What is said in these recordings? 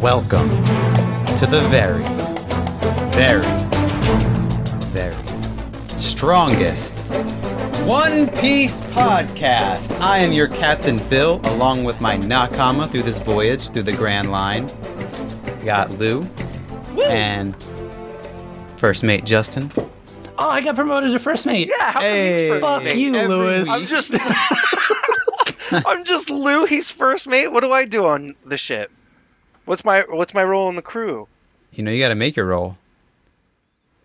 Welcome to the very, very, very strongest One Piece podcast. I am your Captain Bill, along with my Nakama through this voyage through the Grand Line. I got Lou and first mate Justin. Oh, I got promoted to first mate. Yeah, how Hey, come he's Fuck first mate? you, every Louis. I'm just I'm just Lou, he's first mate. What do I do on the ship? What's my what's my role in the crew? You know you got to make your role.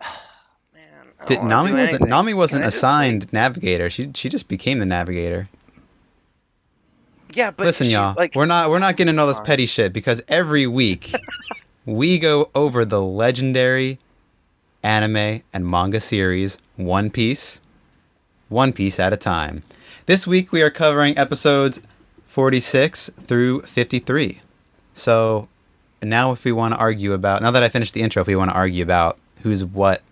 Man, Did, Nami wasn't anything. Nami wasn't Can I just- assigned navigator. She she just became the navigator. Yeah, but Listen, she, y'all, like we're not we're not getting all this petty shit because every week we go over the legendary anime and manga series One Piece, one piece at a time. This week we are covering episodes 46 through 53. So now, if we want to argue about now that I finished the intro, if we want to argue about who's what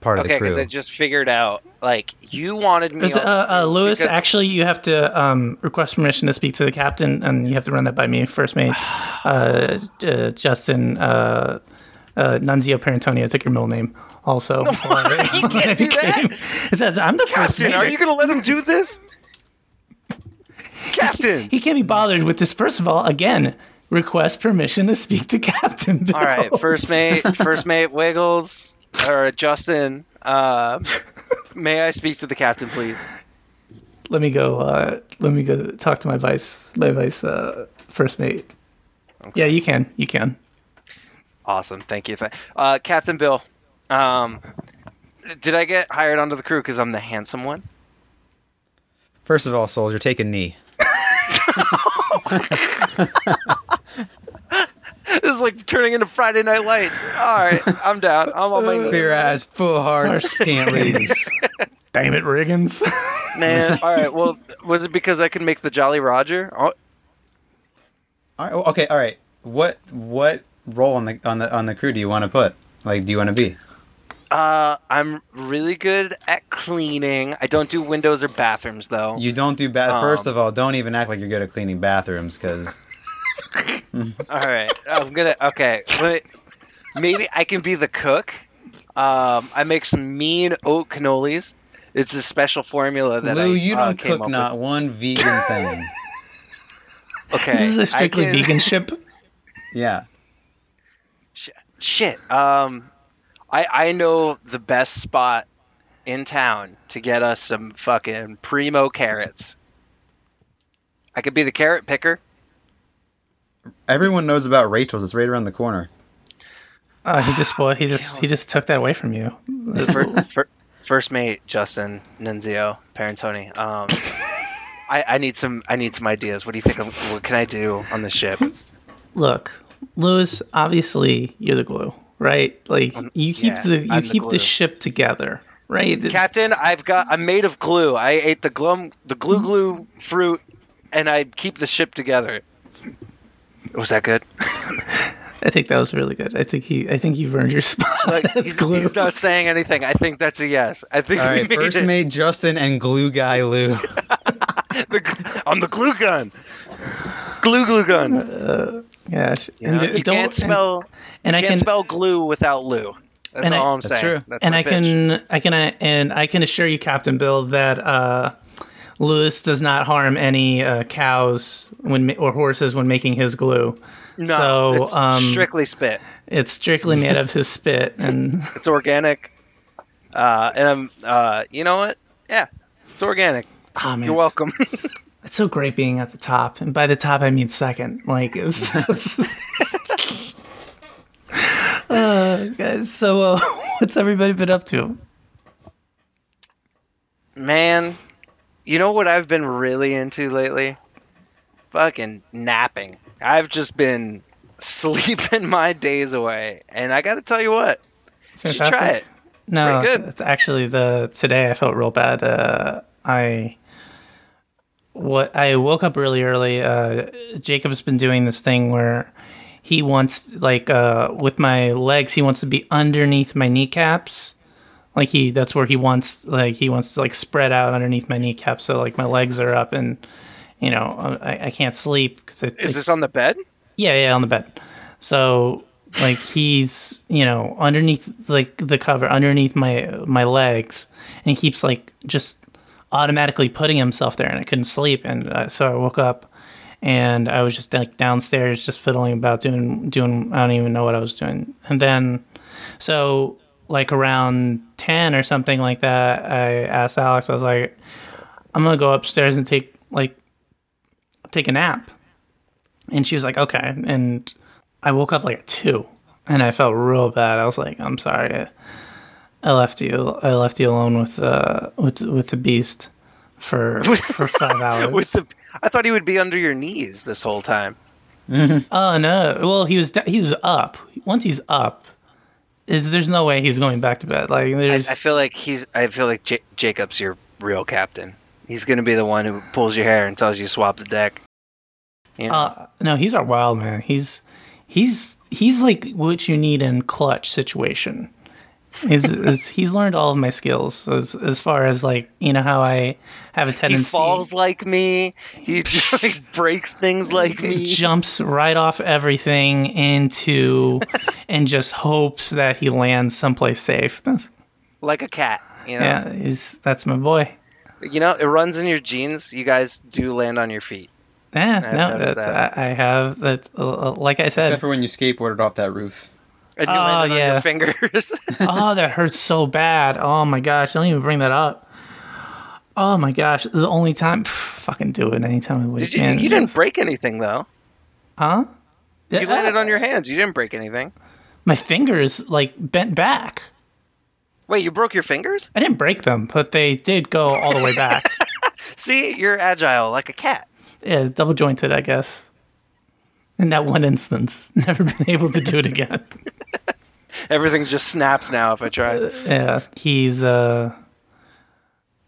part of okay, the crew, Okay, because I just figured out like you wanted me. There's, uh, uh, Louis, because- actually, you have to um, request permission to speak to the captain, and you have to run that by me first, mate. Uh, uh, Justin uh, uh, Nunzio Parantonio took your middle name, also. you can't do that. It says I'm the first mate. are you gonna let him do this? Captain. He can't be bothered with this. First of all, again, request permission to speak to Captain Bill. All right, first mate, first mate Wiggles or Justin. Uh, may I speak to the captain, please? Let me go. Uh, let me go talk to my vice, my vice uh, first mate. Yeah, you can. You can. Awesome, thank you. Uh, Captain Bill, um, did I get hired onto the crew because I'm the handsome one? first of all, soldier, take a knee. This is like turning into Friday Night Lights. All right, I'm down. I'm on my Clear eyes, full hearts, can't lose. Damn it, Riggins. man. All right, well, was it because I could make the Jolly Roger? Oh, All right, well, okay, all right. What what role on the on the on the crew do you want to put? Like, do you want to be? Uh, I'm really good at cleaning. I don't do windows or bathrooms though. You don't do bath. First Um, of all, don't even act like you're good at cleaning bathrooms, because All right, I'm gonna. Okay, but maybe I can be the cook. Um, I make some mean oat cannolis. It's a special formula that Lou, I you uh, don't came cook up not one vegan thing. Okay, this is a I strictly can- vegan ship. Yeah, Shit. Um, I I know the best spot in town to get us some fucking primo carrots. I could be the carrot picker. Everyone knows about Rachel's. It's right around the corner. Uh, he just spoiled. He just he just took that away from you. First, first mate Justin Nunzio Parentoni. Um, I, I need some I need some ideas. What do you think? Of, what can I do on the ship? Look, Louis. Obviously, you're the glue, right? Like you keep yeah, the you I'm keep glue. the ship together, right? Captain, I've got I'm made of glue. I ate the glum the glue glue fruit, and I keep the ship together. Was that good? I think that was really good. I think he. I think you've earned your spot Like, as glue. he's not saying anything. I think that's a yes. I think All we right, made first it. mate Justin and glue guy Lou. The- I'm the glue gun. Glue glue gun. yeah, sh- You, know, d- you don't- can't spell. And, you I can't can spell glue without Lou. That's And all I'm saying. That's true. That's and I pitch. can I can uh, and I can assure you, Captain Bill, that uh, Louis does not harm any uh, cows when or horses when making his glue. No, so um, strictly spit. it's strictly made of his spit, and It's organic. Uh, and I'm, uh, you know what? Yeah, it's organic. Man, You're it's- welcome. It's so great being at the top, and by the top I mean second. Like, it's, it's uh, guys. So, uh, what's everybody been up to? Man, you know what I've been really into lately? Fucking napping. I've just been sleeping my days away, and I got to tell you what, you should try it. No, it's actually the today I felt real bad. Uh, I what I woke up really early. Uh, Jacob's been doing this thing where he wants like uh, with my legs, he wants to be underneath my kneecaps. Like he, that's where he wants like he wants to like spread out underneath my kneecaps, so like my legs are up and you know I, I can't sleep because Is this on the bed? yeah, yeah, on the bed. So like he's you know underneath like the cover underneath my my legs, and he keeps like just automatically putting himself there, and I couldn't sleep, and uh, so I woke up. And I was just like downstairs, just fiddling about doing doing. I don't even know what I was doing. And then, so like around 10 or something like that, I asked Alex, I was like, I'm going to go upstairs and take like take a nap. And she was like, okay. And I woke up like at 2 and I felt real bad. I was like, I'm sorry. I, left you I left you alone with uh with with the beast for for 5 hours. The, I thought he would be under your knees this whole time. Oh no! Well, he was he was up. Once he's up, is there's no way he's going back to bed. Like I, there's I feel like he's. I feel like J- Jacob's your real captain. He's gonna be the one who pulls your hair and tells you to swap the deck. You know? uh, no, he's our wild man. He's he's he's like what you need in clutch situation. Is is he's learned all of my skills as as far as like you know how I have a tendency. he tendency. falls like me. He just like breaks things like me. He jumps right off everything into and just hopes that he lands someplace safe. That's, like a cat. You know. yeah, he's that's my boy. You know, it runs in your genes. You guys do land on your feet. Yeah, I've no, that's that. I, I have that's uh, uh, like I said. Except for when you skateboarded off that roof. And you Oh, landed on yeah. your fingers. oh, that hurts so bad. Oh my gosh, don't even bring that up. Oh my gosh, the only time, pff, fucking do it anytime I wake, you, man. you didn't break anything though. huh? You Yeah, landed on your hands. You didn't break anything. My fingers like bent back. Wait, you broke your fingers? I didn't break them, but they did go all the way back. See, you're agile like a cat. yeah, double jointed, I guess. In that one instance, never been able to do it again. Everything just snaps now if I try. yeah, he's uh,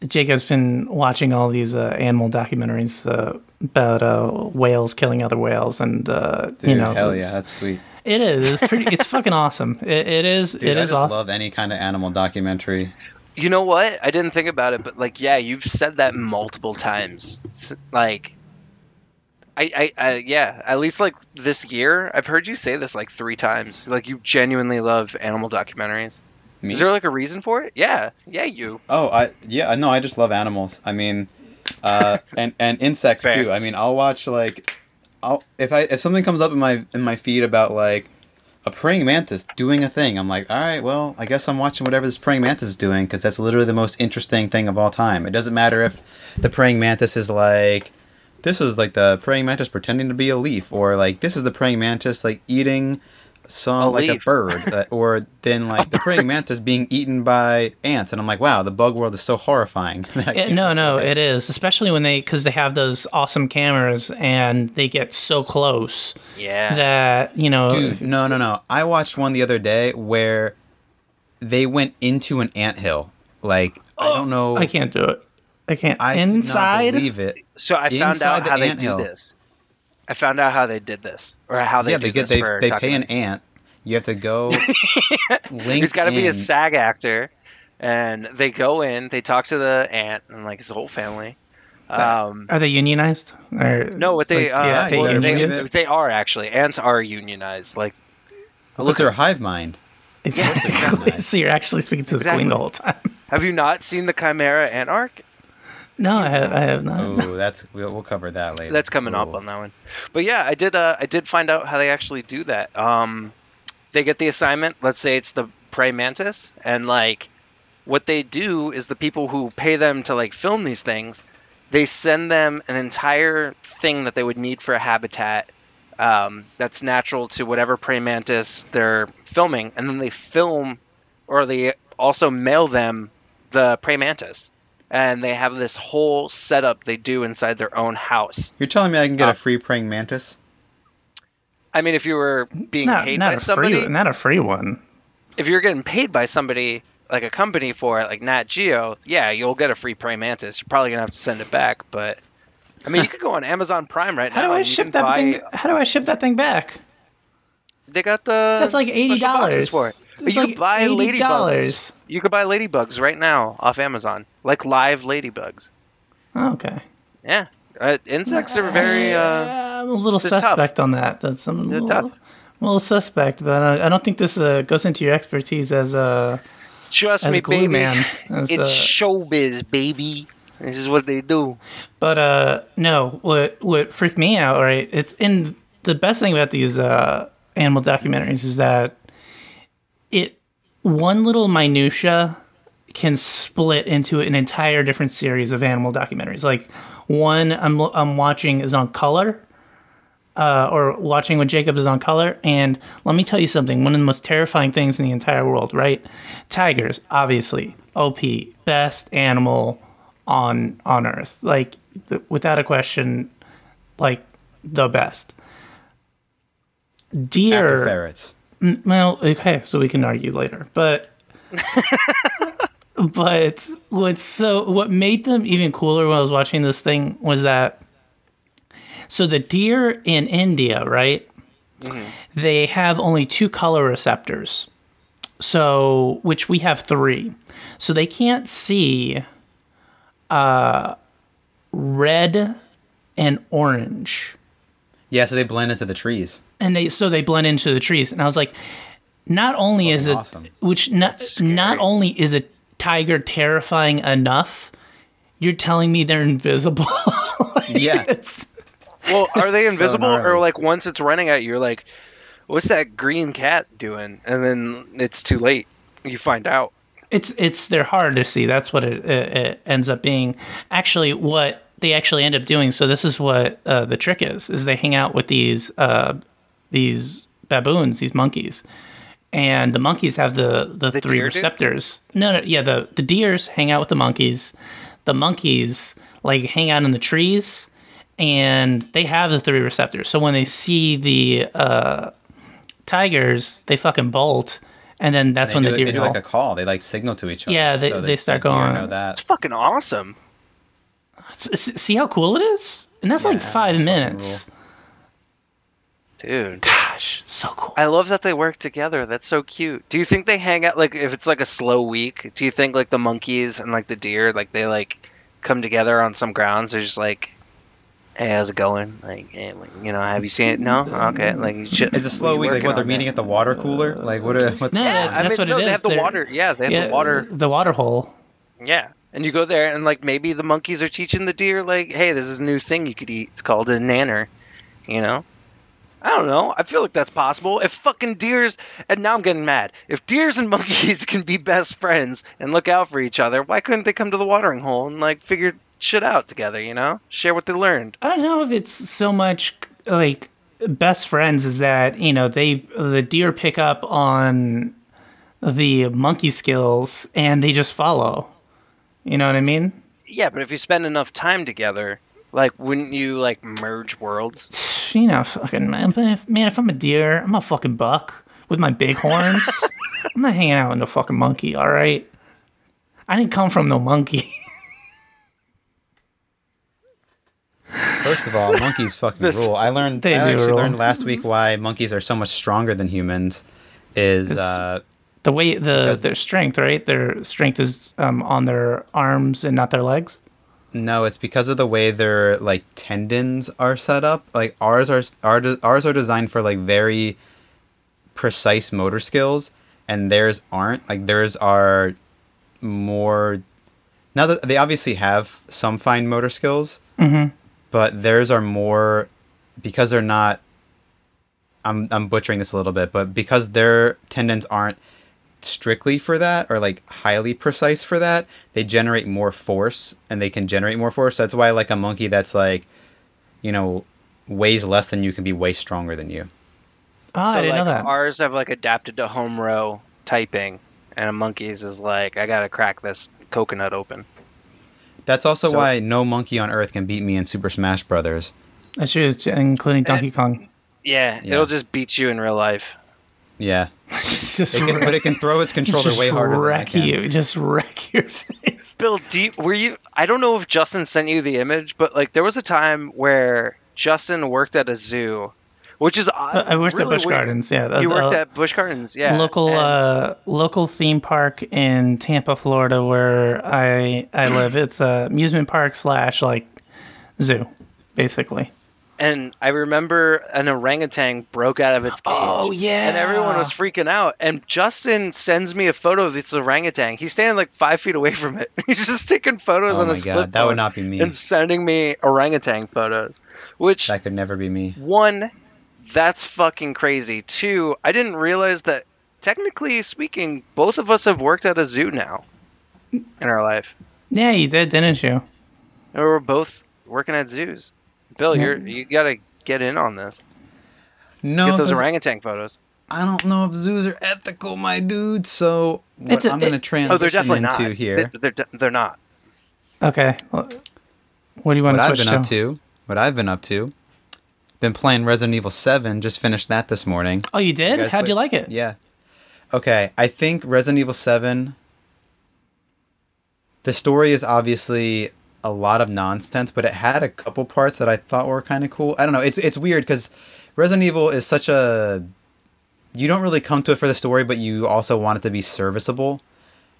Jacob's been watching all these uh, animal documentaries uh, about uh, whales killing other whales, and uh, Dude, you know, hell yeah, that's sweet. It is. It's pretty. It's fucking awesome. It, it is. Dude, it I is just awesome. love any kind of animal documentary. You know what? I didn't think about it, but like, yeah, you've said that multiple times. Like, I, I, I, yeah, at least like this year, I've heard you say this like three times. Like, you genuinely love animal documentaries. Me? Is there like a reason for it? Yeah, yeah, you. Oh, I yeah, no, I just love animals. I mean, uh, and and insects Fair. too. I mean, I'll watch like, I'll if I if something comes up in my in my feed about like a praying mantis doing a thing, I'm like, all right, well, I guess I'm watching whatever this praying mantis is doing because that's literally the most interesting thing of all time. It doesn't matter if the praying mantis is like. This is like the praying mantis pretending to be a leaf, or like this is the praying mantis like eating some A like a bird, uh, or then like the praying mantis being eaten by ants, and I'm like, wow, the bug world is so horrifying. I no, no, look it is. Especially when they, because they have those awesome cameras and they get so close Yeah. that you know. Dude, no, no, no. I watched one the other day where they went into an ant hill. Like I don't know. I can't do it. I can't. I cannot Inside. believe it. So I found inside out the how they anthill. do this. I found out how they did this, or how they yeah, do they get this they they pay an ant. You have to go. link He's got to be a SAG actor, and they go in, they talk to the ant and like his whole family. Um, Are they unionized? Or no, what they like, uh, yeah, well, gotta they, they are actually ants are unionized. Like Because they're hive mind. Exactly. so you're actually speaking to the Exactly. queen the whole time. Have you not seen the Chimera Ant Arc? No, I have. I have not. Oh, that's we'll, we'll cover that later. That's coming up on that one. But yeah, I did. Uh, I did find out how they actually do that. Um, they get the assignment. Let's say it's the prey mantis, and like, what they do is the people who pay them to like film these things, they send them an entire thing that they would need for a habitat. Um, that's natural to whatever prey mantis they're filming, and then they film, or they also mail them the prey mantis, and they have this whole setup they do inside their own house. You're telling me I can get Uh, a free praying mantis? I mean, if you were being not paid not by a somebody, free, not a free one. if you're getting paid by somebody like a company for it, like Nat Geo, yeah, you'll get a free praying mantis. You're probably gonna have to send it back, but I mean, you could go on Amazon Prime right How now. do I ship that buy- thing? How do I ship that thing back? They got the That's like $80. for it. You like could buy $80. ladybugs. You could buy ladybugs right now off Amazon, like live ladybugs. Oh, okay. Yeah, uh, insects are very. Uh, I'm a little they're tough. suspect on that. That's I'm a little, tough. Well, suspect, but uh, I don't think this uh, goes into your expertise as a Trust as me, a glue baby. man. As, It's uh, showbiz, baby. This is what they do. But uh no, what what freaked me out, right? It's in the best thing about these uh animal documentaries is that it one little minutia can split into an entire different series of animal documentaries. Like one I'm I'm watching is on color. Uh, or watching with Jacob is on color, and let me tell you something. One of the most terrifying things in the entire world, right? Tigers, obviously, OP, best animal on on earth like th- without a question like the best After deer ferrets. Well okay so we can argue later but but what's so what made them even cooler when i was watching this thing was that so the deer in india right they have only two color receptors so which we have three. So they can't see uh red and orange. Yeah, so they blend into the trees. And they so they blend into the trees and i was like not only is it awesome. which not not only is a tiger terrifying enough you're telling me they're invisible Like, Yeah. Well, are they So invisible or like once it's running at you, you're like, "What's that green cat doing?" And then it's too late. You find out. it's it's they're hard to see that's what it, it, it ends up being actually what they actually end up doing so this is what uh, the trick is is they hang out with these uh, these baboons these monkeys and the monkeys have the the, The three deer do? receptors no no yeah the the deers hang out with the monkeys the monkeys like hang out in the trees and they have the three receptors so when they see the uh, tigers they fucking bolt and then that's They when do, the deer they do know. like a call. They like signal to each other. Yeah, they- so they the- start the deer going- Know that. Fucking awesome. S- s- See how cool it is? And that's like five that's fucking minutes. Dude. Gosh, so cool. I love that they work together. That's so cute. Do you think they hang out like if it's like a slow week? Do you think like the monkeys and like the deer like they like come together on some grounds? They're just like, "Hey, how's it going? Like, eh, hey, you know, have you seen it? No, okay. Like, you should, It's a slow week. Like what? They're meeting that. at the water cooler. Like what? Are, what's No, going Yeah, on? I That's mean, what it no, They have the They're- water. Yeah, they have yeah, the water. The water hole. Yeah, and you go there and like maybe the monkeys are teaching the deer like, "Hey, this is a new thing you could eat. It's called a nanner." You know. I don't know. I feel like that's possible. If fucking deers, and now I'm getting mad. If deers and monkeys can be best friends and look out for each other, why couldn't they come to the watering hole and like figure shit out together? You know, share what they learned. I don't know if it's so much like best friends is that, you know, they the deer pick up on the monkey skills and they just follow. You know what I mean? Yeah, but if you spend enough time together, like, wouldn't you like merge worlds? You know, fucking man, if, man, if I'm a deer, I'm a fucking buck with my big horns. I'm not hanging out with no fucking monkey, all right? I didn't come from no monkey. First of all, monkeys fucking rule. I learned. I They do actually rule. learned last week why monkeys are so much stronger than humans. Is uh, the way the their strength, right? Their strength is um, on their arms and not their legs. No, it's because of the way their like tendons are set up. Like ours are ours are designed for like very precise motor skills, and theirs aren't. Like theirs are more. Now that they obviously have some fine motor skills, mm-hmm. but theirs are more because they're not. I'm I'm butchering this a little bit, but because their tendons aren't strictly for that or like highly precise for that, they generate more force and they can generate more force. That's why like a monkey that's like, you know, weighs less than you can be way stronger than you. Oh, so I didn't like know that. ours have like adapted to home row typing, and a monkey's is like, I gotta crack this coconut open. That's also So- why no monkey on earth can beat me in Super Smash Brothers. That's true, uh, including Donkey Kong. Yeah, Yeah. it'll just beat you in real life. Yeah, just it can, but it can throw its controller way harder than I wreck can. you. Just wreck your face. Bill, do you, were you? I don't know if Justin sent you the image, but like there was a time where Justin worked at a zoo, which is odd. I worked at really Busch weird. Gardens. Yeah, You worked uh, at Busch Gardens, yeah. local and- uh, local theme park in Tampa, Florida, where I I live. It's a amusement park slash like zoo, basically. And I remember an orangutan broke out of its cage. Oh, yeah. And everyone was freaking out. And Justin sends me a photo of this orangutan. He's standing like five feet away from it. He's just taking photos Oh on his God, flip that would not be me. And sending me orangutan photos. Which That could never be me. one, that's fucking crazy. Two, I didn't realize that technically speaking, both of us have worked at a zoo now in our life. Yeah, you did, didn't you? And we're both working at zoos. Bill, Yeah. you're you gotta get in on this. No, Get those 'cause orangutan photos. I don't know if zoos are ethical, my dude. So what It's a- I'm going to it- transition Oh, they're definitely into not. here, They're, they're, they're not. Okay. Well, what do you want what to I've switch been up to, what I've been up to, been playing Resident Evil 7. Just finished that this morning. Oh, you did? guys How'd play- you like it? Yeah. Okay, I think Resident Evil 7 the story is obviously a lot of nonsense, but it had a couple parts that I thought were kind of cool. I don't know. It's it's weird cuz Resident Evil is such a you don't really come to it for the story, but you also want it to be serviceable.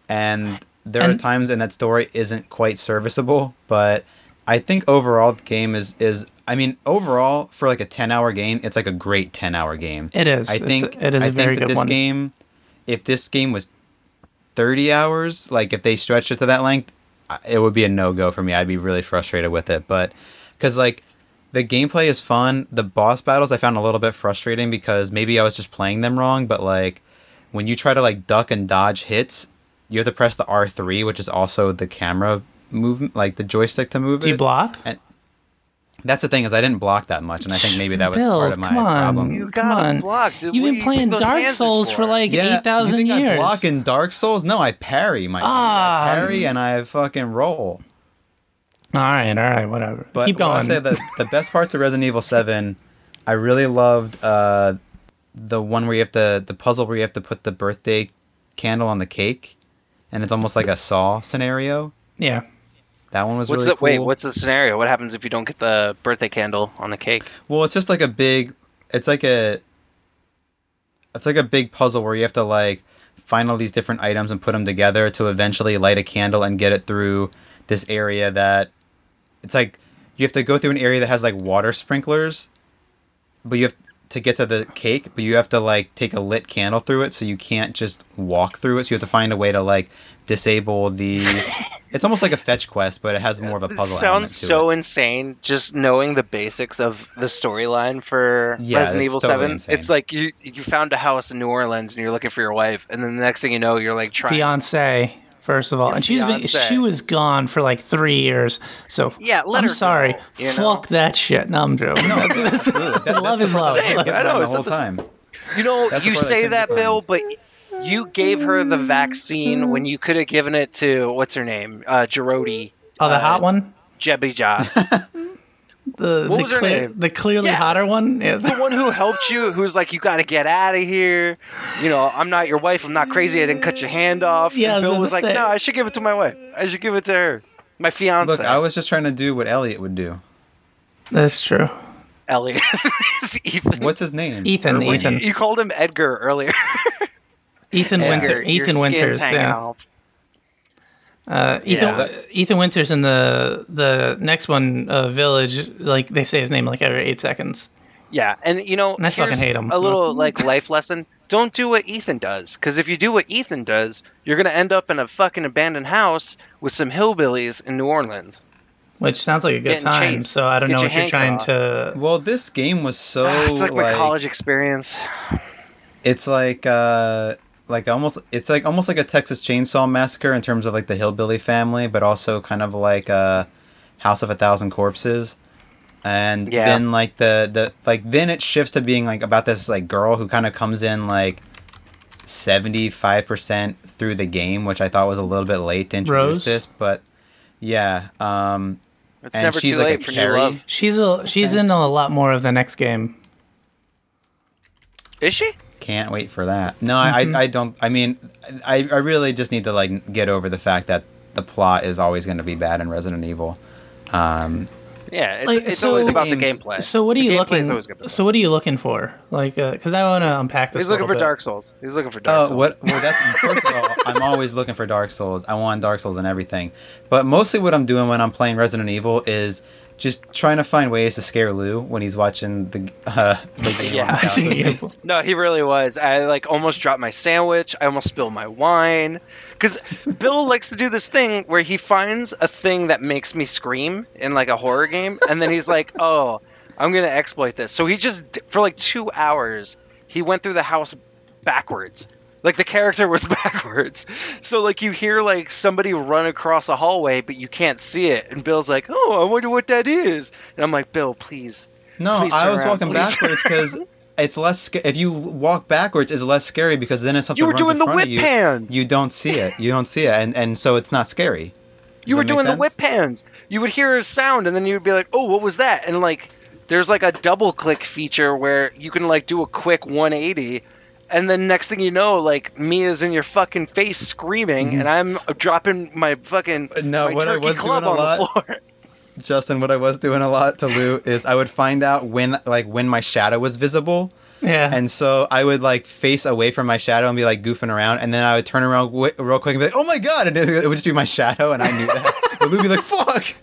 And there are times in that story isn't quite serviceable, but I think overall the game is is I mean, overall for like a 10-hour game, it's like a great 10-hour game. It is. I think it is I very think that good this one. game, if this game was thirty hours, like if they stretched it to that length, it would be a no go for me. I'd be really frustrated with it. But because like the gameplay is fun, the boss battles I found a little bit frustrating because maybe I was just playing them wrong. But like when you try to like duck and dodge hits, you have to press the R three, which is also the camera movement, like the joystick to move Do you it. block? That's the thing is I didn't block that much, and I think maybe that was Bill, part of my come on. problem. You Come gotta on. block, dude. You've been do you playing Dark Souls for for? like Yeah, 8,000 you think years. I block in Dark Souls? No, I parry, my Ah. I parry and I fucking roll. All right, all right, whatever. But Keep going. I'll say the the best parts of Resident Evil Seven, I really loved uh, the one where you have to the puzzle where you have to put the birthday candle on the cake, and it's almost like a Saw scenario. yeah. That one was What's really the cool. wait? What's the scenario? What happens if you don't get the birthday candle on the cake? Well, it's just like a big. It's like a. It's like a big puzzle where you have to like find all these different items and put them together to eventually light a candle and get it through this area that. It's like you have to go through an area that has like water sprinklers, but you have to get to the cake, but you have to like take a lit candle through it, so you can't just walk through it. So you have to find a way to like disable the. It's almost like a fetch quest, but it has more of a puzzle. element sounds to so it. insane just knowing the basics of the storyline for Yeah, Resident it's Evil totally 7. insane. It's like you you found a house in New Orleans and you're looking for your wife, and then the next thing you know, you're like trying. Fiance, first of all, Your and she's been she was gone for like three years. So Yeah, let I'm her sorry. go, you know? Fuck that shit. No, I'm joking. That's, that's, Absolutely. That- love that's is love. that Hey, gets I them know, the whole time. You know, That's you say that. Bill, but you gave her the vaccine when you could have given it to what's her name, uh, Jarodi. Oh, the uh, hot one, Jebby Ja. the what the, was her clear, name? the clearly Yeah. hotter one. is the one who helped you, who's like, you got to get out of here. You know, I'm not your wife. I'm not crazy. I didn't cut your hand off. Yeah, I was And Bill about was like, say. no, I should give it to my wife. I should give it to her. My fiance. Look, I was just trying to do what Elliot would do. That's true. elliot Ethan. What's his name? Ethan, Ethan, You, you called him Edgar earlier. Ethan And Winter, your- your Ethan skin's Winters. Yeah. Uh, Ethan Yeah. Ethan Winters in the the next one, uh, Village. Like they say his name like every eight seconds. Yeah, and you know, And I fucking hate him. A little like life lesson: don't do what Ethan does, because if you do what Ethan does, you're gonna end up in a fucking abandoned house with some hillbillies in New Orleans. Which sounds like a good Getting time. chased. So I don't Get know your what you're trying cut to. Well, this game was so Ah, it's like, my like college experience. it's like uh like almost it's like almost like a Texas Chainsaw Massacre in terms of like the hillbilly family, but also kind of like a House of a Thousand Corpses. And Yeah. then like the the like then it shifts to being like about this like girl who kind of comes in like 75% through the game, which I thought was a little bit late to introduce Rose? this, but yeah, um It's and never she's too like late a for carry. She's a she's in a lot more of the next game. Is she? Can't wait for that. No, I, I, I don't. I mean, I, I really just need to like get over the fact that the plot is always going to be bad in Resident Evil. Um, Yeah, it's, Like, it's so- always about the gameplay. So what are you gameplay is always looking? good. So what are you looking for? Like, because I want to unpack this. He's a looking for bit. Dark Souls. He's looking for Dark oh, Souls. what? Well, that's first of all, I'm always looking for Dark Souls. I want Dark Souls and everything. But mostly, what I'm doing when I'm playing Resident Evil is just trying to find ways to scare Lou when he's watching the uh, the. Yeah. on the couch with me. No, he really was. I like almost dropped my sandwich. I almost spilled my wine. Because Bill likes to do this thing where he finds a thing that makes me scream in like a horror game, and then he's like, "Oh, I'm gonna exploit this." So he just for like two hours he went through the house backwards. Like the character was backwards. So like you hear like somebody run across a hallway, but you can't see it. And Bill's like, "Oh, I wonder what that is." And I'm like, "Bill, please." No, Please I was around, walking please. backwards because it's less. Sca- if you walk backwards, it's less scary because then if something runs doing in the front whip of you, hands. you don't see it. You don't see it, and and so it's not scary. Does You were doing the whip hands. You would hear a sound, and then you'd be like, "Oh, what was that?" And like, there's like a double click feature where you can like do a quick 180, and then next thing you know, like Mia's in your fucking face screaming, and I'm dropping my fucking Mm-hmm. No, my what I was doing a lot- Justin, what I was doing a lot to Lou is I would find out when like when my shadow was visible, Yeah. and so I would like face away from my shadow and be like goofing around, and then I would turn around w- real quick and be like, "Oh my god!" and it, it would just be my shadow, and I knew that. and Lou would be like, "Fuck."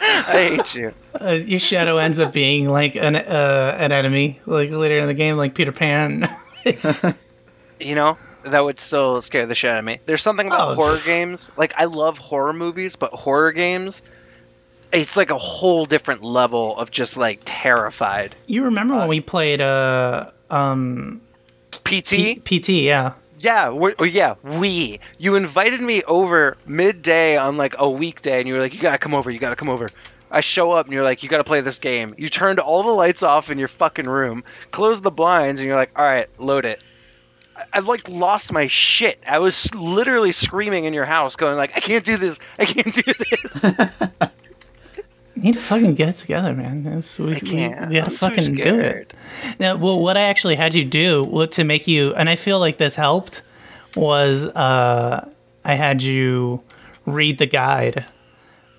I hate you. uh, your shadow ends up being like an uh, an enemy, like later in the game, like Peter Pan. You know. That would still scare the shit out of me. There's something about Oh. horror games. Like I love horror movies, but horror games, it's like a whole different level of just like terrified. you remember when we played uh um PT, P- PT? Yeah. Yeah, we oh, yeah, we. You invited me over midday on like a weekday, and you were like, "You gotta come over. You gotta come over." I show up, and you're like, "You gotta play this game." You turned all the lights off in your fucking room, closed the blinds, and you're like, "All right, load it." I, I like lost my shit. I was literally screaming in your house, going like, "I can't do this. I can't do this." You need to fucking get it together, man. That's, we, we, can't. we gotta I'm too fucking do it. Now, well, what I actually had you do what, to make you, and I feel like this helped, was uh, I had you read the guide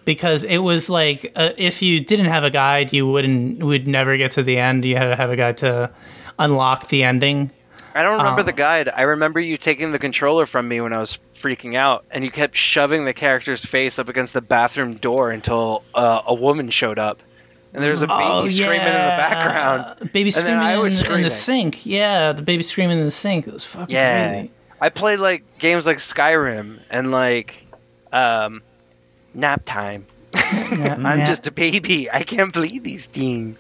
because it was like uh, if you didn't have a guide, you wouldn't would never get to the end. You had to have a guide to unlock the ending. I don't remember Oh. the guide. I remember you taking the controller from me when I was freaking out, and you kept shoving the character's face up against the bathroom door until uh, a woman showed up. And there's a baby oh screaming yeah, in the background. baby screaming in, in the sink. Yeah, the baby screaming in the sink. It was fucking Yeah. crazy. I played like games like Skyrim and like um, nap time. Yeah, I'm yeah. just a baby. I can't believe these things.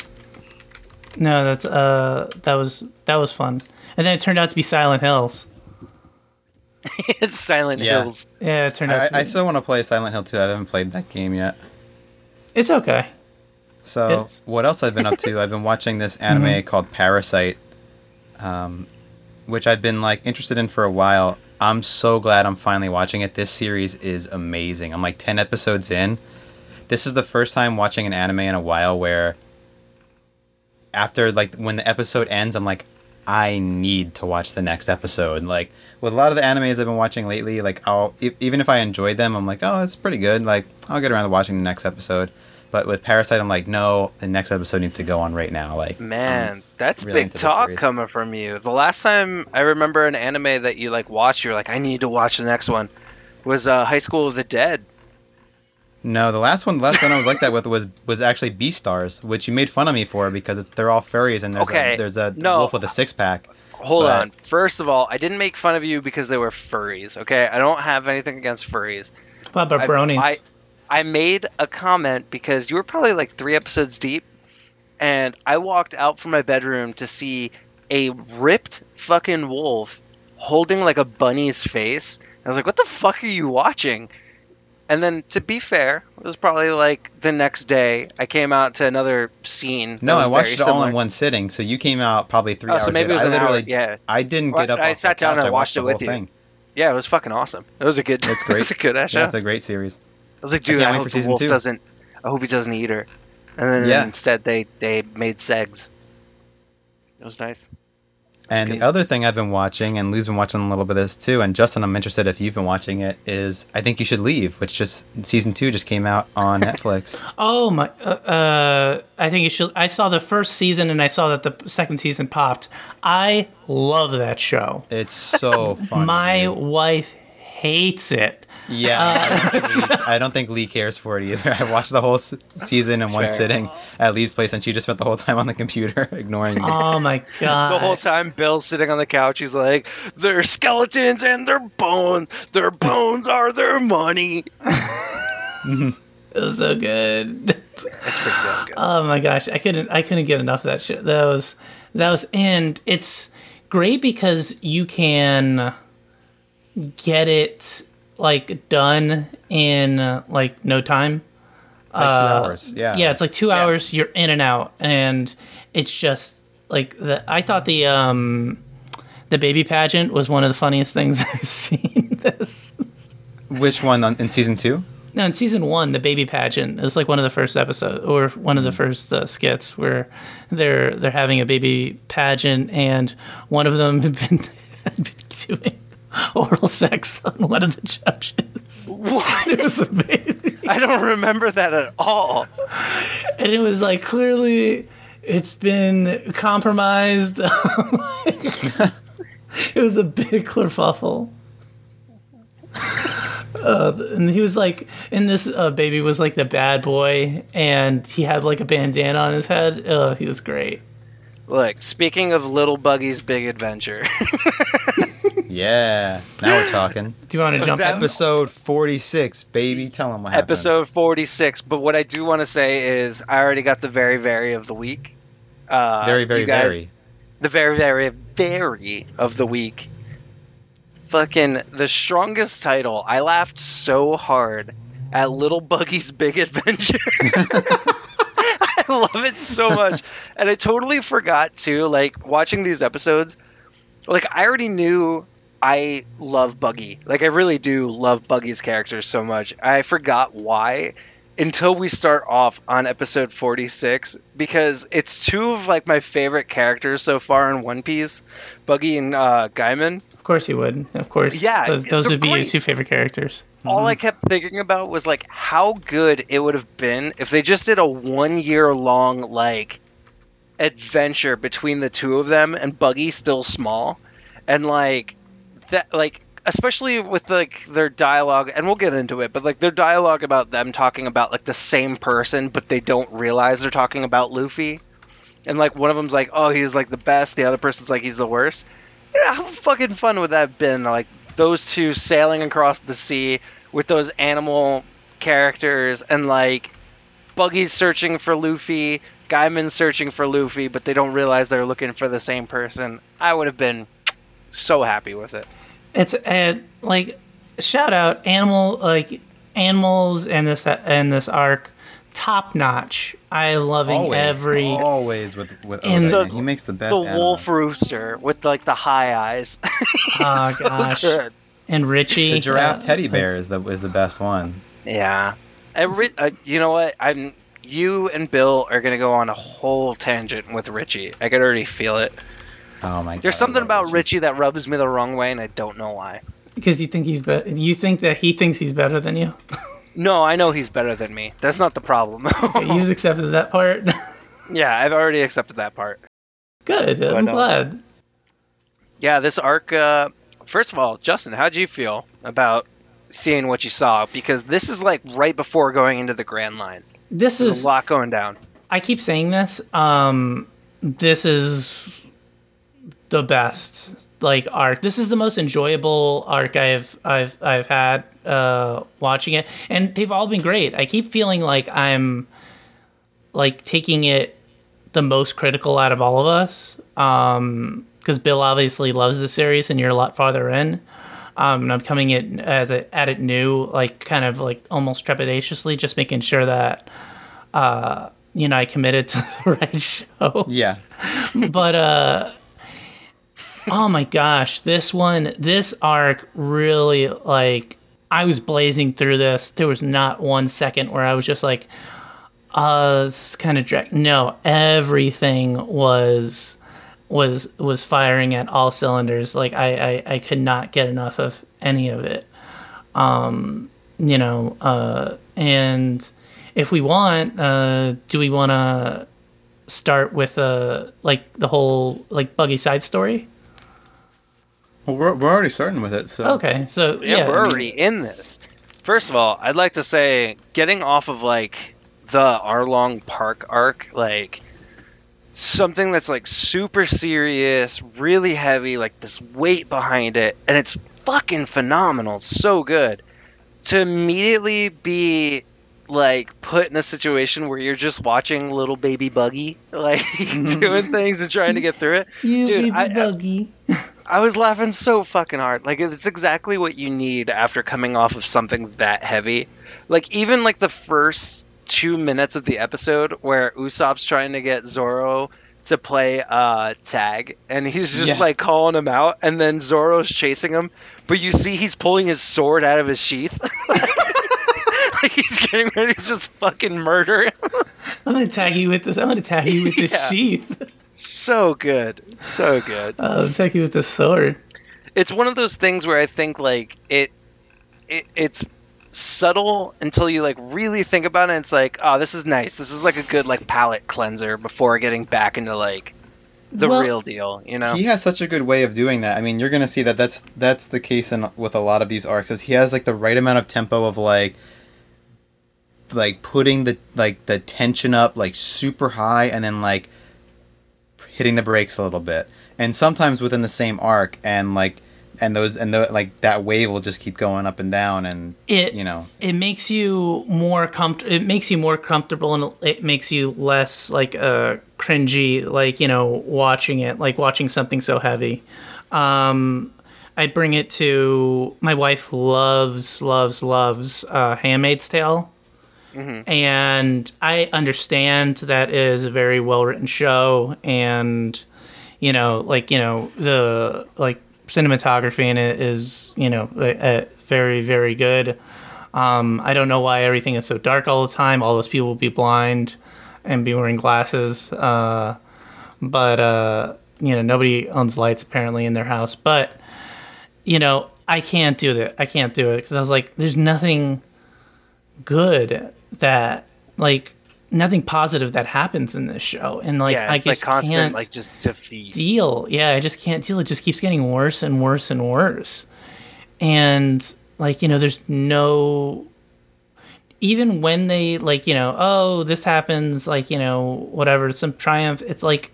No, that's uh, that was that was fun, and then it turned out to be Silent Hills. it's Silent Yeah. Hills. Yeah, it turned out I, to be. I still want to play Silent Hill 2. I haven't played that game yet. it's okay. So It's- what else I've been up to? I've been watching this anime Mm-hmm. called Parasyte, um, which I've been like interested in for a while. I'm so glad I'm finally watching it. This series is amazing. I'm like 10 episodes in. This is the first time watching an anime in a while where after like when the episode ends, I'm like, I need to watch the next episode. Like with a lot of the animes I've been watching lately, like I'll even if I enjoyed them, I'm like, oh, it's pretty good. Like I'll get around to watching the next episode. But with Parasyte, I'm like, no, the next episode needs to go on right now. Like Man, that's really big talk coming from you. The last time I remember an anime that you like watched, you're like, I need to watch the next one. Was uh, High School of the Dead. no, the last one, the last one I was like that with was was actually Beastars, which you made fun of me for because it's, they're all furries and there's Okay, a there's a no. wolf with a six pack. Hold But- on. First of all, I didn't make fun of you because they were furries. Okay, I don't have anything against furries. What about I- bronies? I, I made a comment because you were probably like three episodes deep, and I walked out from my bedroom to see a ripped fucking wolf holding like a bunny's face. I was like, "What the fuck are you watching?" And then, to be fair, it was probably like the next day. I came out to another scene. No, I watched it all similar. in one sitting. So you came out probably three Oh, hours. so maybe it was I an hour, literally, yeah. I didn't Well, get up I off sat the down couch. and I watched watched it the whole with you. thing. Yeah, it was fucking awesome. It was a good. It's it great. was a good ass show. Yeah, it's a great series. I was like, dude, can't I, hope the wolf two. doesn't. I hope he doesn't eat her. And then Yeah. instead, they they made segs. It was nice. And good. the other thing I've been watching, and Lou's been watching a little bit of this too, and Justin, I'm interested if you've been watching it, is I Think You Should Leave, which just season two just came out on Netflix. oh my! Uh, uh, I think you should. I saw the first season and I saw that the second season popped. I love that show. It's so fun. My dude. wife hates it. Yeah, I, don't think uh, Lee, I don't think Lee cares for it either. I watched the whole s- season in one Fair. sitting at Lee's place, and she just spent the whole time on the computer ignoring me. Oh my god! The whole time, Bill's sitting on the couch. He's like, "They're skeletons and their bones. Their bones are their money." it was so good. It's pretty damn good. Oh my gosh, I couldn't I couldn't get enough of that shit. That was that was and it's great because you can get it like done in uh, like no time. like two uh, hours. Yeah. Yeah, it's like 2 hours you're in and out and it's just like the I thought the um the baby pageant was one of the funniest things I've seen this. Which one on, in season two? No, in season one, the baby pageant is like one of the first episodes or one of the first uh, skits where they're they're having a baby pageant, and one of them had been, had been doing oral sex on one of the judges. What? It was a baby, I don't remember that at all. and it was like clearly it's been compromised. it was a big kerfuffle. Uh, and he was like, and this uh, baby was like the bad boy, and he had like a bandana on his head. Uh, he was great. Look, speaking of Little Buggy's Big Adventure, Yeah. Now we're talking. Do you want to jump in? Episode 46, baby. Tell them what happened. episode 46. But what I do want to say is, I already got the very, very of the week. Uh, Very, very, guys- very. The very, very, very of the week. Fucking the strongest title. I laughed so hard at Little Buggy's Big Adventure. I love it so much. And I totally forgot to like watching these episodes, like I already knew I love Buggy. Like I really do love Buggy's character so much. I forgot why until we start off on episode 46 because it's two of like my favorite characters so far in One Piece, Buggy and uh, Gaimon. Of course he would. Of course. Yeah, Those, those would be your two favorite characters. All I kept thinking about was like how good it would have been if they just did a one year long like adventure between the two of them and Buggy still small and like that like especially with like their dialogue and we'll get into it but like their dialogue about them talking about like the same person but they don't realize they're talking about Luffy and like one of them's like oh he's like the best the other person's like he's the worst how fucking fun would that have been like those two sailing across the sea with those animal characters and like Buggy's searching for Luffy, Gaimon's searching for Luffy, but they don't realize they're looking for the same person. I would have been so happy with it. It's uh, like shout out animal like animals and this and this arc top notch. I loving Always. every Always with, with And Oda. the- He makes the best The wolf rooster with like the high eyes. oh gosh Good. and Richie The giraffe uh, teddy bear is the, is the best one. Yeah. I re- uh, you know what? I'm you and Bill are gonna go on a whole tangent with Richie. I could already feel it. Oh my god. There's I something about Richie that rubs me the wrong way, and I don't know why. because you think he's better. You think that he thinks he's better than you. No, I know he's better than me. That's not the problem. you just accepted that part. yeah, I've already accepted that part. Good. I'm But, uh, glad. Yeah, this arc. Uh, first of all, Justin, how'd you feel about seeing what you saw? Because this is like right before going into the Grand Line. This There's is a lot going down. I keep saying this. Um, this is the best like arc. This is the most enjoyable arc I've I've I've had uh, watching it, and they've all been great. I keep feeling like I'm like taking it the most critical out of all of us. Um, because Bill obviously loves the series, and you're a lot farther in. Um, and I'm coming in as a, at it new, like kind of like almost trepidatiously, just making sure that uh, you know I committed to the right show. Yeah. but uh, oh my gosh, this one, this arc really like I was blazing through this. There was not one second where I was just like, uh, this is kind of drag. No, everything was was was firing at all cylinders. Like I, I I could not get enough of any of it. Um, you know, uh, and if we want, uh, do we want to start with uh like the whole like buggy side story? Well, we're, we're already starting with it, so. Okay, so Yeah, yeah, we're already in this. First of all, I'd like to say getting off of like the Arlong Park arc, like something that's like super serious, really heavy, like this weight behind it, and it's fucking phenomenal, it's so good. To immediately be like put in a situation where you're just watching little baby Buggy like mm-hmm. doing things and trying to get through it. You Dude, baby I- I- buggy. I was laughing so fucking hard. Like it's exactly what you need after coming off of something that heavy. Like even like the first two minutes of the episode where Usopp's trying to get Zoro to play uh tag and he's just Yeah. like calling him out and then Zoro's chasing him, but you see he's pulling his sword out of his sheath. like he's getting ready to just fucking murder him. I'm gonna tag you with this. I'm gonna tag you with this Yeah. sheath. So good. So good. Uh, I'm tag you with the sword. it's one of those things where I think like it, it it's subtle until you like really think about it. It's like, oh, this is nice. This is like a good like palate cleanser before getting back into like the Well- real deal. You know? He has such a good way of doing that. I mean, you're gonna see that that's that's the case in with a lot of these arcs. Is he has like the right amount of tempo of like like putting the like the tension up like super high and then like hitting the brakes a little bit. And sometimes within the same arc and like and those and the, like that wave will just keep going up and down and It you know it makes you more comfort. It makes you more comfortable, and it makes you less like uh cringy. Like you know, watching it, like watching something so heavy. Um, I bring it to my wife. Loves, loves, loves uh, *Handmaid's Tale*. And I understand that is a very well written show, and you know, like you know, the like cinematography in it is you know uh, uh, very very good. Um, I don't know why everything is so dark all the time. All those people will be blind and be wearing glasses. Uh, but uh, you know, nobody owns lights apparently in their house. But you know, I can't do that. I can't do it because I was like, there's nothing good that like nothing positive that happens in this show, and like yeah, I it's like just constant can't like just defeat. deal. Yeah, I just can't deal. It just keeps getting worse and worse and worse. And like, you know, there's no even when they like, you know, oh, this happens, like, you know, whatever, some triumph, it's like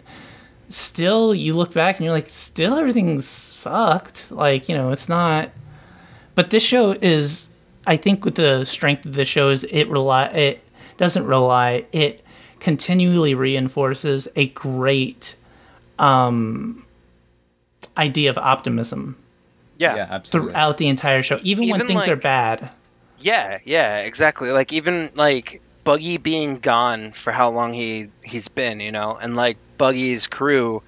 still you look back and you're like, still everything's fucked. Like, you know, it's not but this show is I think with the strength of the show is it rely it doesn't rely, it continually reinforces a great um idea of optimism Yeah, yeah absolutely. throughout the entire show even, when Even, things are bad. Yeah, yeah, exactly. Like even like Buggy being gone for how long he he's been, you know, and like Buggy's crew,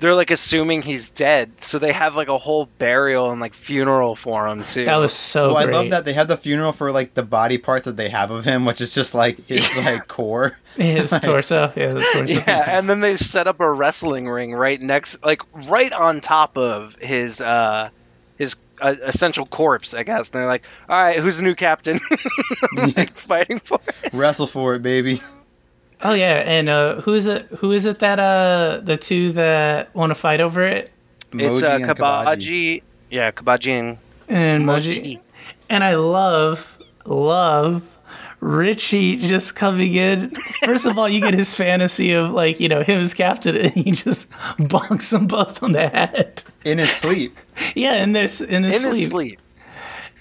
they're like assuming he's dead, so they have like a whole burial and like funeral for him too. that was so well, great I love that they have the funeral for like the body parts that they have of him, which is just like his like core. his torso yeah the torso yeah, and then they set up a wrestling ring right next, like right on top of his uh his uh, essential corpse, I guess. And they're like, "All right, who's the new captain?" like fighting for it. Wrestle for it, baby. Oh yeah and uh who's it who is it that uh the two that want to fight over it It's Mohji uh, and Cabaji. Yeah, Cabaji and and Mohji. And I love, love Richie just coming in. First of all, you get his fantasy of like, you know, him as captain and he just bonks them both on the head. in his sleep. Yeah, in this in his in sleep. his sleep.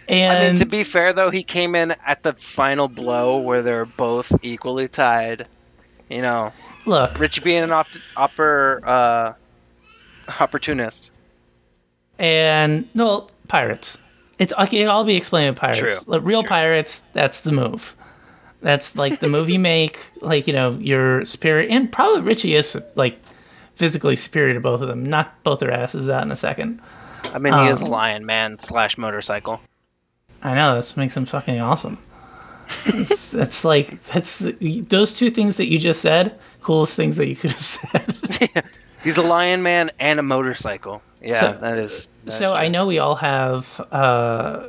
And I mean, to be fair though, he came in at the final blow where they're both equally tied. You know, look, Rich being an op- upper uh, opportunist. and no pirates. It's okay, it'll all be explained with pirates. True, Like, real true. pirates, that's the move. That's like the move you make, like, you know, you're superior and probably Richie is like physically superior to both of them. Knock both their asses out in a second. I mean, he is a Um, lion man slash motorcycle. I know this makes him fucking awesome. It's, that's like that's those two things that you just said. Coolest things that you could have said. He's a lion man and a motorcycle. Yeah, So- that is. that is so I know we all have. Uh,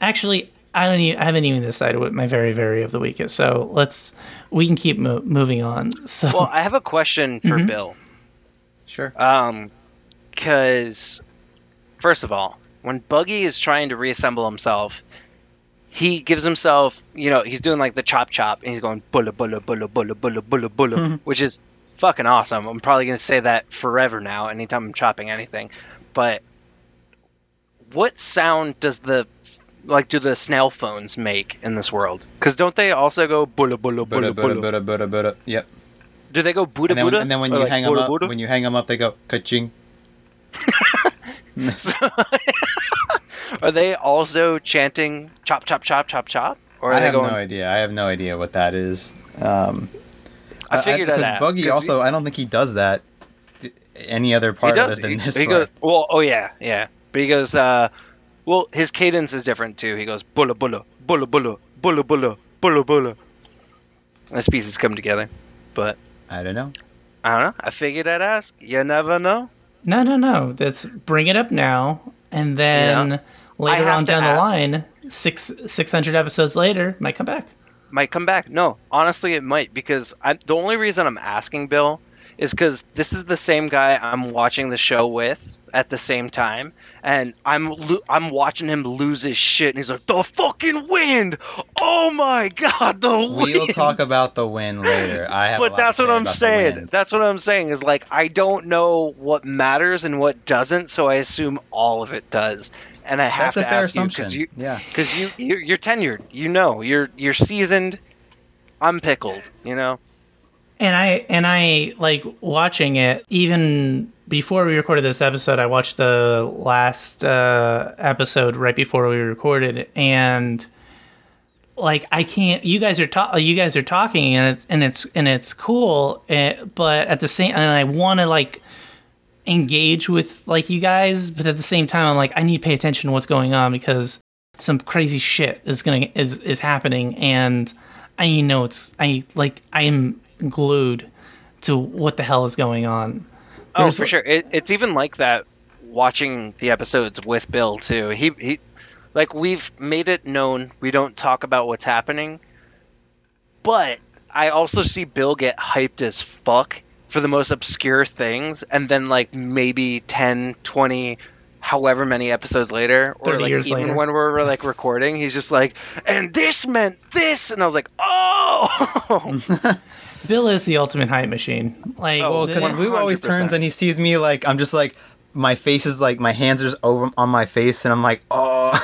actually, I don't. Even, I haven't even decided what my very very of the week is. So let's. We can keep mo- moving on. So Well, I have a question for Mm-hmm. Bill. Sure. Um, because first of all, when Buggy is trying to reassemble himself, he gives himself, you know, he's doing like the chop chop, and he's going bulla bulla bulla bulla bulla bulla bulla, mm-hmm. which is fucking awesome. I'm probably gonna say that forever now, anytime I'm chopping anything. But what sound does the like do the snail phones make in this world? Because don't they also go bulla bulla Buddha, bulla Buddha, bulla? Buddha, Buddha, Buddha. Yep. Do they go Buddha And then, and then when you hang them up, when you hang them up, they go ka-ching. Are they also chanting chop chop chop chop chop? Or are I they have going? no idea. I have no idea what that is. Um, I figured that because out. Buggy 'Cause also, I don't think he does that any other part does. other than he, this he part. goes, well, oh yeah, yeah. But he goes, uh, well, his cadence is different too. He goes bulla bulla bulla bulla bulla bulla bulla bulla. Those pieces come together, but I don't know. I don't know. I figured I'd ask. You never know. No, no, no. Let's bring it up now, and then Yeah. Later on to down the line, six six hundred episodes later, might come back. Might come back. No, honestly, it might because I, the only reason I'm asking Bill is because this is the same guy I'm watching the show with at the same time, and I'm lo- I'm watching him lose his shit, and he's like, "The fucking wind! Oh my god, the wind!" We'll talk about the wind later. I have. a but that's what I'm saying. That's what I'm saying is like I don't know what matters and what doesn't, so I assume all of it does, and I have That's a to fair ask you 'cause assumption. you yeah. because you you're, you're tenured. You know, you're you're seasoned. I'm pickled. You know. And I and I like watching it even before we recorded this episode. I watched the last uh, episode right before we recorded, and like I can't. You guys are ta- You guys are talking, and it's and it's and it's cool. eh, but at the same, and I want to like engage with like you guys, but at the same time, I'm like I need to pay attention to what's going on because some crazy shit is gonna is is happening, and I know it's I like I am glued to what the hell is going on. Oh, for like- sure. It, it's even like that watching the episodes with Bill too. He he like we've made it known we don't talk about what's happening. But I also see Bill get hyped as fuck for the most obscure things and then like maybe 10, 20 however many episodes later or like even later. when we're like recording he's just like and this meant this and I was like oh Bill is the ultimate hype machine. Like, Oh, Well, because th- Lou always turns and he sees me like I'm just like my face is like my hands are just over on my face and I'm like oh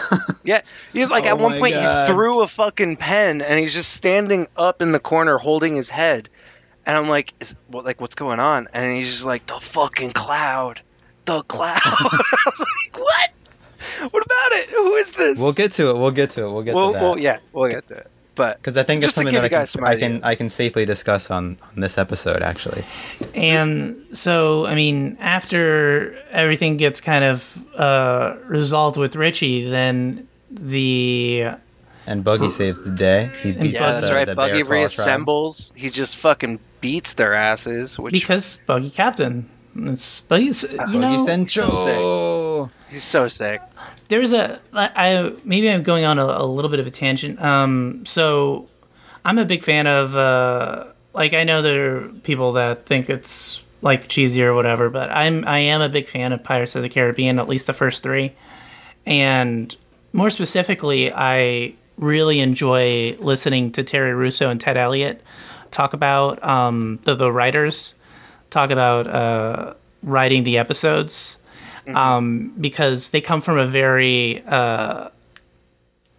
Yeah, he's like Oh at one point God. he threw a fucking pen and he's just standing up in the corner holding his head, and I'm like, is, what, like what's going on? And he's just like the fucking cloud, the cloud. I was like, what? What about it? Who is this? we'll get to it. We'll get to it. We'll get well, to that. well, yeah, we'll get to it. But Because I think it's something that I can I can. I can safely discuss on on this episode actually. and so I mean, after everything gets kind of uh, resolved with Richie, then the And Buggy saves the day. He beats yeah, the, that's right. the Buggy Bear Claw tribe. reassembles. He just fucking beats their asses, which because Buggy Captain. It's Buggy's, you Buggy know, Central. he's so sick. There's a I maybe I'm going on a, a little bit of a tangent. Um, so I'm a big fan of uh, like I know there are people that think it's like cheesy or whatever, but I'm I am a big fan of Pirates of the Caribbean, at least the first three, and more specifically, I really enjoy listening to Terry Rossio and Ted Elliott talk about um, the the writers talk about uh, writing the episodes um, because they come from a very uh,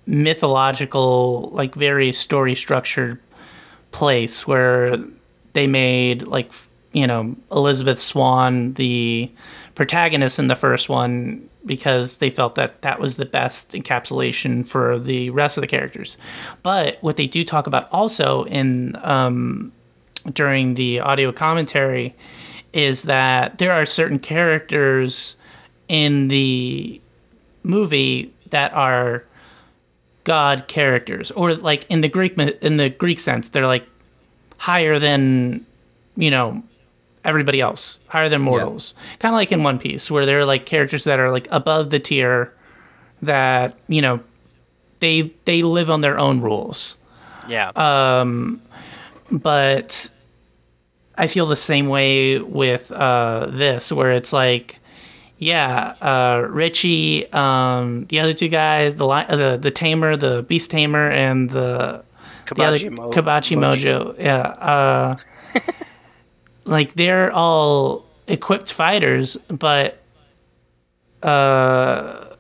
mythological, like very story structured place where they made like you know Elizabeth Swann the protagonist in the first one because they felt that that was the best encapsulation for the rest of the characters. But what they do talk about also in um, during the audio commentary is that there are certain characters in the movie that are god characters or like in the greek in the greek sense they're like higher than you know everybody else higher than mortals. Kind of like in one piece where they're like characters that are like above the tier that you know they they live on their own rules. Yeah. Um but I feel the same way with uh, this, where it's like yeah, uh, Richie, um, the other two guys, the li- uh, the the tamer, the beast tamer, and the the other Kabachi Mo- Kabachi. Mojo. Yeah, uh, like they're all equipped fighters, but uh,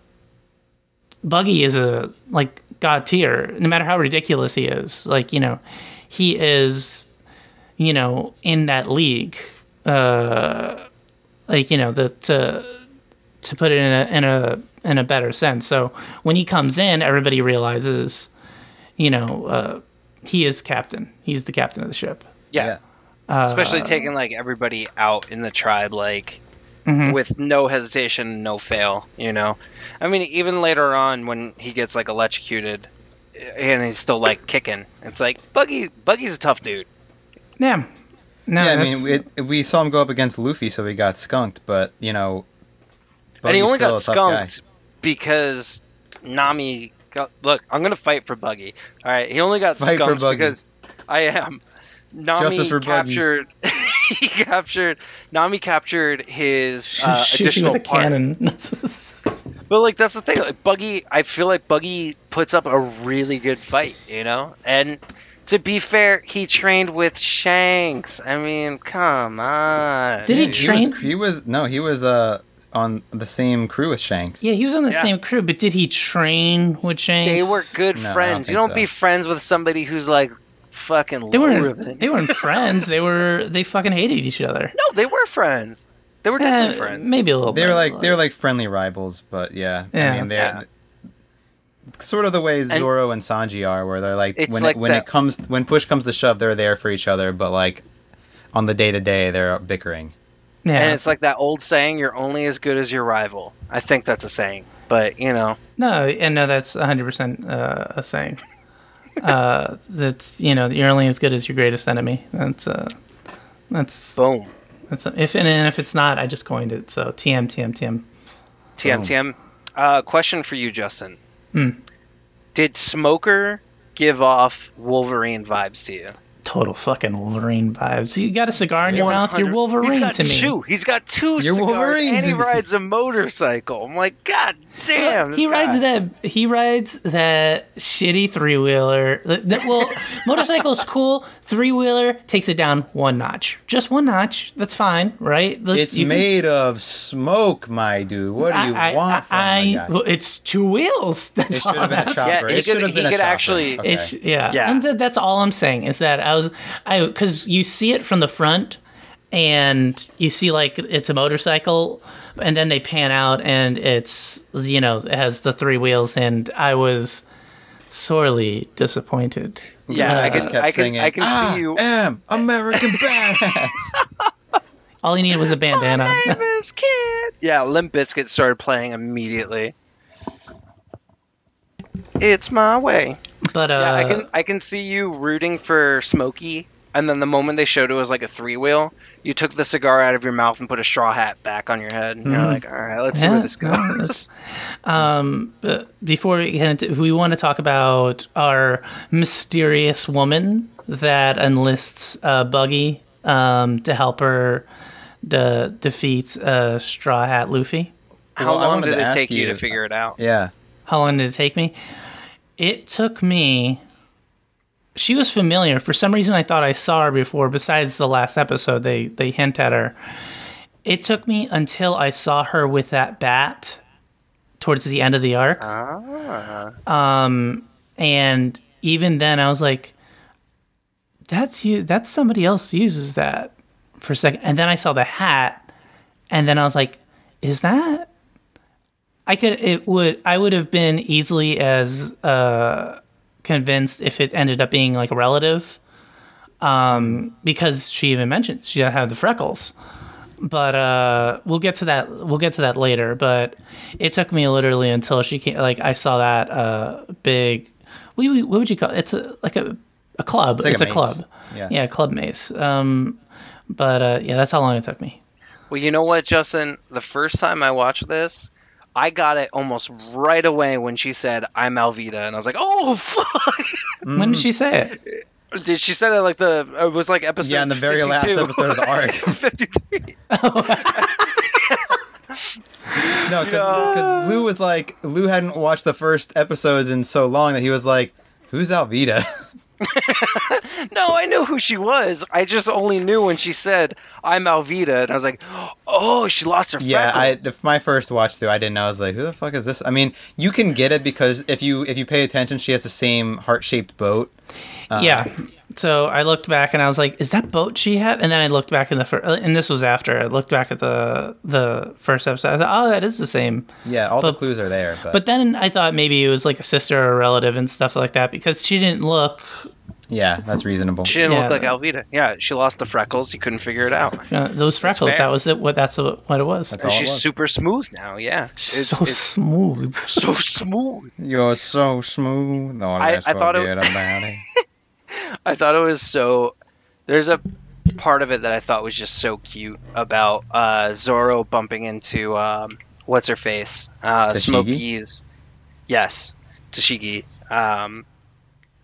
Buggy is a like god tier. No matter how ridiculous he is, like you know, he is, you know, in that league. Uh, like you know, the to to put it in a in a in a better sense. So when he comes in, everybody realizes, you know, uh, he is captain. He's the captain of the ship. Yeah. Uh, Especially taking like everybody out in the tribe, like Mhm. with no hesitation, no fail. You know, I mean, even later on when he gets like electrocuted, and he's still like kicking, it's like Buggy. Buggy's a tough dude. Yeah. No, yeah, I mean, it, we saw him go up against Luffy, so he got skunked. But you know, and he only got a tough guy. skunked because Nami. Got, look, I'm gonna fight for Buggy. All right, he only got Fight for skunked Buggy. because I am. Nami Justice for Buggy. captured. he captured. Nami captured his uh, shoot additional with a part. cannon. But like that's the thing. Like Buggy, I feel like Buggy puts up a really good fight. You know, and to be fair, he trained with Shanks. I mean, come on. Did he. He train- was, he was no, he was uh on the same crew with Shanks. yeah, he was on the Yeah. same crew, but did he train with Shanks? They were good No, I don't friends. you don't so. be friends with somebody who's like fucking. They weren't. than- They weren't friends. They were. They fucking hated each other. No, they were friends. They were definitely Eh, friends. maybe a little. They bit. were like they were like friendly rivals, but yeah, Yeah. I mean they're Yeah. sort of the way Zoro and, Sanji are, where they're like when like it, when that- it comes when push comes to shove, they're there for each other, but like on the day to day, they're bickering. Yeah. And it's like that old saying, "You're only as good as your rival." I think that's a saying, but you know, No, and no, that's 100% uh, a saying. Uh, that's you know, you're only as good as your greatest enemy. That's uh, that's boom. that's if and, and if it's not, I just coined it. So TM TM TM. TM TM. Uh, question for you, Justin. Hmm. Did Smoker give off Wolverine vibes to you? Total fucking Wolverine vibes. You got a cigar in your mouth, you're Wolverine He's got to me. two. He's got two You're cigars, Wolverine and he rides a motorcycle. I'm like, God damn. he this rides guy." that. He rides that shitty three wheeler. That, well, motorcycle's cool. Three wheeler takes it down one notch, just one notch. That's fine, right? Let's- It's you can- made of smoke, my dude. What do you I, want from I, the I, guy? well, it's two wheels. It That's should all have been I'm a saying. chopper. Yeah, he it should have been a could chopper. actually- Okay. It's yeah, Yeah. And th- that's all I'm saying is that I was I because you see it from the front and you see like it's a motorcycle and then they pan out and it's you know it has the three wheels and I was sorely disappointed. Yeah, Uh, I just can, kept I can, singing. I can I see you. am American badass. all he needed was a bandana. This kid. Yeah, Limp Bizkit started playing immediately. It's my way. but uh, Yeah, I can I can see you rooting for Smokey, and then the moment they showed it was like a three wheel, you took the cigar out of your mouth and put a straw hat back on your head, and you're like, all right, let's see where this goes. that's- um, but before we get into, we want to talk about our mysterious woman that enlists uh, Buggy um, to help her to defeat uh, Straw Hat Luffy. How Well, long wanted did it take you you- to figure it out? yeah. How long did it take me? It took me. She was familiar. For some reason, I thought I saw her before. Besides the last episode, they they hint at her. It took me until I saw her with that bat towards the end of the arc. Ah. Um, and even then, I was like, "That's you. That's somebody else uses that for a second. And then I saw the hat, and then I was like, "Is that?" I could. It would. I would have been easily as uh, convinced if it ended up being like a relative, um, because she even mentioned she had the freckles. But uh, we'll get to that. We'll get to that later. But it took me literally until she came. Like I saw that uh, big. What, what would you call it? It's a like a a club. It's, like a a, club. Yeah. yeah, club mace. Um, but uh, yeah, that's how long it took me. Well, you know what, Justin? The first time I watched this, I got it almost right away when she said, "I'm Alvida," and I was like, "Oh fuck!" When did she say it? Did she said it like the? It was like episode. Yeah, in the very last episode of the arc. No, because Lou was like Lou hadn't watched the first episodes in so long that he was like, "Who's Alvida?" No, I knew who she was. I just only knew when she said, "I'm Alvida," and I was like, "Oh, she lost her yeah, freckle." I if my first watch through, I didn't know. I was like, "Who the fuck is this?" I mean, you can get it because if you if you pay attention, she has the same heart shaped boat. Uh, yeah. So I looked back and I was like, "Is that boat she had?" And then I looked back in the first, and this was after I looked back at the the first episode. I thought, "Oh, that is the same." Yeah, all the clues are there. But, But then I thought maybe it was like a sister or a relative and stuff like that because she didn't look. yeah, that's reasonable. she didn't Yeah. look like Alvida. Yeah, she lost the freckles. You couldn't figure it out. Uh, those freckles—that was it. What that's what, what it was. That's And all it she's was. super smooth now. Yeah, it's, so it's smooth. so smooth. You're so smooth. Oh, I- I thought it- forget about it. I thought it was so. There's a part of it that I thought was just so cute about uh, Zoro bumping into um, what's her face, uh, Tashigi? Smokey's. Yes, Tashigi. Um,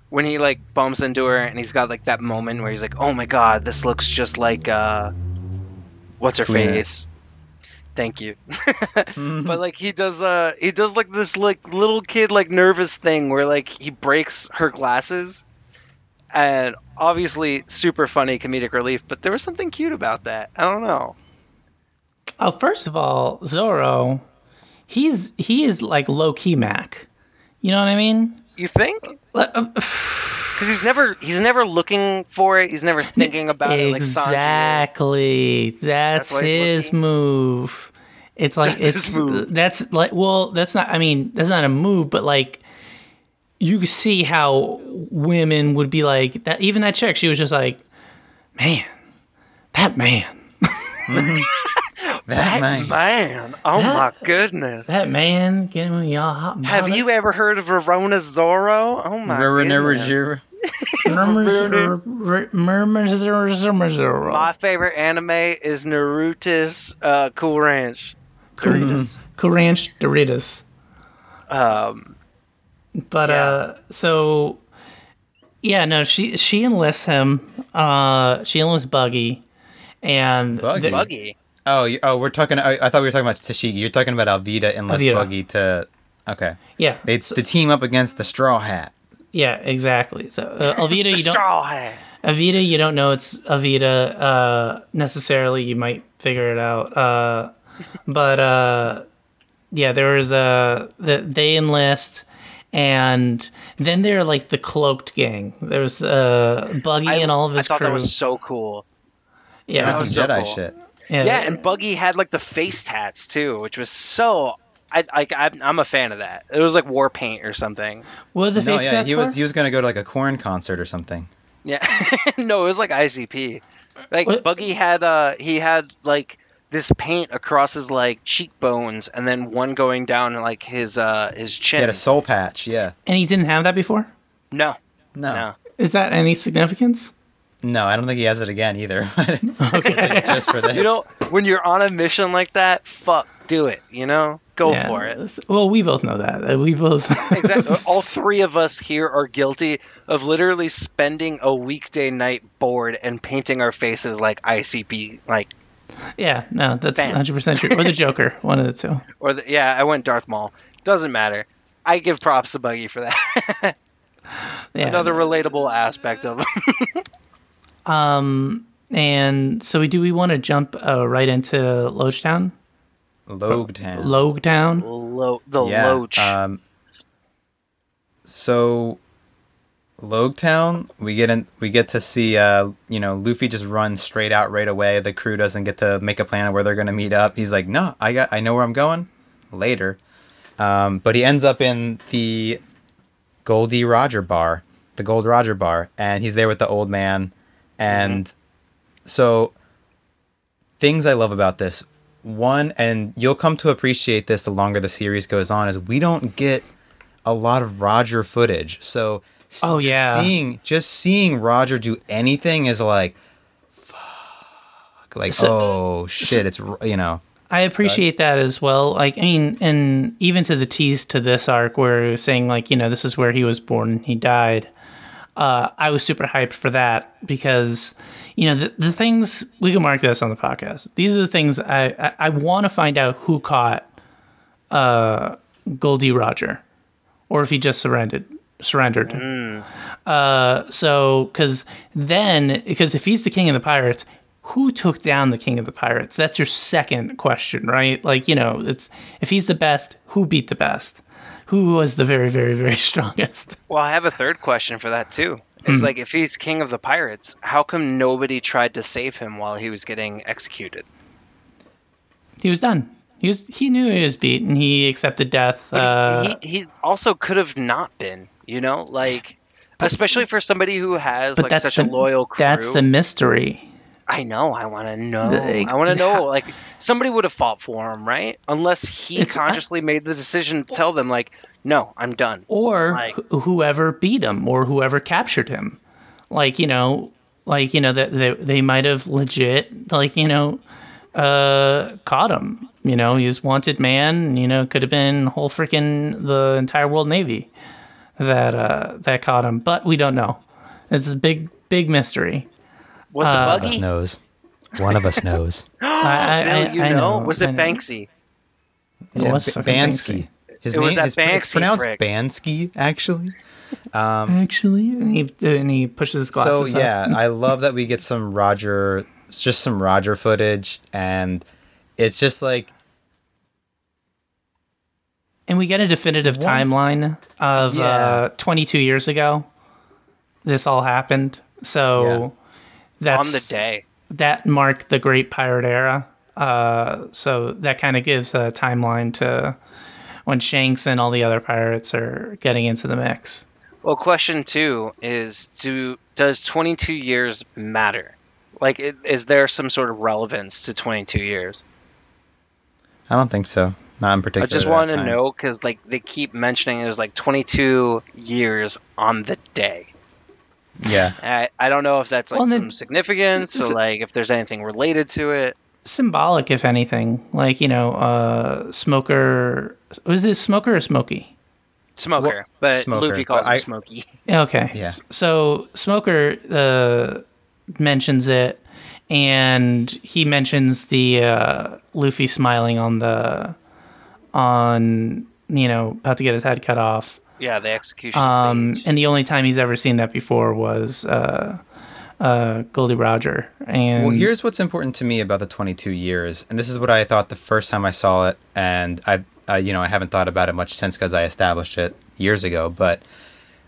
when he like bumps into her and he's got like that moment where he's like, "Oh my god, this looks just like uh, what's her face." Thank you. but like he does uh he does like this like little kid like nervous thing where like he breaks her glasses and obviously super funny comedic relief but there was something cute about that i don't know Oh, first of all, Zoro, he's he is like low key Mac. You know what I mean? you think because um, he's never he's never looking for it he's never thinking about it like exactly. That's, That's his move. It's like That's it's that's like well, that's not. I mean, that's not a move, but like you can see how women would be like that. Even that chick, she was just like, man, that man, that man. man oh my goodness that man, getting me all hot. and have you ever heard of Roronoa Zoro? Oh my Never, never, goodness. zero. Murmurs, murmurs, murmurs, murmurs. My favorite anime is Naruto's uh, Cool Ranch. Doritos. Cool Ranch Doritos. um, But Yeah. uh so yeah, no, she she enlists him. Uh she enlists Buggy and Buggy? the- Buggy. Oh, oh, we're talking. I, I thought we were talking about Tashigi. You're talking about Alvida and Les Buggy to. Okay, yeah. they the team up against the Straw Hat. Yeah, exactly. So uh, Alvida you don't Straw Hat. Avita you don't know it's Avita uh necessarily, you might figure it out. Uh but uh yeah, there was a the, they enlist and then they're like the cloaked gang. There's uh Buggy I, and all of his I his thought crew. that was so cool. yeah, That's That some was so Jedi cool. shit. yeah, Yeah, and Buggy had like the face tats too, which was so. I, I I'm, I'm a fan of that. It was like war paint or something. what are the No, face yeah, tats he was he was gonna go to like a Korn concert or something. Yeah, no, it was like ICP. Like What? Buggy had uh he had like this paint across his like cheekbones, and then one going down like his uh his He chin. had a soul patch. Yeah. And he didn't have that before? no, No. no. Is that any significance? No, I don't think he has it again either. okay. Just for this. You know, when you're on a mission like that, fuck, do it. You know, go Yeah. for it. Well, we both know that. We both. Exactly. All three of us here are guilty of literally spending a weekday night bored and painting our faces like ICP, like yeah, no, that's Bam. 100% true. Or the Joker, one of the two. or the, yeah, I went Darth Maul. Doesn't matter. I give props to Buggy for that. Yeah. Another relatable aspect of him. Um, and so we do we want to jump uh, right into Loguetown? Loguetown. Loguetown? Lo- the yeah. Loach. Um, so Loguetown, we get in, we get to see uh, you know, Luffy just runs straight out right away. The crew doesn't get to make a plan of where they're gonna meet up. He's like, No, I got I know where I'm going later. Um, but he ends up in the Gol D. Roger bar, the Gold Roger bar, and he's there with the old man. And so things I love about this one, and you'll come to appreciate this the longer the series goes on, is we don't get a lot of Roger footage. So Oh, just yeah. seeing just seeing Roger do anything is like, fuck, like So- oh shit, it's you know. I appreciate that as well. Like, I mean, and even to the tease to this arc where it was saying, like, you know, this is where he was born and he died. Uh, I was super hyped for that because, you know, the, the things we can mark this on the podcast. These are the things I, I, I want to find out who caught uh, Gol D. Roger, or if he just surrendered. Surrendered. Uh, so, because then, because if he's the king of the pirates, who took down the king of the pirates? That's your second question, right? Like, you know, it's if he's the best, who beat the best? Who was the very, very, very strongest? Well, I have a third question for that too. It's Hmm. like if he's king of the pirates, how come nobody tried to save him while he was getting executed? He was done. He was. He knew he was beaten. He accepted death. Uh, he, he also could have not been, you know, like especially for somebody who has like such the a loyal crew. that's the mystery. I know. I want to know. Like, I want to know. Like somebody would have fought for him, right? Unless he It's- I- consciously made the decision to tell them, like, "No, I'm done." or Like- wh- whoever beat him or whoever captured him like you know like you know that they, they might have legit like you know uh caught him you know he was wanted man you know could have been whole freaking the entire world navy that uh that caught him but we don't know it's a big big mystery Was Uh, it One of us knows. One of us knows. I, I, Bill, you I know? know Was it know. Banksy? It was Ba- fucking Bansky. His It name was that is it's pronounced prick. Bansky, actually. actually and he, and he pushes his glasses so yeah, up. I love that we get some Roger, it's just some Roger footage, and it's just like And we get a definitive Once- timeline of Yeah. uh, 22 years ago. This all happened. So that's On the day. that marked the Great Pirate Era. Uh, so that kind of gives a timeline to when Shanks and all the other pirates are getting into the mix. Well, question two is: Do does 22 years matter? Like, is there some sort of relevance to 22 years? I don't think so. Not in I particular. just that want to know because, like, they keep mentioning it was like 22 years on the day. Yeah, I, I don't know if that's like Well, then- some significance, or like if there's anything related to it. Symbolic, if anything. Like, you know, uh, Smoker. Was this Smoker or Smokey? Smoker, but Smoker, Luffy called but him I- Smokey. Okay. Yeah. So Smoker uh, mentions it, and he mentions the uh, Luffy smiling on the on you know about to get his head cut off. Yeah, the execution Um, stage. and the only time he's ever seen that before was uh, uh, Gol D. Roger. And Well, here's what's important to me about the 22 years, and this is what I thought the first time I saw it, and I, I you know, I haven't thought about it much since because I established it years ago. But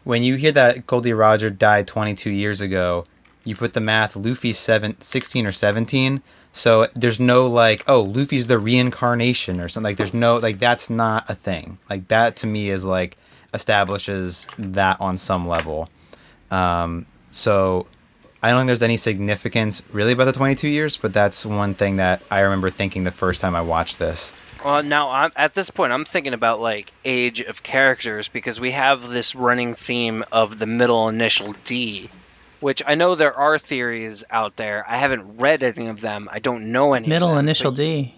when you hear that Gol D. Roger died 22 years ago, you put the math. Luffy's seven, 16 or 17, so there's no like, oh, Luffy's the reincarnation or something. Like, there's no like, that's not a thing. Like that to me is like establishes that on some level. Um, so I don't think there's any significance really about the 22 years, but that's one thing that I remember thinking the first time I watched this. Well, now I'm, at this point, I'm thinking about like age of characters because we have this running theme of the middle initial D, which I know there are theories out there. I haven't read any of them. I don't know any. of middle them, initial but D.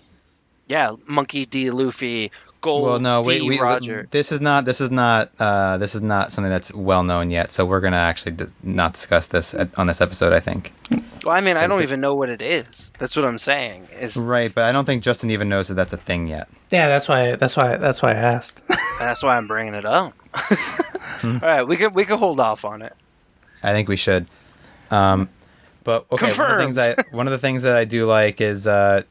Yeah, Monkey D. Luffy. Gold well, no, wait, D. we, Roger. this is not this is not uh, this is not something that's well known yet. So we're gonna actually d- not discuss this at, on this episode. I think. Well, I mean, I don't the- even know what it is. That's what I'm saying. Is Right, but I don't think Justin even knows that that's a thing yet. Yeah, that's why. That's why. That's why I asked. that's why I'm bringing it up. Hmm. All right, we could we could hold off on it. I think we should. Um, but okay, one of the things I one of the things that I do like is uh,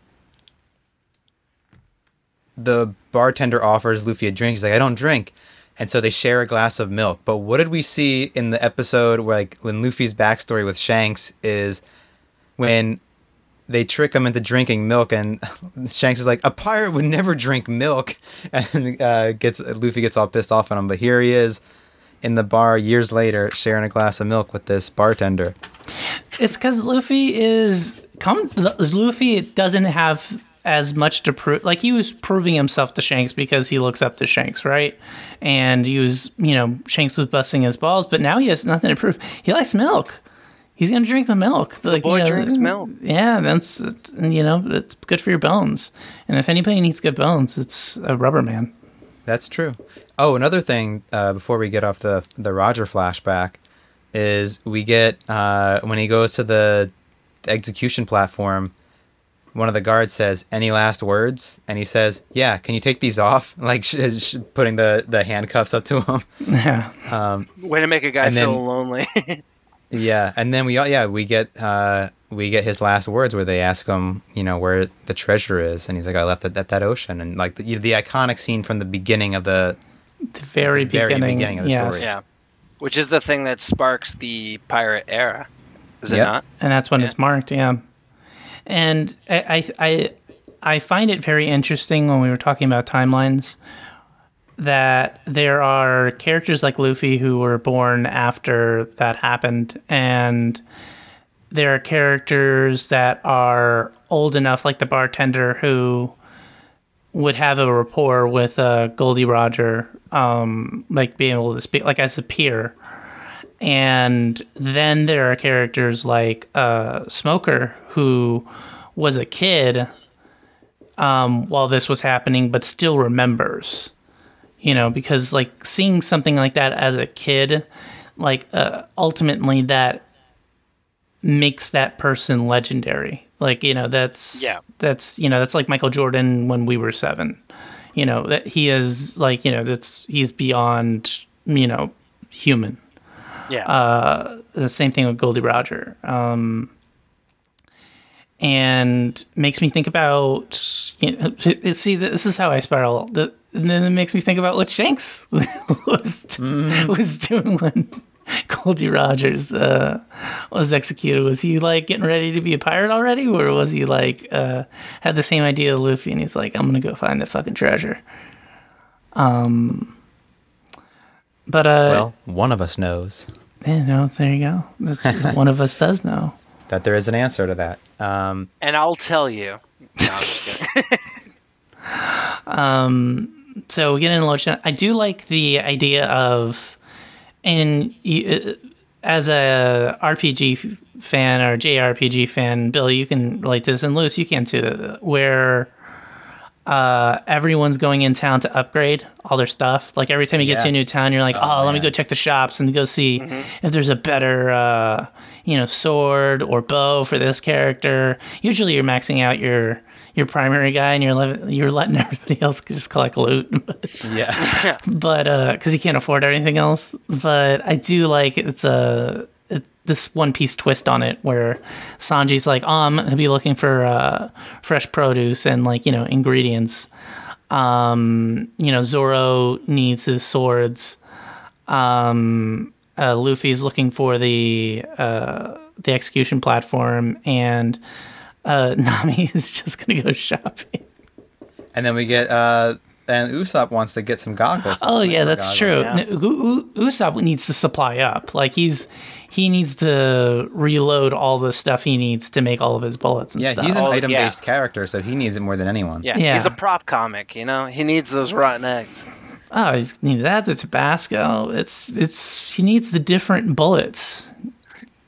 the bartender offers Luffy a drink. He's like, I don't drink, and so they share a glass of milk. But what did we see in the episode where like when Luffy's backstory with Shanks is when they trick him into drinking milk, and Shanks is like, a pirate would never drink milk, and uh, gets Luffy gets all pissed off at him. But here he is in the bar years later, sharing a glass of milk with this bartender. It's because Luffy is come. Luffy doesn't have as much to prove. Like he was proving himself to Shanks because he looks up to Shanks, right? And he was, you know, Shanks was busting his balls, but now he has nothing to prove. He likes milk. He's gonna drink the milk. Like, boy you know, drinks mm, milk. Yeah, that's it's, you know, it's good for your bones. And if anybody needs good bones, it's a rubber man. That's true. Oh, another thing uh, before we get off the the Roger flashback is we get uh, when he goes to the execution platform. one of the guards says, "Any last words?" And he says, "Yeah, can you take these off?" Like sh- sh- putting the the handcuffs up to him. Yeah. Way to make a guy feel then- lonely. yeah, and then we all yeah we get uh we get his last words where they ask him you know where the treasure is, and he's like, "I left it at that ocean," and like the, you know, the iconic scene from the beginning of the The very, the very beginning, beginning of the yes. story. yeah. Which is the thing that sparks the pirate era. Is it not? and that's when Yeah. it's marked. Yeah, and I, I I I find it very interesting when we were talking about timelines that there are characters like Luffy who were born after that happened, and there are characters that are old enough, like the bartender who would have a rapport with uh, Gol D. Roger, um, like being able to speak like as a peer. And then there are characters like uh, Smoker, who was a kid um, while this was happening, but still remembers. You know, because like seeing something like that as a kid, like uh, ultimately that makes that person legendary. Like you know, that's Yeah. that's you know that's like Michael Jordan when we were seven. You know that he is like you know that's he's beyond you know human Yeah. the same thing with Gol D. Roger. Um, and makes me think about you know, see this is how I spiral. The, and then it makes me think about what Shanks was was doing when Gol D. Rogers uh, was executed. Was he like getting ready to be a pirate already, or was he like uh, had the same idea as Luffy and he's like, I'm gonna go find the fucking treasure. Um, but uh, well, one of us knows yeah, no, there you go. That's, one of us does know. that there is an answer to that. Um, and I'll tell you. No, I'm just kidding. So we get into Lotion. I do like the idea of, and you, uh, as a RPG fan or JRPG fan, Bill, you can relate to this, and Louis, you can too. Where uh, everyone's going in town to upgrade all their stuff. Like every time you get to a new town, you're like, oh, let me go check the shops and go see if there's a better, uh, you know, sword or bow for this character. Usually, you're maxing out your your primary guy and you're you're letting everybody else just collect loot. yeah, but because he can't afford anything else. But I do like it's a it, this one piece twist on it where Sanji's like, oh, I'm gonna be looking for uh, fresh produce and like you know ingredients. Um, you know, Zoro needs his swords. Um, uh, Luffy's looking for the uh, the execution platform, and uh, Nami is just gonna go shopping. and then we get uh, and Usopp wants to get some goggles. Oh yeah, that's goggles. true. yeah. N- U- U- Usopp needs to supply up. Like he's he needs to reload all the stuff he needs to make all of his bullets and Yeah, stuff. he's an Oh, item-based character, so he needs it more than anyone. Yeah, Yeah. he's a prop comic. You know, he needs those rotten eggs. oh, he's need that the Tabasco. It's it's he needs the different bullets.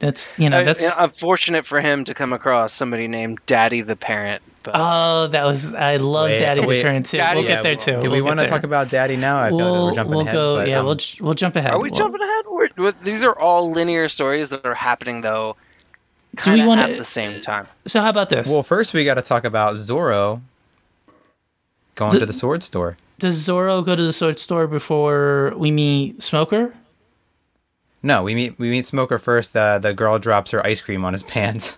That's you know that's unfortunate for him to come across somebody named Daddy the Parent. But oh that was I love Wait, Daddy wait. the Parent too. Daddy- we'll yeah, get there too. Do we We'll want to talk about Daddy now? I feel We'll we're jumping we'll ahead. go. but, yeah, um, we'll j- we'll jump ahead. are we We'll- jumping ahead? We're, we're- these are all linear stories that are happening though. Do we wanna- at the same time? So how about this? Well, first we got to talk about Zoro going The- to the sword store. Does Zoro go to the sword store before we meet Smoker? No, we meet we meet Smoker first. The the girl drops her ice cream on his pants.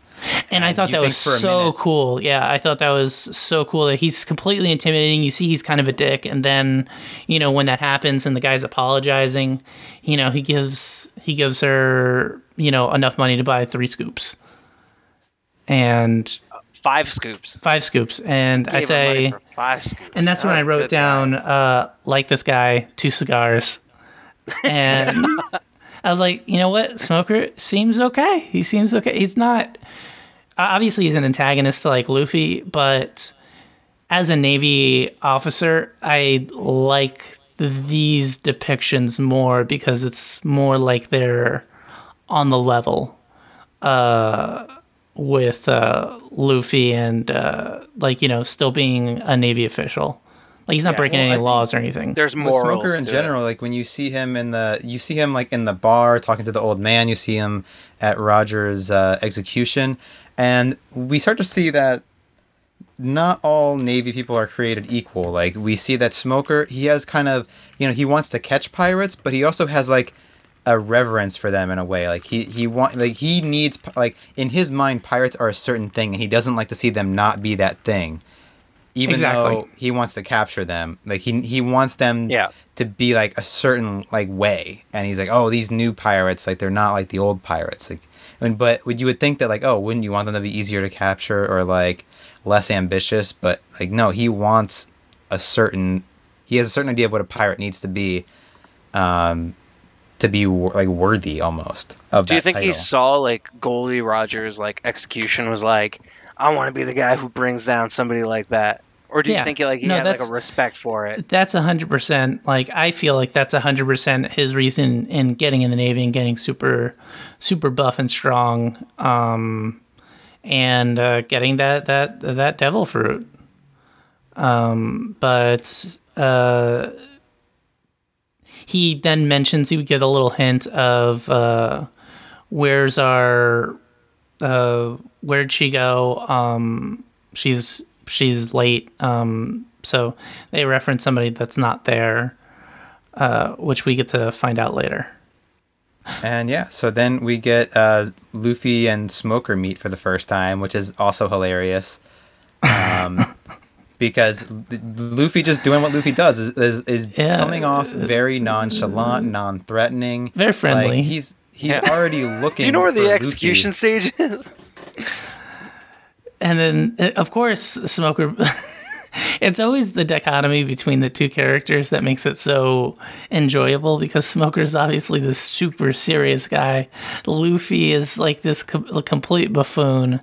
And I thought you that was so minute- cool. Yeah, I thought that was so cool that he's completely intimidating. You see, he's kind of a dick, and then, you know, when that happens and the guy's apologizing, you know, he gives he gives her, you know, enough money to buy three scoops, and Five scoops. five scoops, and I Gave her money say, five scoops. and that's when Oh, I wrote down, uh, like this guy, two cigars, and I was like, you know what, Smoker seems okay. He seems okay. He's not obviously he's an antagonist to like Luffy, but as a Navy officer, I like these depictions more because it's more like they're on the level uh, with uh, Luffy and uh, like you know still being a Navy official. Like he's not Yeah, breaking well, any think laws or anything. There's With morals. Smoker in to it. general, like when you see him in the, you see him like in the bar talking to the old man. You see him at Roger's uh, execution, and we start to see that not all Navy people are created equal. Like we see that Smoker, he has kind of, you know, he wants to catch pirates, but he also has like a reverence for them in a way. Like he he want like he needs like in his mind, pirates are a certain thing, and he doesn't like to see them not be that thing. Even Exactly. though he wants to capture them, like he he wants them Yeah. to be like a certain like way, and he's like, oh, these new pirates, like they're not like the old pirates. Like, and but would you would think that like, oh, wouldn't you want them to be easier to capture or like less ambitious? But like, no, he wants a certain. He has a certain idea of what a pirate needs to be, um, to be like worthy almost of. Do you that think he saw like Gol D. Rogers like execution was like, I want to be the guy who brings down somebody like that, or do you Yeah. think like he No, had like a respect for it? That's hundred percent. Like I feel like that's hundred percent his reason in getting in the navy and getting super, super buff and strong, um, and uh, getting that that that devil fruit. Um, but uh, he then mentions he would get a little hint of uh, where's our uh, where'd she go? Um, she's she's late. Um, so they reference somebody that's not there, uh, which we get to find out later. And yeah, so then we get uh, Luffy and Smoker meet for the first time, which is also hilarious. Um, because L- Luffy just doing what Luffy does is, is, is Yeah. coming off very nonchalant, non-threatening. Very friendly. Like, he's he's Yeah. already looking. Do you know where for the Luffy. execution stage is? And then, uh, of course, Smoker. it's always the dichotomy between the two characters that makes it so enjoyable because Smoker's obviously this super serious guy. Luffy is like this com- complete buffoon.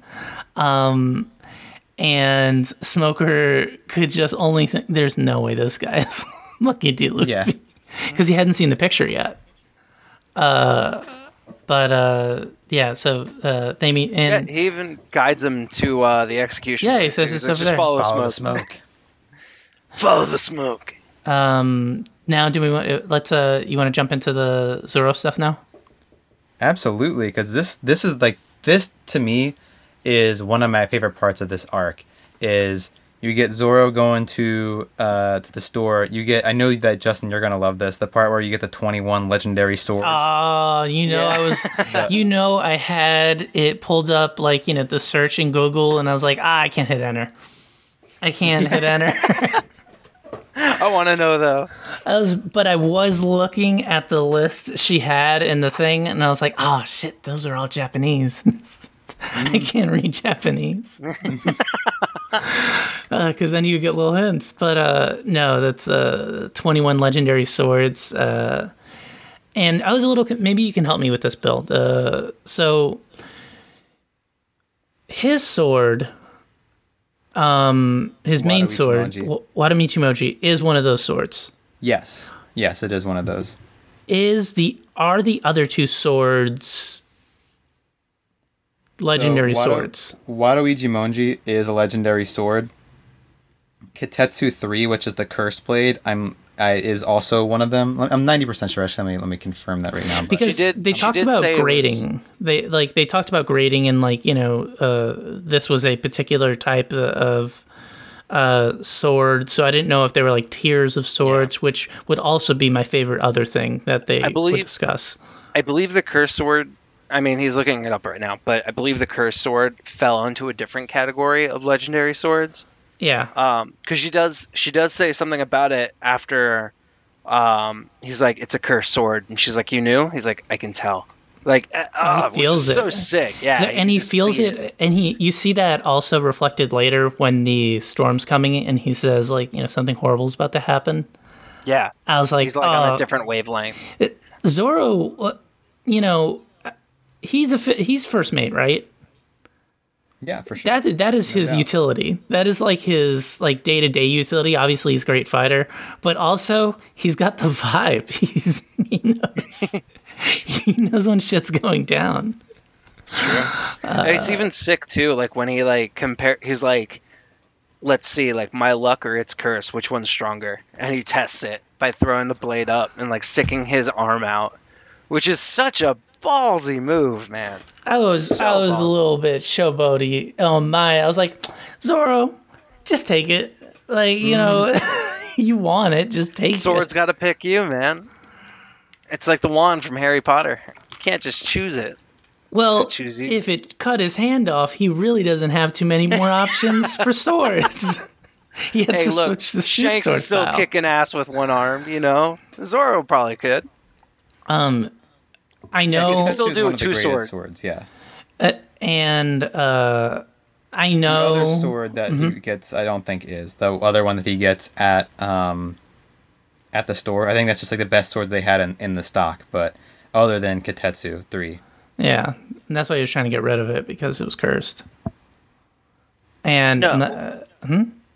Um, and Smoker could just only think there's no way this guy is lucky to Luffy. Yeah. Because he hadn't seen the picture yet. Uh, but uh, yeah, so uh, they meet Yeah, he even guides him to uh, the execution. Yeah, he says it's over there." Follow, Follow the smoke. smoke. Follow the smoke. Um, now, do we want? Let's. Uh, you want to jump into the Zoro stuff now? Absolutely, because this this is like this to me is one of my favorite parts of this arc. Is you get Zoro going to uh to the store. You get I know that Justin you're gonna love this. The part where you get the twenty one legendary swords. Oh, you know, Yeah. I was, you know, I had it pulled up like you know the search in Google, and I was like, ah, I can't hit enter. I can't hit enter. I want to know though. I was, but I was looking at the list she had in the thing, and I was like, oh shit, those are all Japanese. I can't read Japanese. Because then you get little hints. But uh, no, that's uh, 21 legendary swords. Uh, and I was a little, maybe you can help me with this build. Uh, so his sword, um, his main sword, Wadamichimoji. Wa- Wadamichimoji, is one of those swords. Yes, yes, it is one of those. is the are the other two swords legendary So, Wado- swords? Wado Ichimonji is a legendary sword. Kitetsu three, which is the curse blade, I'm I, is also one of them. I'm ninety percent sure. Actually, let me let me confirm that right now. But Because did- they talked did about say it was- grading. They like they talked about grading and like you know uh, this was a particular type of uh, sword. So I didn't know if they were like tiers of swords, which would also be my favorite other thing that they would believe- discuss. I believe the curse sword. I mean, he's looking it up right now, but I believe the curse sword fell into a different category of legendary swords. Yeah, Um, because she does, she does say something about it after. Um, he's like, "It's a cursed sword," and she's like, "You knew?" He's like, "I can tell." Like, uh, oh, which feels is so sick. Yeah, So- and he feels see it, and he you see that also reflected later when the storm's coming and he says like you know something horrible's about to happen Yeah, i was like, he's like on oh, a different wavelength. zoro uh, you know he's a he's first mate right yeah, for sure. that that is his doubt. utility that is like his like day-to-day utility obviously he's a great fighter but also he's got the vibe he's he knows he knows when shit's going down uh, And it's even sick too. Like when he like compare, he's like, "Let's see, like my luck or its curse, which one's stronger?" And he tests it by throwing the blade up and like sticking his arm out, which is such a ballsy move, man. I was So I was a little bit showboaty. Oh my! I was like, Zoro, just take it. Like you know, you want it, just take it. Sword's it. got to pick you, man. It's like the wand from Harry Potter. You can't just choose it. Well, if it cut his hand off, he really doesn't have too many more options for swords. he had Hey, to look, switch Shanks shoe sword still style. kicking ass with one arm, you know? Zoro probably could. Um, I know, Kitetsu Still is do one of the two greatest sword. swords. Yeah. uh, and uh, I The know. other sword that Mm-hmm. he gets, I don't think is the other one that he gets at um, at the store. I think that's just like the best sword they had in, in the stock. But other than Kitetsu three, Yeah, and that's why he was trying to get rid of it because it was cursed. And No. uh,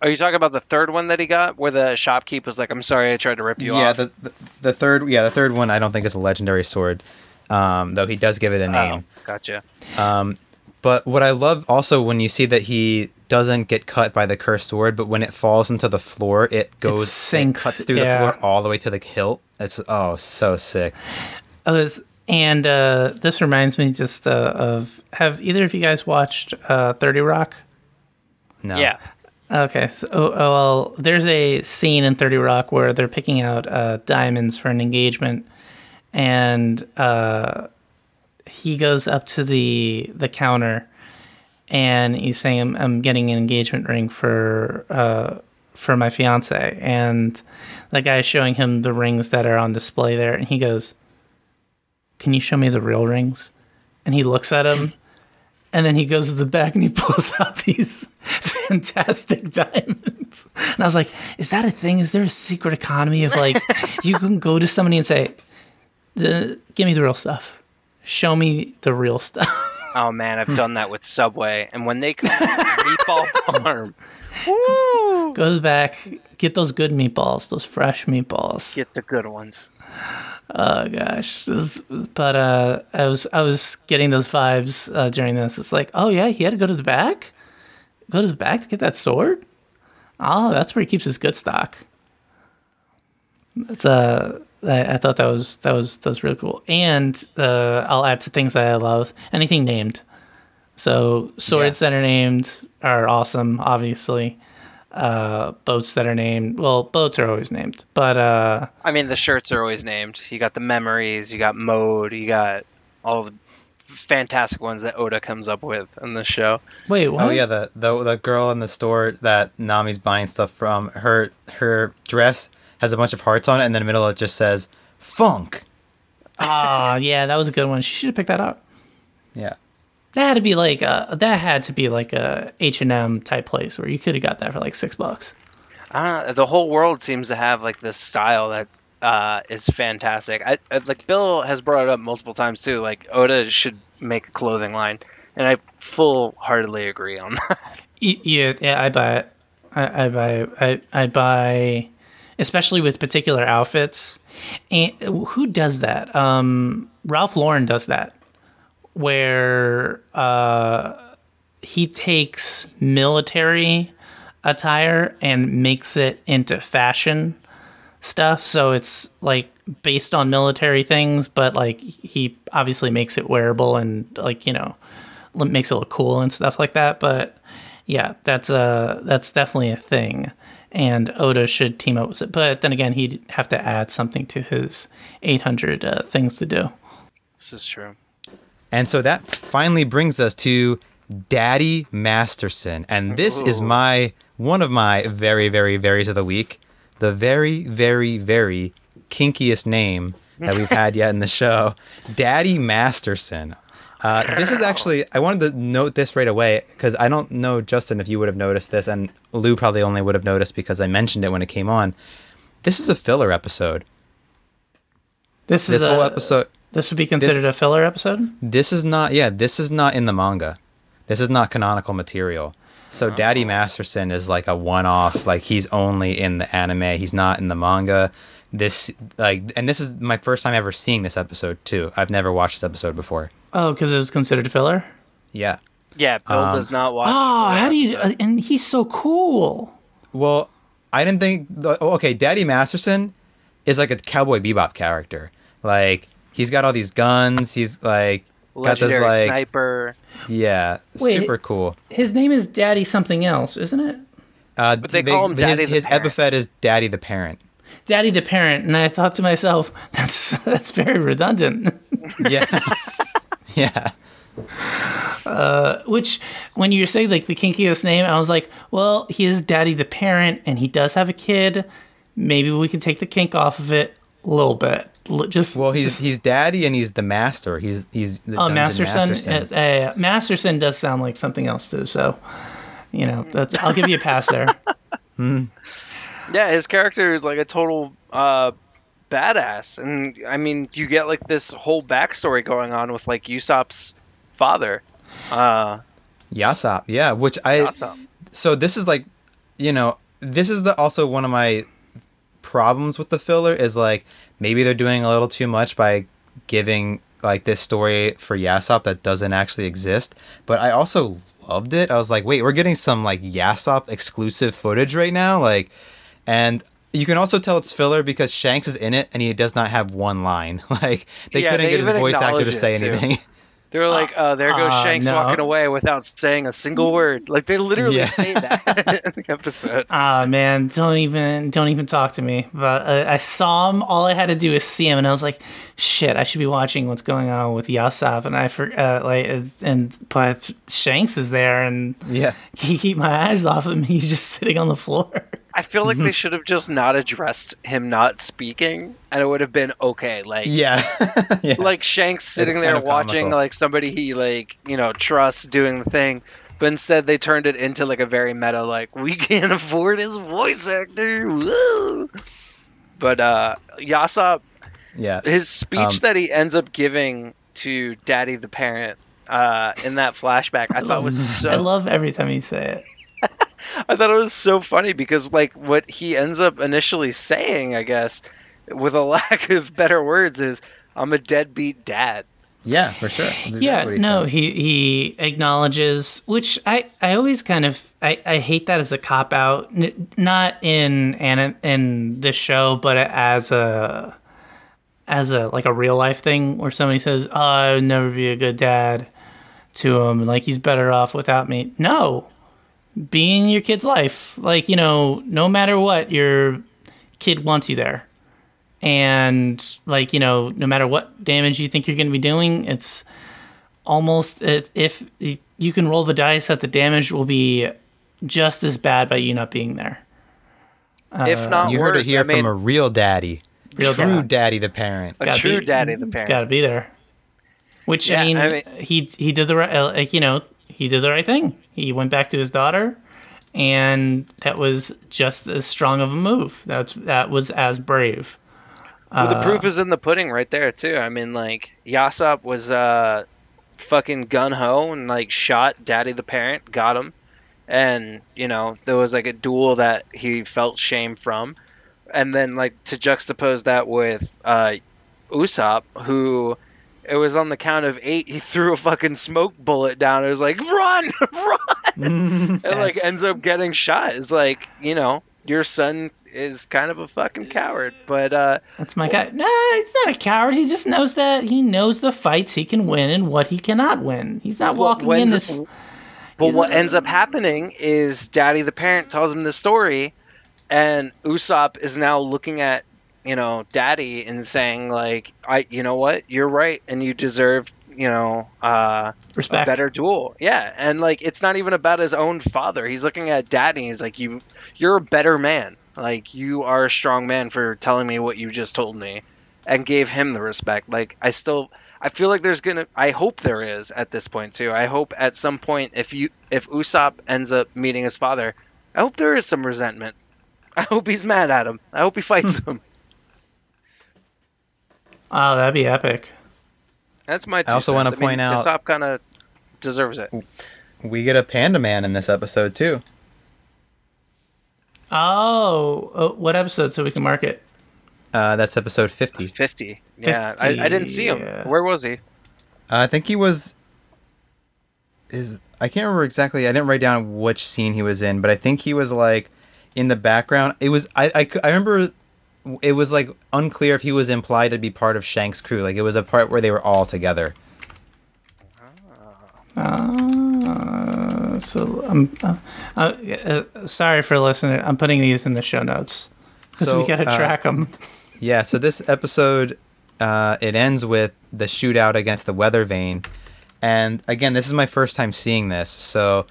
Are you talking about the third one that he got, where the shopkeep was like, "I'm sorry, I tried to rip you yeah, off." the, the the third, yeah, the third one I don't think is a legendary sword, um, though he does give it a oh, name. gotcha. But what I love also when you see that he doesn't get cut by the cursed sword, but when it falls into the floor, it goes sinks, cuts through yeah. the floor all the way to the hilt. It's oh so sick. I was, and uh, this reminds me just uh, of have either of you guys watched uh, Thirty Rock? No. Yeah. Okay, so oh, oh, well, there's a scene in Thirty Rock where they're picking out uh, diamonds for an engagement, and uh, he goes up to the the counter, and he's saying, "I'm, I'm getting an engagement ring for uh, for my fiance," and the guy is showing him the rings that are on display there, and he goes, "Can you show me the real rings?" And he looks at him. And then he goes to the back and he pulls out these fantastic diamonds. And I was like, is that a thing? Is there a secret economy of like, you can go to somebody and say, "Uh, give me the real stuff. Show me the real stuff. Oh man, I've done that with Subway, and when they come meatball parm, woo, Goes back, get those good meatballs, those fresh meatballs. get the good ones. Oh gosh, this, but uh, I was I was getting those vibes uh, during this. It's like, oh yeah, he had to go to the back, go to the back to get that sword. Oh, that's where he keeps his good stock. That's uh, I, I thought that was that was that was really cool. And uh, I'll add to things that I love anything named. So swords that are named are awesome, obviously. Uh, boats that are named, well, boats are always named, but uh. I mean, the shirts are always named. You got the memories, you got mode, you got all the fantastic ones that Oda comes up with in the show. Wait, what? Oh yeah, the, the the girl in the store that Nami's buying stuff from, her her dress has a bunch of hearts on it, and then in the middle it just says funk. Ah, yeah, that was a good one. She should have picked that up. Yeah. That had to be like a that had to be like a H and M type place where you could have got that for like six bucks. I don't know, the whole world seems to have like this style that uh, is fantastic. I, I like Bill has brought it up multiple times too. Like Oda should make a clothing line, and I full heartedly agree on that. Yeah, yeah, I buy it. I, I buy I I buy, especially with particular outfits. And who does that? Um, Ralph Lauren does that, where uh, he takes military attire and makes it into fashion stuff. So it's like based on military things, but like he obviously makes it wearable and like you know makes it look cool and stuff like that. But yeah, that's uh that's definitely a thing. And Oda should team up with it, but then again, he'd have to add something to his 800 uh, things to do. this is true. And so that finally brings us to Daddy Masterson. And this is my one of my very, very, varies of the week. The very, very, very kinkiest name that we've had yet in the show. Daddy Masterson. Uh, this is actually, I wanted to note this right away because I don't know, Justin, if you would have noticed this, and Lou probably only would have noticed because I mentioned it when it came on. This is a filler episode. This is This whole a- episode, This would be considered a filler episode. This is not yeah, this is not in the manga. This is not canonical material. So Oh. Daddy Masterson is like a one-off, like he's only in the anime, he's not in the manga. This like and this is my first time ever seeing this episode too. I've never watched this episode before. Oh, because it was considered filler. Yeah. Yeah, Bill Um, does not watch. Oh, how do you? Uh, and he's so cool. Well, I didn't think the, oh, okay, Daddy Masterson is like a cowboy bebop character. Like he's got all these guns, he's like got this like sniper? yeah, Wait. super cool. His name is Daddy something else, isn't it? Uh, But they call him his, the his Parent. epithet is Daddy the Parent. Daddy the parent, and I thought to myself, that's that's very redundant. Yes. yeah. Which, when you say like the kinkiest name, I was like, well, he is Daddy the parent, and he does have a kid. Maybe we can take the kink off of it a little bit. L- Just Well, he's he's Daddy and he's the Master. He's he's the oh, Dungeon Masterson. Masterson. Uh, uh, Masterson does sound like something else too. So, you know, that's I'll give you a pass there. Yeah, his character is like a total uh, badass, and I mean, you get like this whole backstory going on with like Usopp's father. Uh, Yasopp. Yeah, which I Usopp. so this is like you know this is the also one of my problems with the filler is like maybe they're doing a little too much by giving like this story for Yasopp that doesn't actually exist but I also loved it I was like wait we're getting some like Yasopp exclusive footage right now like and you can also tell it's filler because Shanks is in it and he does not have one line like they Yeah, couldn't they get his voice actor to say it, too. anything They were like, uh, "There goes uh, Shanks no. walking away without saying a single word." Like they literally Yeah. say that in the episode. Ah man, don't even don't even talk to me. But uh, I saw him. All I had to do is see him, and I was like, "Shit, I should be watching what's going on with Yasopp." And I for uh, like, it's- and but Shanks is there, and yeah he keep my eyes off him. He's just sitting on the floor. I feel like they should have just not addressed him not speaking, and it would have been okay. Like, yeah yeah like Shanks sitting kind there watching comical. like somebody he like you know trusts doing the thing, but instead they turned it into like a very meta like we can't afford his voice actor. Woo! But uh, Yasopp, yeah his speech Um, that he ends up giving to Daddy the parent uh, in that flashback, I thought was so I love every time you say it. I thought it was so funny because like what he ends up initially saying, I guess, with a lack of better words, is "I'm a deadbeat dad." Yeah, for sure. That's exactly yeah, he no, says. he he acknowledges, which I I always kind of I, I hate that as a cop out, N- not in and in this show, but as a as a like a real life thing where somebody says, oh, "I would never be a good dad," to him, like he's better off without me. No, be in your kid's life, like you know, no matter what, your kid wants you there and like you know no matter what damage you think you're going to be doing it's almost if you can roll the dice that the damage will be just as bad by you not being there if not You worse, heard it here I mean, from a real daddy. Real True dad. daddy the parent. a Gotta true be- daddy, the parent. gotta be there which Yeah, I, mean, I mean- he he did the right uh, like you know he did the right thing. He went back to his daughter and that was just as strong of a move. That's that was as brave. Well, the Uh, proof is in the pudding right there too. I mean, like Yasopp was uh, fucking gun ho and like shot Daddy the parent, got him, and you know there was like a duel that he felt shame from, and then like to juxtapose that with uh, Usopp, who it was on the count of eight, he threw a fucking smoke bullet down. It was like run, run, and like ends up getting shot. It's like you know your son is kind of a fucking coward, but uh. That's my guy. No, he's not a coward. He just knows that he knows the fights he can win and what he cannot win. He's not walking when in this. But what not- ends up happening is Daddy the parent tells him the story, and Usopp is now looking at you know Daddy and saying like, I you know what, you're right, and you deserve you know uh, a Respect. better duel. Yeah, and like it's not even about his own father. He's looking at Daddy. He's like, you you're a better man. Like you are a strong man for telling me what you just told me, and gave him the respect. Like I still. I feel like there's gonna. I hope there is at this point too. I hope at some point, if you if Usopp ends up meeting his father, I hope there is some resentment. I hope he's mad at him. I hope he fights him. Oh, that'd be epic. That's my. Two I also wanna mean, point out- top kind of deserves it. We get a panda man in this episode too. Oh, uh, what episode so we can mark it? Uh, that's episode 50. Fifty. Yeah, I, I didn't see him. yeah. Where was he? Uh, I think he was. Is I can't remember exactly. I didn't write down which scene he was in, but I think he was like in the background. It was I I, I remember it was like unclear if he was implied to be part of Shank's crew. Like it was a part where they were all together. Uh, So I'm uh, uh, uh, sorry for listening. I'm putting these in the show notes because So, we gotta uh, track them. Yeah, so this episode uh, it ends with the shootout against the weather vane, and again, this is my first time seeing this, so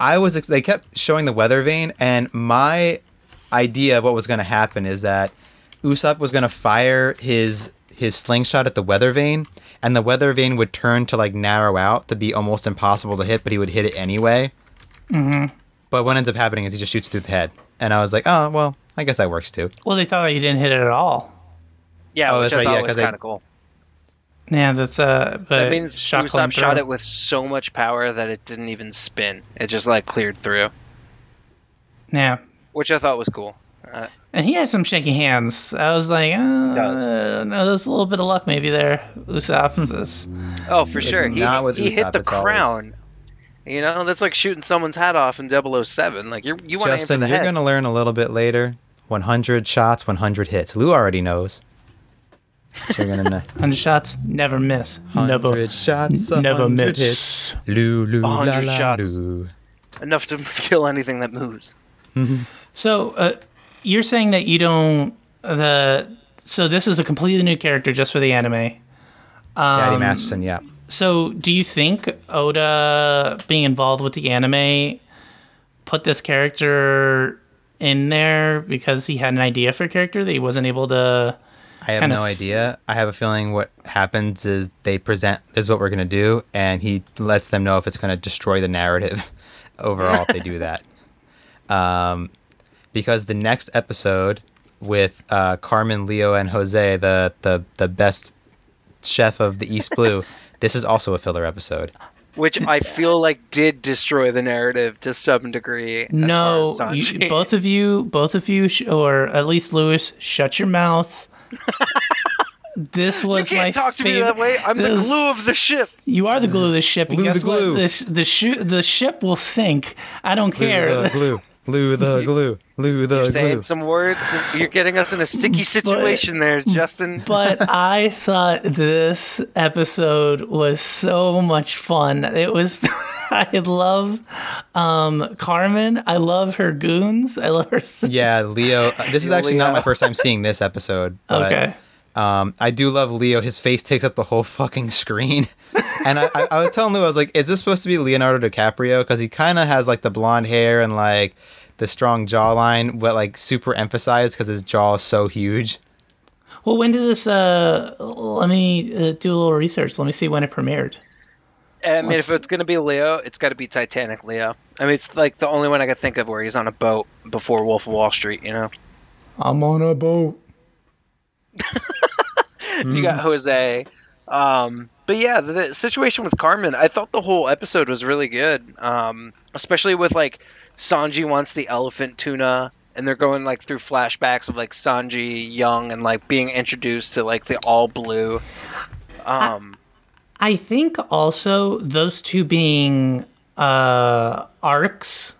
I was ex- they kept showing the weather vane, and my idea of what was going to happen is that Usopp was going to fire his his slingshot at the weather vane, and the weather vane would turn to like narrow out to be almost impossible to hit, but he would hit it anyway. Mm-hmm. But what ends up happening is he just shoots through the head, and I was like, oh well, I guess that works too. Well, they thought that you didn't hit it at all. Yeah, Oh, which that's right, thought yeah, because they- kind of cool. Yeah, that's uh. But I mean, shot Usopp shot through. it with so much power that it didn't even spin. It just like cleared through, Yeah, which I thought was cool. Uh, and he had some shaky hands. I was like, uh, no, there's a little bit of luck maybe there, Usopp. This- oh, for sure. He, not with he hit the it's always- crown. You know, that's like shooting someone's hat off in 007. Like you're, you want to aim Justin, the you're going to learn a little bit later. 100 shots, 100 hits. Lou already knows. You're going to know. 100 shots, never miss. Never, 100 shots, never 100 miss. hits. Lou, Lou, la, 100 la, shots. Lou. Enough to kill anything that moves. So uh, you're saying that you don't the so this is a completely new character just for the anime. Daddy Um, Masterson, yeah. So do you think Oda being involved with the anime put this character in there because he had an idea for a character that he wasn't able to I have no idea. I have a feeling what happens is they present this is what we're going to do, and he lets them know if it's going to destroy the narrative overall if they do that. Um, because the next episode with uh, Carmen, Leo, and Jose, the, the, the best chef of the East Blue, this is also a filler episode. Which I feel like did destroy the narrative to some degree. No, you, both of you, both of you, sh- or at least Louis, shut your mouth. This was can't my talk to me that way. I'm the glue of the ship. You are the glue of the ship. And Glue the guess what? glue. The, sh- the, shu- the ship will sink. I don't Glue care. the glue. Glue the glue. Glue the glue. Some words. You're getting us in a sticky situation there, Justin. but I thought this episode was so much fun. It was. I love um, Carmen. I love her goons. I love her. s- Yeah, Leo. uh, This is actually not my first time seeing this episode. But, Okay. Um, I do love Leo. His face takes up the whole fucking screen. and I, I, I was telling Lou, I was like, is this supposed to be Leonardo DiCaprio? Because he kind of has like the blonde hair and like the strong jawline, but like super emphasized because his jaw is so huge. Well, when did this? Uh, let me uh, do a little research. Let me see when it premiered. I mean, Let's- if it's gonna be Leo, it's got to be Titanic Leo. I mean, it's like the only one I could think of where he's on a boat before Wolf of Wall Street. You know, I'm on a boat. you got Jose. Um, but yeah, the, the situation with Carmen, I thought the whole episode was really good. Um, especially with like Sanji wants the elephant tuna, and they're going like through flashbacks of like Sanji young and like being introduced to like the all blue. Um, I think also those two being uh, arcs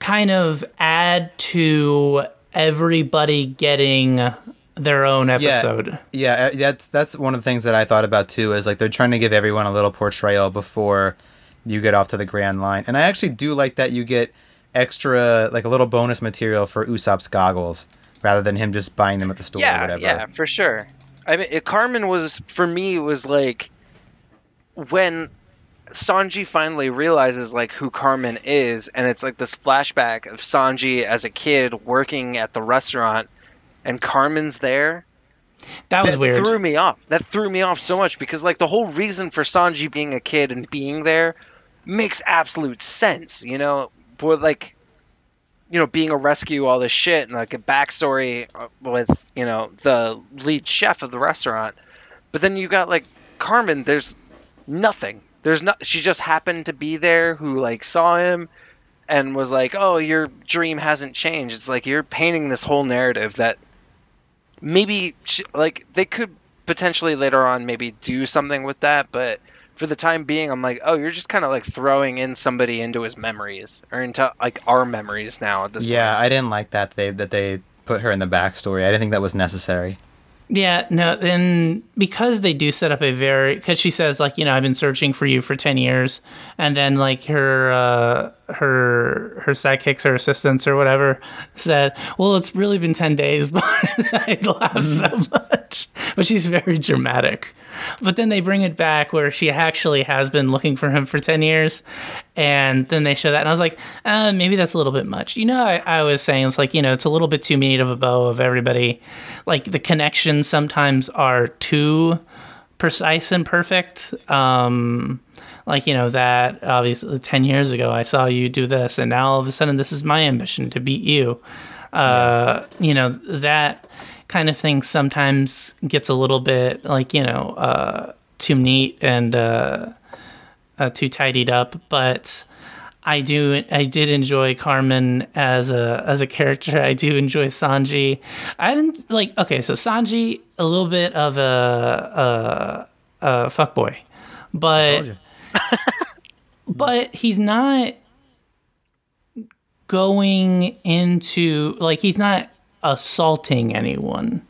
kind of add to everybody getting their own episode. Yeah, uh, that's that's one of the things that I thought about too. Is like they're trying to give everyone a little portrayal before you get off to the grand line, and I actually do like that you get extra like a little bonus material for Usopp's goggles rather than him just buying them at the store or whatever. yeah, for sure. I mean, it, Carmen was for me was like when Sanji finally realizes like who Carmen is, and it's like this flashback of Sanji as a kid working at the restaurant, and Carmen's there. That was that weird. threw me off. That threw me off so much because like the whole reason for Sanji being a kid and being there makes absolute sense, you know. for like, you know, being a rescue, all this shit, and like a backstory uh, with you know the lead chef of the restaurant. But then you got like Carmen. There's nothing. There's not. She just happened to be there. Who like saw him and was like, "Oh, your dream hasn't changed." It's like you're painting this whole narrative that maybe sh- like they could potentially later on maybe do something with that, but for the time being, I'm like, oh, you're just kind of like throwing in somebody into his memories or into like our memories now at this point. Yeah, point. I didn't like that they that they put her in the backstory. I didn't think that was necessary. Yeah, no, and because they do set up a very because she says like you know I've been searching for you for ten years, and then like her uh, her her sidekicks or assistants or whatever said, well, it's really been ten days, but I laugh so much. But she's very dramatic. But then they bring it back where she actually has been looking for him for 10 years. And then they show that. And I was like, uh, maybe that's a little bit much. You know, I, I was saying it's like, you know, it's a little bit too neat of a bow of everybody. Like the connections sometimes are too precise and perfect. Um, like, you know, that obviously 10 years ago, I saw you do this. And now all of a sudden, this is my ambition to beat you. Uh, You know, that kind of thing sometimes gets a little bit like you know uh, too neat and uh, uh, too tidied up, but. I do. I did enjoy Carmen as a as a character. I do enjoy Sanji. I haven't like okay. So Sanji, a little bit of a a, a fuckboy, but but he's not going into like he's not assaulting anyone.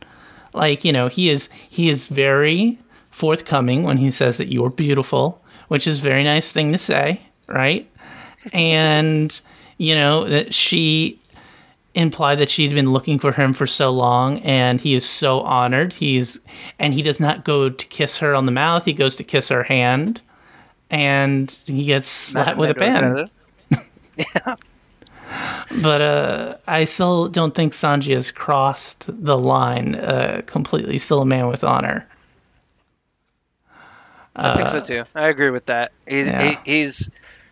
Like, you know, he is he is very forthcoming when he says that you're beautiful, which is a very nice thing to say, right? And you know, that she implied that she'd been looking for him for so long and he is so honored. He's and he does not go to kiss her on the mouth, he goes to kiss her hand and he gets slapped with a pen. yeah. But uh, I still don't think Sanji has crossed the line uh, completely. Still a man with honor. I think so too. I agree with that. He's yeah. he, he's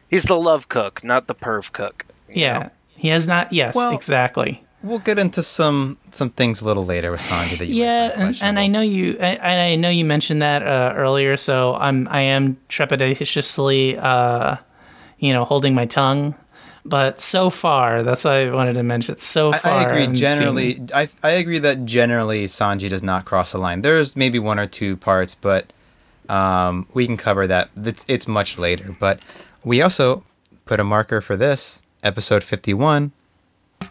he's the love cook, not the perv cook. Yeah, know? he has not. Yes, Well, exactly. We'll get into some some things a little later with Sanji that you Yeah, and, and I know you. I, I know you mentioned that uh, earlier, so I'm I am trepidatiously, uh, you know, holding my tongue. But so far, that's why I wanted to mention. So far, I agree. haven't Generally, seen- I I agree that generally Sanji does not cross the line. There's maybe one or two parts, but um, we can cover that. It's it's much later. But we also put a marker for this episode 51.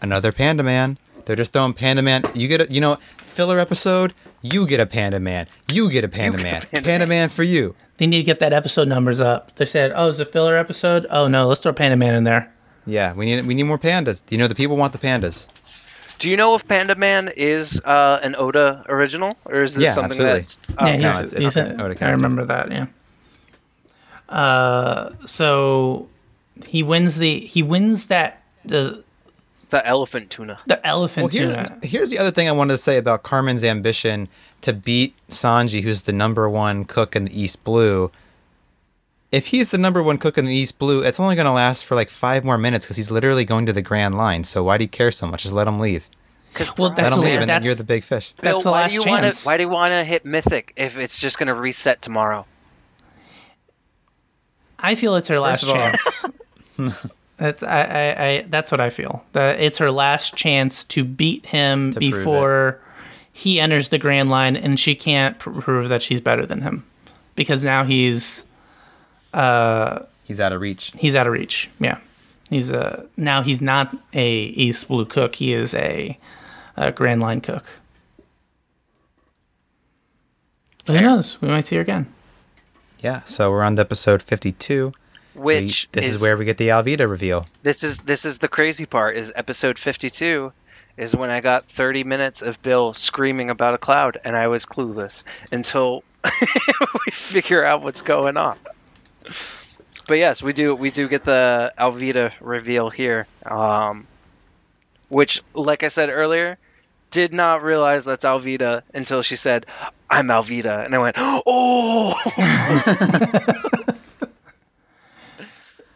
Another Panda Man. They're just throwing Panda Man. You get a you know filler episode. You get a Panda Man. You get a Panda get a Man. Panda Panda Man. Man for you. they need to get that episode numbers up. They said, "Oh, it's a filler episode." Oh no, let's throw Panda Man in there. Yeah, we need we need more pandas. Do you know the people want the pandas. Do you know if Panda Man is uh, an Oda original, or is this Yeah, something absolutely. that? Oh, yeah, no, he's, it's- it's he's an a- Oda I remember that. Yeah. Uh, so he wins the he wins that the the elephant tuna. the Well, elephant here's, tuna. here's the other thing I wanted to say about Carmen's ambition to beat Sanji, who's the number one cook in the East Blue. If he's the number one cook in the East Blue, it's only going to last for like five more minutes because he's literally going to the Grand Line. So why do you care so much? Just let him leave. Well, Let that's him the- leave, and then you're the big fish. That's the why last do you Wanna, chance. why do you want to hit Mythic if it's just going to reset tomorrow? I feel it's her last of chance. that's I, I, I that's what I feel. That it's her last chance to beat him To before he enters the Grand Line, and she can't pr- prove that she's better than him because now he's Uh, he's out of reach. he's out of reach. Yeah, he's a now he's not a East Blue cook. He is a, a Grand Line cook. But who knows? We might see her again. Yeah, so we're on to episode 52. We- Which this is, where we get the Alvida reveal. this is this is the crazy part is episode 52 is when I got 30 minutes of Bill screaming about a cloud and I was clueless until we figure out what's going on. But yes, we do we do get the Alvida reveal here. Um which like I said earlier did not realize that's Alvida until she said I'm Alvida and I went, "Oh!"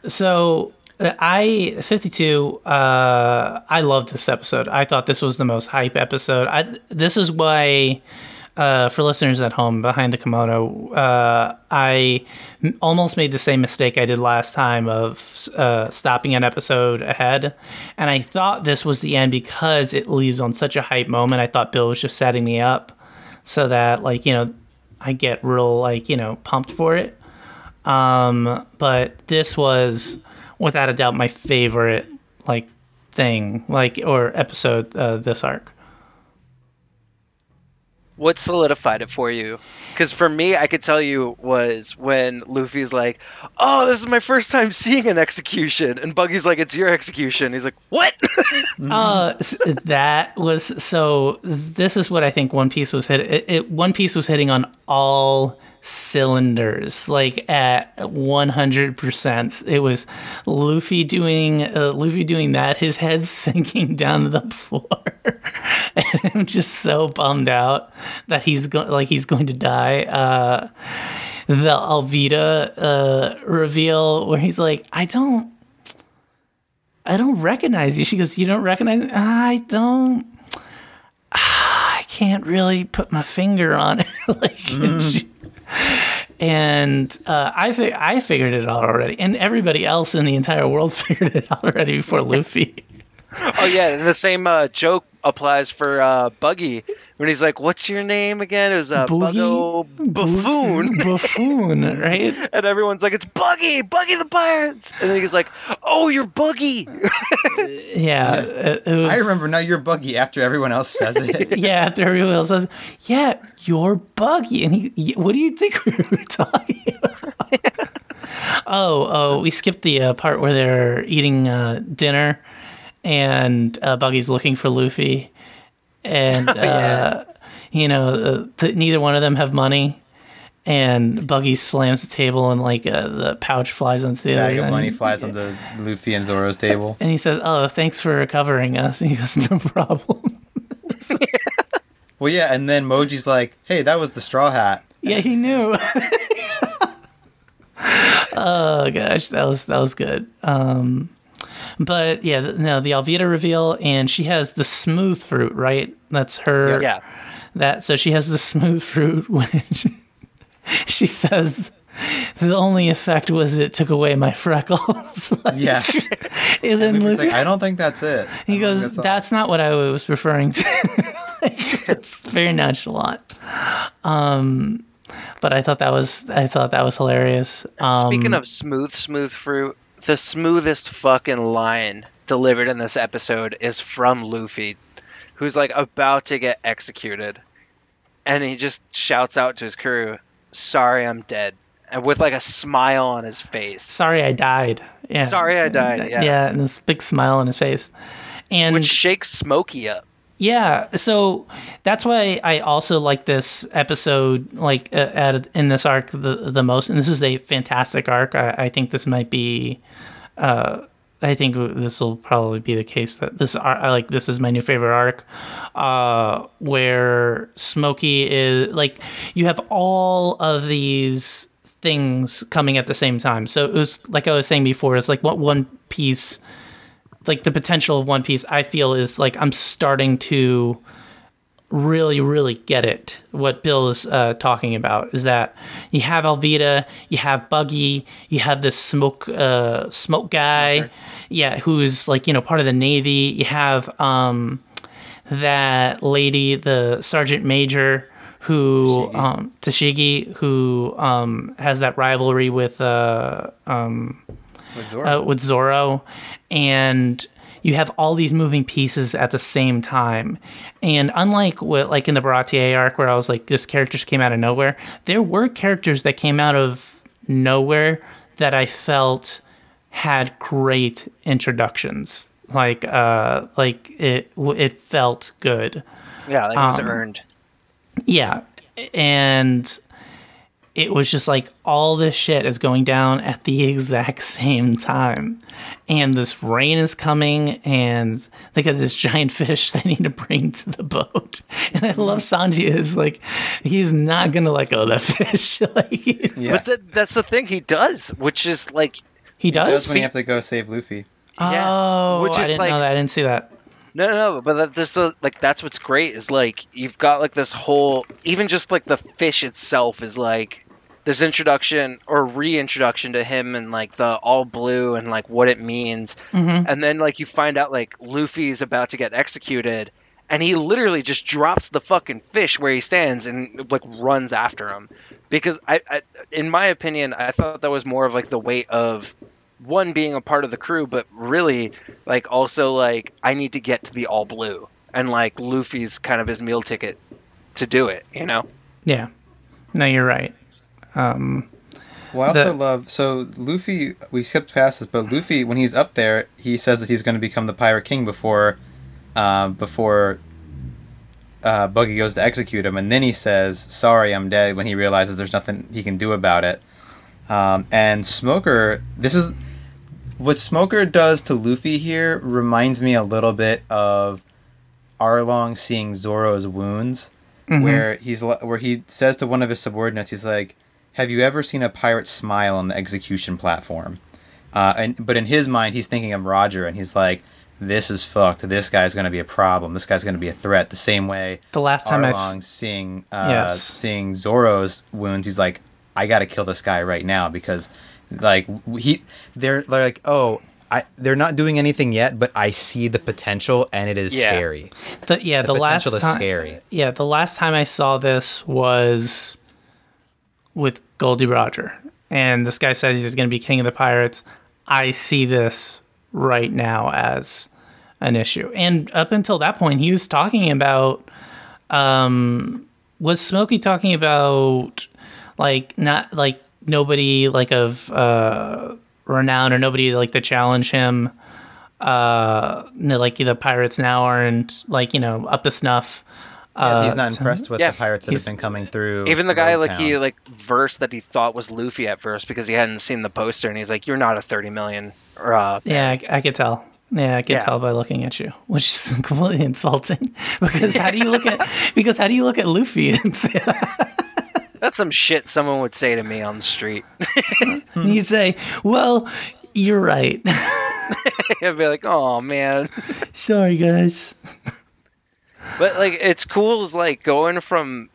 So uh, I 52 uh I love this episode. I thought this was the most hype episode. I this is why uh, for listeners at home behind the kimono, uh, I m- almost made the same mistake I did last time of uh, stopping an episode ahead, and I thought this was the end because it leaves on such a hype moment. I thought Bill was just setting me up so that, like, you know, I get real, like, you know, pumped for it. Um, but this was without a doubt my favorite like thing, like or episode uh, this arc. What solidified it for you? Because for me, I could tell you was when Luffy's like, "Oh, this is my first time seeing an execution," and Buggy's like, "It's your execution." He's like, "What?" Uh, that was so. This is what I think One Piece was hit. It, it, One Piece was hitting on all cylinders, like at one hundred percent. It was Luffy doing uh, Luffy doing that. His head sinking down to the floor, and I'm just so bummed out that he's going like he's going to die. Uh, the Alvida uh, reveal where he's like, I don't. I don't recognize you. She goes, You don't recognize me? I don't. I can't really put my finger on it. like, and, she- and, uh, I, fi- I figured it out already. And everybody else in the entire world figured it out already before Luffy. Oh yeah, and the same uh, joke applies for uh, Buggy when he's like, "What's your name again?" It was uh, Buggo Buffoon. Buffoon, right? And everyone's like, "It's Buggy, Buggy the Pirates," and then he's like, "Oh, you're Buggy." Yeah. It, it was, I remember now you're buggy after everyone else says it. Yeah, after everyone else says, Yeah, you're buggy. And he, what do you think we were talking about? oh, oh, we skipped the uh, part where they're eating uh, dinner and uh, Buggy's looking for Luffy. And, uh, you know, uh, th- neither one of them have money. And Buggy slams the table and, like, uh, the pouch flies onto the Bag of money flies onto Luffy and Zoro's table. And he says, Oh, thanks for recovering us. And he goes, No problem. Well, yeah, and then Mohji's like, "Hey, that was the straw hat." Yeah, he knew. oh gosh, that was that was good. Um, but yeah, no, the Alvida reveal, and she has the smooth fruit, right? That's her. yeah. That so she has the smooth fruit when she, she says. The only effect was it took away my freckles. Like, Yeah, and then Luffy's Luffy- like, "I don't think that's it." He don't goes, think all." "That's not what I was referring to." Like, it's very nonchalant. Um, but I thought that was I thought that was hilarious. Um, Speaking of smooth, smooth fruit, the smoothest fucking line delivered in this episode is from Luffy, who's like about to get executed, and he just shouts out to his crew, "Sorry, I'm dead," and with like a smile on his face. sorry, I died. Yeah, Sorry, I died, yeah. Yeah. and this big smile on his face, and Which shakes Smokey up. Yeah, so that's why I also like this episode, like uh, at in this arc the the most. And this is a fantastic arc. I, I think this might be, uh, I think this will probably be the case that this ar- I like this is my new favorite arc, uh, where Smokey is like you have all of these things coming at the same time. So it was like I was saying before, it's like what one piece like the potential of One Piece, I feel is like I'm starting to really, really get it. What Bill is uh, talking about is that you have Alvida, you have Buggy, you have this smoke, uh, smoke guy, yeah, who's like you know part of the Navy. You have um, that lady, the Sergeant Major. Who Tashigi. um, Tashigi, who um, has that rivalry with uh, With Zoro. uh, with Zoro, and you have all these moving pieces at the same time. And unlike what, like in the Baratie arc, where I was like, this characters came out of nowhere, there were characters that came out of nowhere that I felt had great introductions. Like, uh, like it, it felt good. Yeah, like it was Um, earned. Yeah. And it was just like all this shit is going down at the exact same time. And this rain is coming, and they got this giant fish they need to bring to the boat. And I love Sanji is like, he's not gonna let go of that fish. like, he's- Yeah. But that, that's the thing he does, which is like he does, That's does. when you have to go save Luffy. yeah, oh, which I didn't like- know that. I didn't see that. No, no, no, but that, this uh, like that's what's great is like you've got like this whole even just like the fish itself is like this introduction or reintroduction to him and like the all blue and like what it means, Mhm. and then like you find out like Luffy's about to get executed, and he literally just drops the fucking fish where he stands and like runs after him because I, I in my opinion I thought that was more of like the weight of one being a part of the crew, but really like also like I need to get to the all blue and like Luffy's kind of his meal ticket to do it. You know. Yeah. No, you're right. Um, Well, I also The- love so Luffy. We skipped past this, but Luffy, when he's up there, he says that he's going to become the Pirate King before, uh, before uh, Buggy goes to execute him, and then he says, "Sorry, I'm dead." When he realizes there's nothing he can do about it, um, and Smoker, this is what Smoker does to Luffy here reminds me a little bit of Arlong seeing Zoro's wounds where he's where he says to one of his subordinates, he's like, "Have you ever seen a pirate smile on the execution platform?" Uh, and but in his mind, he's thinking of Roger, and he's like, "This is fucked. This guy's going to be a problem. This guy's going to be a threat." The same way the last time I s- seeing uh, Yes. seeing Zoro's wounds, he's like, "I got to kill this guy right now because, like, he they're, they're like, oh." I, they're not doing anything yet, but I see the potential, and it is Yeah. scary. the, yeah, the, last potential is time, scary. yeah, the last time I saw this was with Gol D. Roger, and this guy says he's going to be king of the pirates. I see this right now as an issue, and up until that point, he was talking about. Um, was Smokey talking about like not like nobody like of uh renown or nobody like to challenge him? uh like the pirates now aren't like you know up to snuff Yeah, he's uh, not impressed with Yeah. the pirates that have been coming through. Even the guy Rogue like he like verse that he thought was Luffy at first because he hadn't seen the poster and he's like, "You're not a thirty million. Or, uh, yeah I, I could tell yeah i could Yeah. tell by looking at you which is completely insulting because how do you look at because how do you look at luffy and say that? that's some shit someone would say to me on the street. And you say well you're right I'd be like, "Oh man." sorry guys But like, it's cool. Is like going from,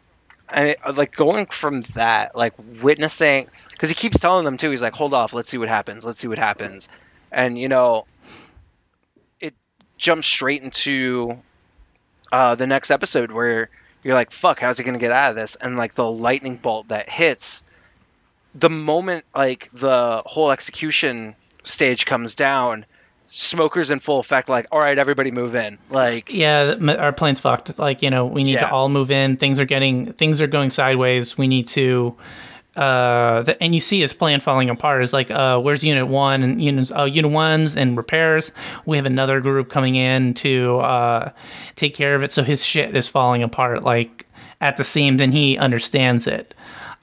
I like going from that, like witnessing, because he keeps telling them too. He's like, "Hold off, let's see what happens. Let's see what happens," and you know, it jumps straight into uh, the next episode where you're like, "Fuck, how's he gonna get out of this?" And like the lightning bolt that hits, the moment like the whole execution stage comes down. Smoker's in full effect, like, all right, everybody move in. Like, yeah our plane's fucked. Like you know we need to all move in. Things are getting things are going sideways. We need to uh the, and you see his plan falling apart. Is like uh where's unit one and units oh unit one's and repairs? We have another group coming in to uh take care of it. So his shit is falling apart like at the seams and he understands it.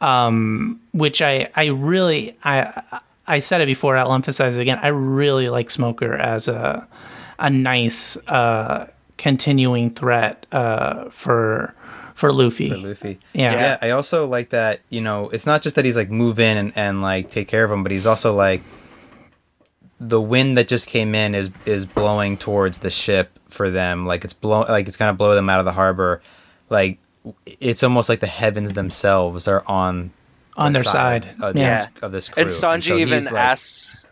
Um which i i really i i said it before i'll emphasize it again i really like smoker as a a nice uh continuing threat uh for for luffy for Luffy. Yeah. Yeah. I also like that, you know, it's not just that he's like move in and, and like take care of him, but he's also like the wind that just came in is is blowing towards the ship for them. Like it's blow like it's gonna blow them out of the harbor. Like it's almost like the heavens themselves are on on their side, of, yeah this, of this crew. and Sanji so even like- asks.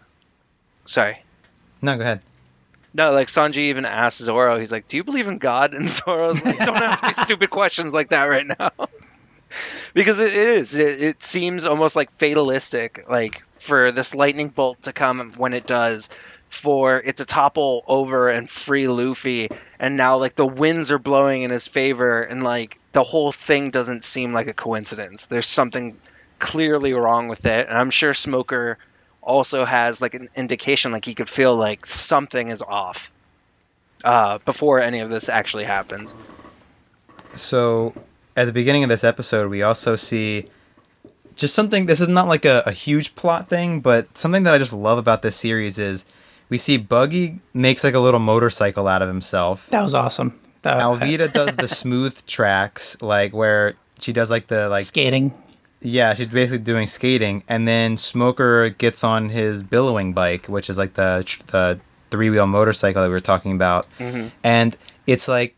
Sorry. No, go ahead. No, like Sanji even asks Zoro, he's like, "Do you believe in God?" And Zoro's like, "Don't ask me stupid questions like that right now," because it is. It, it seems almost like fatalistic, like for this lightning bolt to come when it does, for it to topple over and free Luffy, and now like the winds are blowing in his favor, and like the whole thing doesn't seem like a coincidence. There's something clearly wrong with it, and I'm sure Smoker also has like an indication like he could feel like something is off uh, before any of this actually happens. So at the beginning of this episode, we also see just something. This is not like a, a huge plot thing, but something that I just love about this series is we see Buggy makes like a little motorcycle out of himself. that was awesome that, Alvida does the smooth tracks, like where she does like the like skating yeah, she's basically doing skating, and then Smoker gets on his billowing bike, which is like the the three wheel motorcycle that we were talking about, mm-hmm. and it's like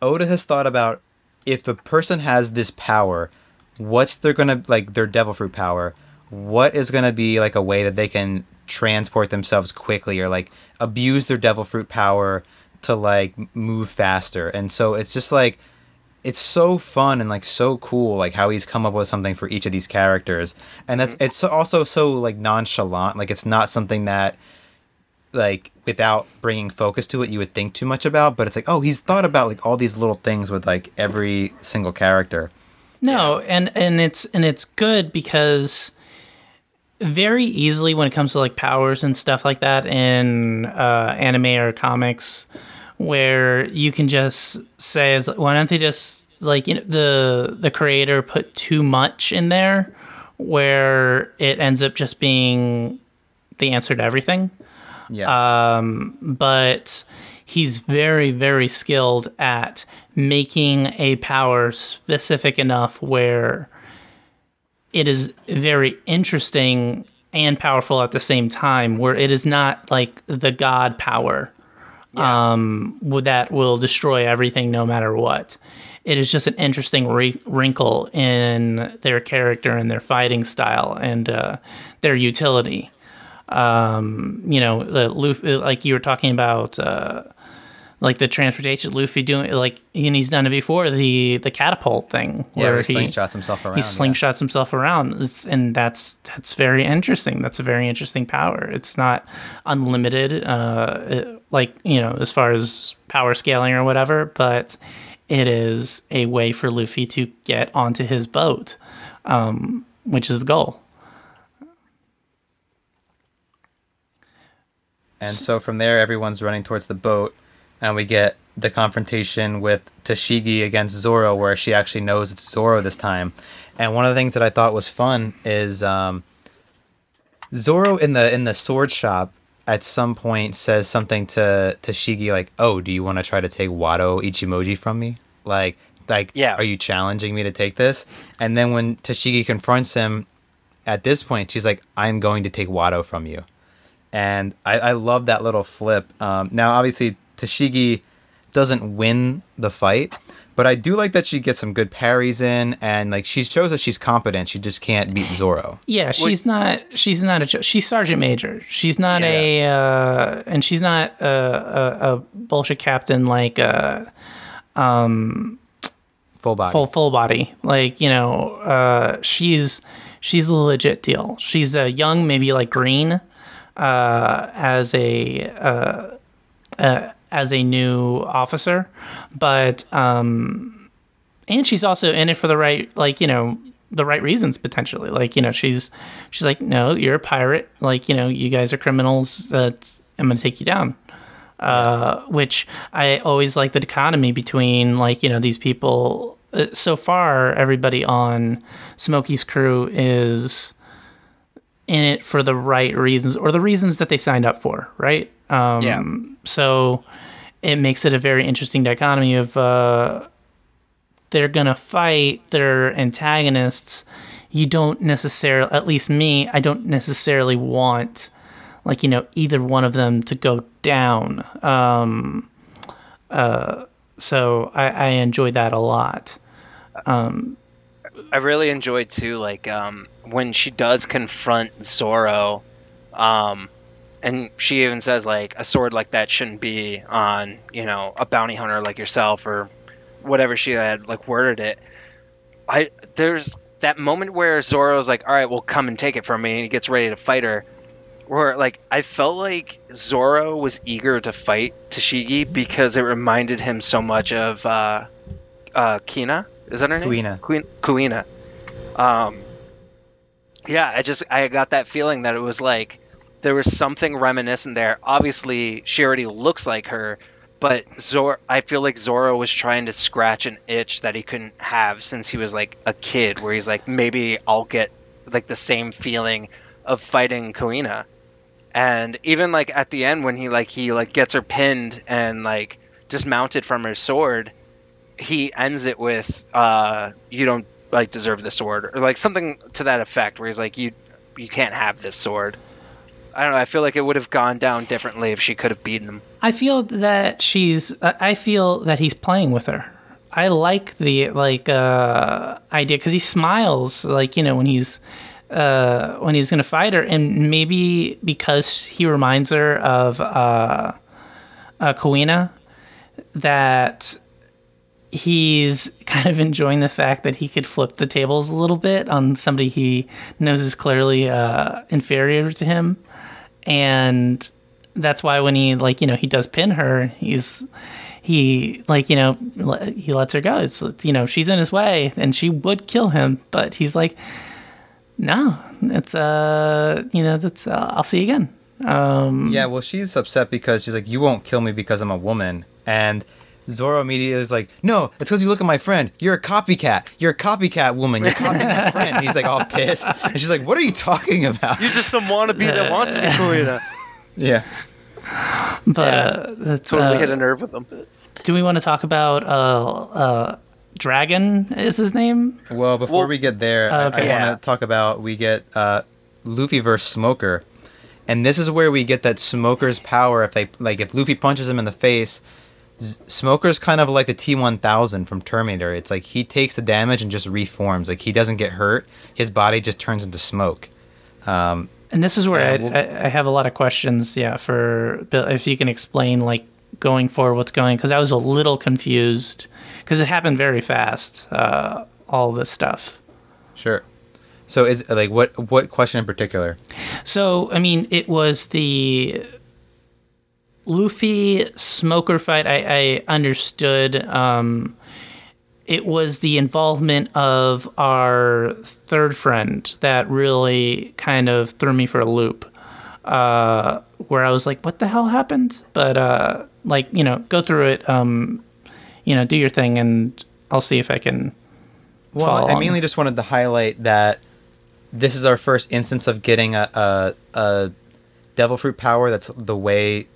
Oda has thought about if a person has this power, what's they're gonna like their devil fruit power? What is gonna be like a way that they can transport themselves quickly or like abuse their devil fruit power to like move faster? And so it's just like it's so fun and like so cool like how he's come up with something for each of these characters. And that's it's also so like nonchalant like it's not something that like without bringing focus to it you would think too much about but it's like oh he's thought about like all these little things with like every single character. No, and and it's and it's good because very easily when it comes to like powers and stuff like that in uh, anime or comics, where you can just say, is why don't they just like you know the the creator put too much in there, where it ends up just being the answer to everything? Yeah. Um, but he's very very skilled at making a power specific enough where it is very interesting and powerful at the same time where it is not like the god power um that will destroy everything no matter what it is just an interesting re- wrinkle in their character and their fighting style and uh, their utility um, you know, the Luffy, like you were talking about, uh, like the transportation, Luffy doing like, and he's done it before the the catapult thing yeah where he he slingshots himself around he yeah. slingshots himself around, it's, and that's that's very interesting. That's a very interesting power. It's not unlimited, uh, it- like you know, as far as power scaling or whatever, but it is a way for Luffy to get onto his boat, um, which is the goal. And so from there, everyone's running towards the boat, and we get the confrontation with Tashigi against Zoro, where she actually knows it's Zoro this time. And one of the things that I thought was fun is um, Zoro in the in the sword shop at some point says something to Tashigi like, "Oh, do you want to try to take Wado Ichimoji from me?" Like, like, Yeah. are you challenging me to take this? And then when Tashigi confronts him, at this point, she's like, "I'm going to take Wado from you." and I, I love that little flip. Um, now, obviously, Tashigi doesn't win the fight, but I do like that she gets some good parries in, and like she shows that she's competent. She just can't beat Zoro. Yeah, she's not. She's not a. She's sergeant major. She's not a. Uh, and she's not a, a, a bullshit captain like uh, um, Fullbody. full Fullbody. Like you know, uh, she's she's a legit deal. She's a young, maybe like green, uh, as a uh, uh, as a new officer, but um, and she's also in it for the right like you know the right reasons potentially. Like you know she's she's like no you're a pirate. Like you know you guys are criminals that i'm gonna take you down. Uh, which i always like the dichotomy between like you know these people uh, so far everybody on smokey's crew is in it for the right reasons or the reasons that they signed up for right um, Yeah. so it makes it a very interesting dichotomy of uh, they're gonna fight their antagonists. You don't necessarily at least me i don't necessarily want like you know either one of them to go down. Um uh so i i enjoyed that a lot. I really enjoyed too, like um, when she does confront Zoro, um, and she even says like a sword like that shouldn't be on you know a bounty hunter like yourself or whatever she had like worded it. I there's that moment where Zoro's like, all right, well come and take it from me, and he gets ready to fight her. Where like I felt like Zoro was eager to fight Tashigi because it reminded him so much of uh, uh, Kina. Is that her name? Kuina. Kuina. Um, yeah, I just I got that feeling that it was like there was something reminiscent there. Obviously, she already looks like her, but Zor I feel like Zoro was trying to scratch an itch that he couldn't have since he was like a kid, where he's like, maybe I'll get like the same feeling of fighting Kuina. And even like at the end when he like he like gets her pinned and like dismounted from her sword, he ends it with uh you don't like deserve the sword or like something to that effect where he's like you you can't have this sword i don't know i feel like it would have gone down differently if she could have beaten him I feel that she's. I feel that he's playing with her. I like the like uh, idea because he smiles like you know when he's uh, when he's gonna fight her, and maybe because he reminds her of uh, uh, that he's kind of enjoying the fact that he could flip the tables a little bit on somebody he knows is clearly uh, inferior to him, and that's why when he like you know he does pin her, he's he like you know he lets her go. It's you know she's in his way and she would kill him, but he's like, no, it's uh you know that's uh, I'll see you again. Um, Yeah, well, she's upset because she's like, "You won't kill me because I'm a woman," and Zoro immediately is like, "No, it's because you look at my friend. You're a copycat. You're a copycat woman. You're a copycat friend." And he's like all pissed, and she's like, "What are you talking about?" You're just some wannabe that wants to be Kuina. Yeah. but Yeah. uh, that's Totally uh, hit a nerve with them. do we want to talk about uh uh Dragon is his name? Well, before Well- we get there, I- Okay. I, Yeah. want to talk about we get uh, Luffy versus Smoker, and this is where we get that Smoker's power. If they like, if Luffy punches him in the face, Z- Smoker's kind of like the T one thousand from Terminator. It's like he takes the damage and just reforms. Like he doesn't get hurt. His body just turns into smoke. Um, And this is where Yeah, I, well- I, I have a lot of questions. Yeah, for Bill, if you can explain like going forward what's going because I was a little confused because it happened very fast. Uh, all this stuff. sure. So is like what what question in particular? So I mean, it was the Luffy Smoker fight. I, I understood. Um, it was the involvement of our third friend that really kind of threw me for a loop. Uh, where I was like, "What the hell happened?" But uh, like, you know, go through it. Um, you know, do your thing, and I'll see if I can. Well, I mainly just wanted to highlight that this is our first instance of getting a, a, a devil fruit power that's the way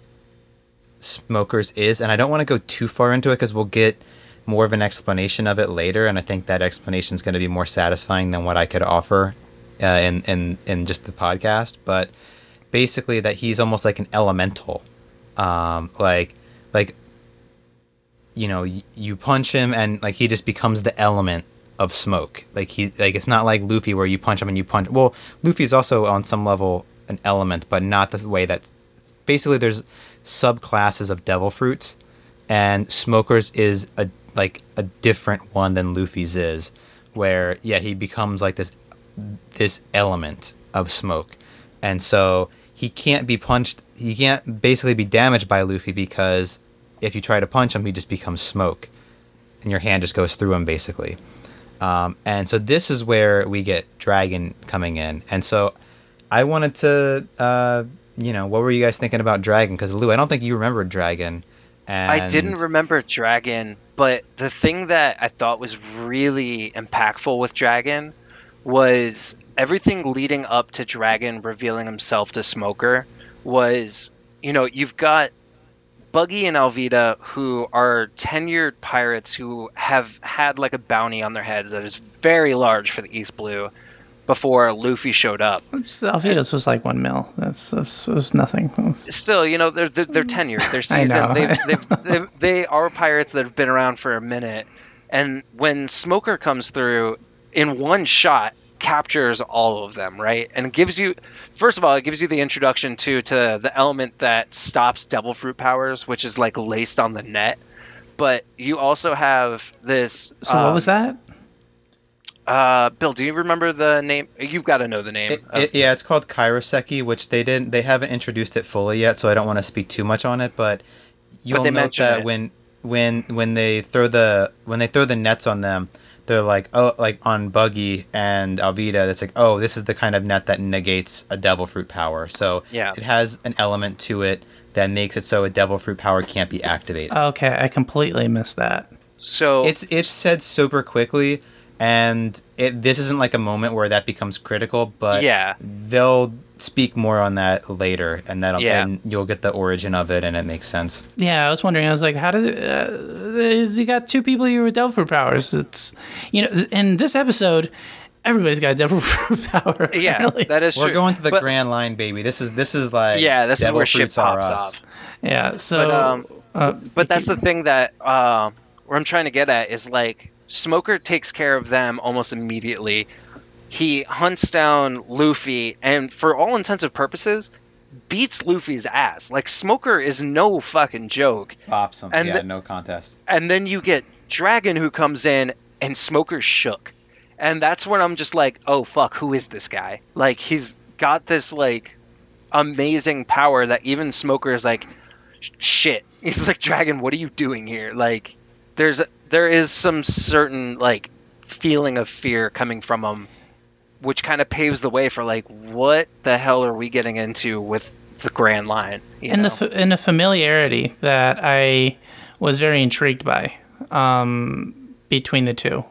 smokers is, and I don't want to go too far into it because we'll get more of an explanation of it later, and I think that explanation is going to be more satisfying than what I could offer uh, in in in just the podcast. But basically, that he's almost like an elemental, um, like like you know y- you punch him and like he just becomes the element of smoke like he like it's not like luffy where you punch him and you punch well luffy is also on some level an element but not the way that basically there's subclasses of devil fruits and smokers is a like a different one than luffy's is where yeah he becomes like this this element of smoke. And so he can't be punched he can't basically be damaged by luffy because if you try to punch him he just becomes smoke and your hand just goes through him basically. Um, and so this is where we get dragon coming in. And so i wanted to uh, you know what were you guys thinking about dragon? Because lou i don't think you remember dragon and I didn't remember Dragon, but the thing that I thought was really impactful with Dragon was everything leading up to Dragon revealing himself to Smoker was, you know, you've got Buggy and Alvida who are tenured pirates who have had like a bounty on their heads that is very large for the East Blue before Luffy showed up. Alvida's was like one mil. That's, that's was nothing. That's- Still, you know, they're they're, they're tenured. They're I know. They've, they've, they've, they are pirates that have been around for a minute, and when Smoker comes through in one shot, captures all of them, right? And gives you, first of all, it gives you the introduction to to the element that stops Devil Fruit powers, which is like laced on the net. But you also have this. So what was um, that? Uh, Bill, do you remember the name? You've got to know the name. It, of- it, yeah, it's called Kairoseki, which they didn't. They haven't introduced it fully yet, so I don't want to speak too much on it. But you'll they note that it. when when when they throw the when they throw the nets on them, they're like oh like on Buggy and Alvida. That's like oh this is the kind of net that negates a Devil Fruit power. So Yeah. it has an element to it that makes it so a Devil Fruit power can't be activated. Okay, I completely missed that. so it's it's said super quickly and it this isn't like a moment where that becomes critical but Yeah. they'll speak more on that later and that'll Yeah. and you'll get the origin of it and it makes sense Yeah, I was wondering. I was like, how did uh, you got two people here with Devil Fruit powers? It's you know, in this episode, everybody's got Devil Fruit power. yeah, apparently. that is we're true. going to the But- grand line baby this is this is like Yeah, this is devil where shit fruits are popped us off. yeah. So, But, um, uh, But that's the thing that uh, where I'm trying to get at is like Smoker takes care of them almost immediately. He hunts down Luffy, and for all intents and purposes, beats Luffy's ass. Like Smoker is no fucking joke. pops them And yeah the- no contest And then you get Dragon who comes in, and Smoker's shook. And that's when I'm just like, oh fuck, who is this guy? Like he's got this like amazing power that even Smoker is like, shit. He's like, Dragon, what are you doing here? Like, there's there is some certain like feeling of fear coming from him, which kind of paves the way for like, what the hell are we getting into with the Grand Line? you and know? the fa- and the familiarity that I was very intrigued by um, between the two.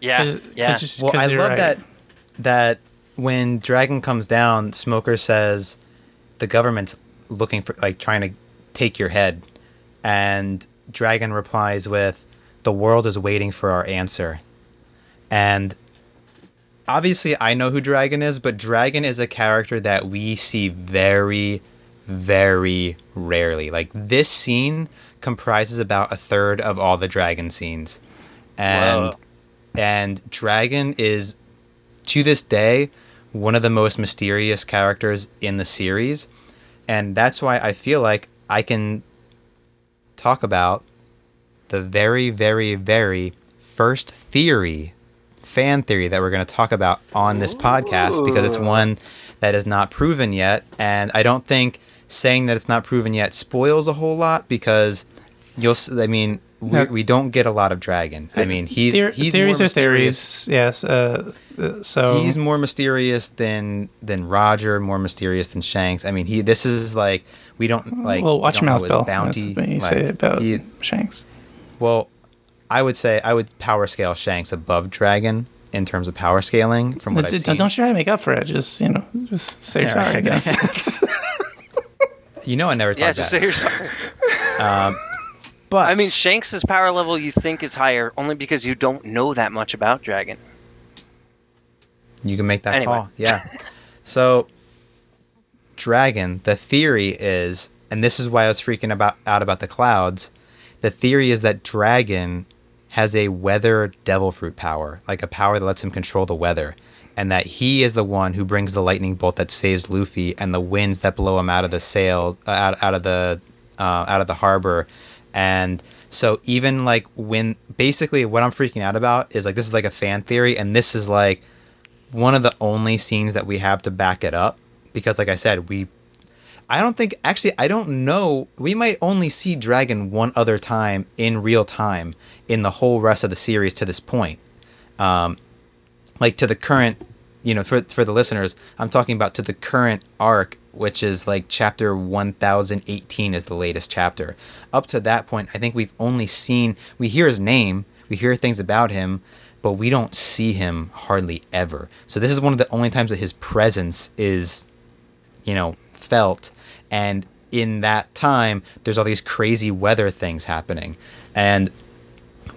yeah, 'Cause- yeah. 'cause- Well, 'cause I you're love right. that that when Dragon comes down, Smoker says the government's looking for like trying to take your head, and Dragon replies with, "The world is waiting for our answer," and obviously I know who Dragon is, but Dragon is a character that we see very, very rarely. Like this scene comprises about a third of all the Dragon scenes, and and Dragon is to this day one of the most mysterious characters in the series, and that's why I feel like I can talk about the very, very, very first theory, fan theory that we're going to talk about on this podcast because it's one that is not proven yet, and I don't think saying that it's not proven yet spoils a whole lot because you'll. I mean. We, No. we don't get a lot of dragon. I mean, he's Theor- he's theories are mysterious. theories. Yes. Uh, uh, so He's more mysterious than than Roger, more mysterious than Shanks. I mean, he this is like we don't like. well, watch your mouth, Bill. Bounty. That's what you like, say about he- Shanks. Well, I would say I would power scale Shanks above Dragon in terms of power scaling from what Don't, I've don't seen. don't try to make up for it. Just you know, just say Yeah, sorry. I guess. you know, I never yeah, talk just that. say you're sorry. Um, but I mean, Shanks' power level you think is higher only because you don't know that much about Dragon. You can make that Anyway. call. Yeah. so Dragon, the theory is and this is why I was freaking about out about the clouds. The theory is that Dragon has a weather devil fruit power, like a power that lets him control the weather. And that he is the one who brings the lightning bolt that saves Luffy, and the winds that blow him out of the sails, uh, out, out of the, uh, out of the harbor, and so even like when basically what I'm freaking out about is like this is like a fan theory, and this is like one of the only scenes that we have to back it up because like i said we i don't think actually i don't know. We might only see dragon one other time in real time in the whole rest of the series to this point. Um like to the current you know for for the listeners i'm talking about to the current arc which is like chapter 1018 is the latest chapter. Up to that point i think we've only seen we hear his name we hear things about him but we don't see him hardly ever. So this is one of the only times that his presence is you know felt and in that time there's all these crazy weather things happening and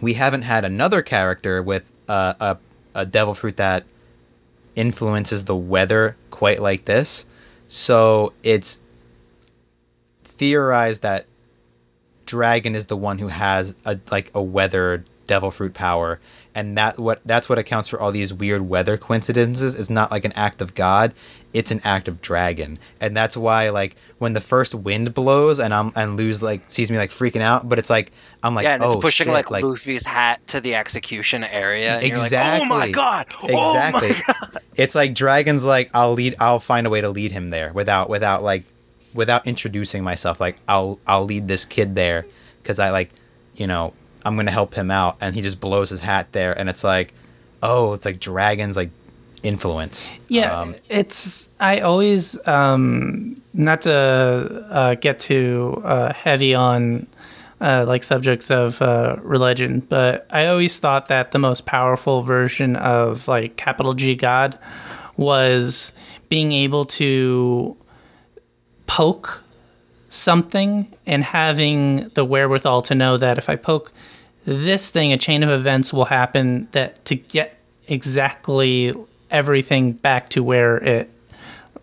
we haven't had another character with a, a devil fruit that influences the weather quite like this. So it's theorized that Dragon is the one who has a like a weather devil fruit power, and that what that's what accounts for all these weird weather coincidences. Is not like an act of God, it's an act of Dragon, and that's why like when the first wind blows and I'm and Luz like sees me like freaking out, but it's like I'm like yeah, and oh it's pushing shit, like, Luffy's hat to the execution area. Exactly. Like, oh my god! exactly Oh my god! it's like dragons like i'll lead i'll find a way to lead him there without without like without introducing myself like i'll i'll lead this kid there because i like you know i'm gonna help him out and he just blows his hat there and it's like oh it's like dragons like influence Yeah, Um, it's. I always um, not to uh, get too uh, heavy on uh, like subjects of uh, religion, but I always thought that the most powerful version of like capital G God was being able to poke something and having the wherewithal to know that if I poke this thing, a chain of events will happen that to get exactly everything back to where it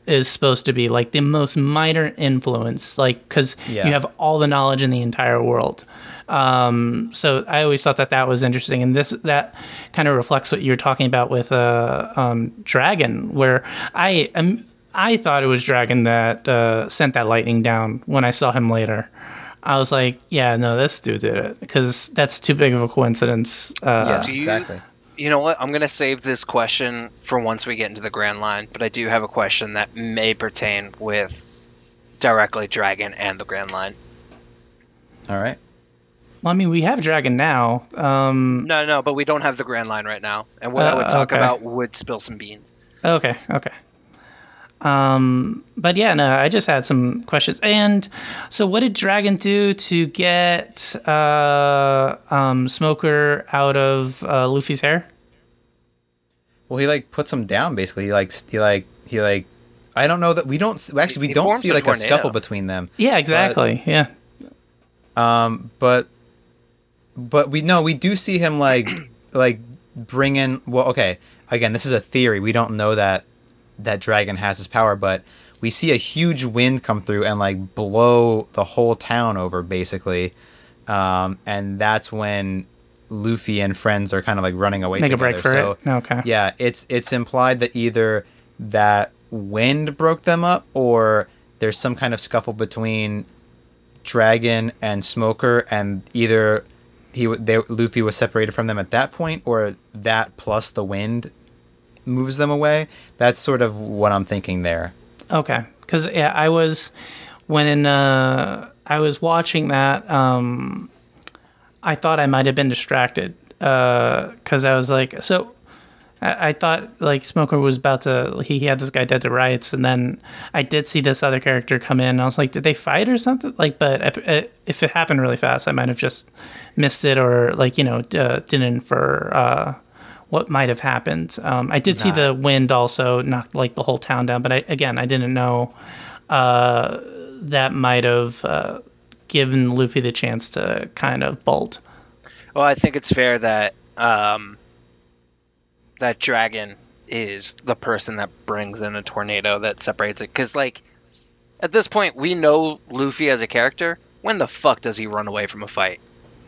is supposed to be, like the most minor influence, like because Yeah. you have all the knowledge in the entire world. Um, so I always thought that that was interesting, and this that kind of reflects what you're talking about with uh, um, Dragon, where I um, I thought it was Dragon that uh, sent that lightning down when I saw him later. I was like, yeah, no, this dude did it because that's too big of a coincidence. Uh, yeah you- exactly You know what? I'm gonna save this question for once we get into the Grand Line, but I do have a question that may pertain with directly Dragon and the Grand Line. All right. Well, I mean, we have Dragon now. Um, No, no, but we don't have the Grand Line right now. And what I would Uh, talk okay. about would spill some beans. Okay, okay. Um, but yeah, no, I just had some questions. And so, what did Dragon do to get uh, um, Smoker out of uh, Luffy's hair? Well, he like puts him down basically. He like he like he like. I don't know that we don't actually we He don't see a like a scuffle between them. Yeah, exactly. yeah. Um, but but we no, we do see him like like bring in. Well, okay. Again, this is a theory. We don't know that that dragon has his power, but we see a huge wind come through and like blow the whole town over, basically. Um, and that's when Luffy and friends are kind of like running away. Make a together. break for so, it. Okay. Yeah, it's it's implied that either that wind broke them up or there's some kind of scuffle between Dragon and Smoker, and either he they, Luffy was separated from them at that point, or that plus the wind moves them away. That's sort of what I'm thinking there. Okay, because yeah, I was when uh, I was watching that. Um, I thought I might have been distracted because I was like, so I, I thought like Smoker was about to. He, he had this guy dead to rights, and then I did see this other character come in. I was like, did they fight or something? Like, but if, if it happened really fast, I might have just missed it or like you know uh, didn't infer. What might have happened. Um, I did see the wind also knocked like the whole town down, but I, again, I didn't know uh, that might have uh, given Luffy the chance to kind of bolt. Well, I think it's fair that um, that Dragon is the person that brings in a tornado that separates it. Because, like, at this point, we know Luffy as a character. When the fuck does he run away from a fight?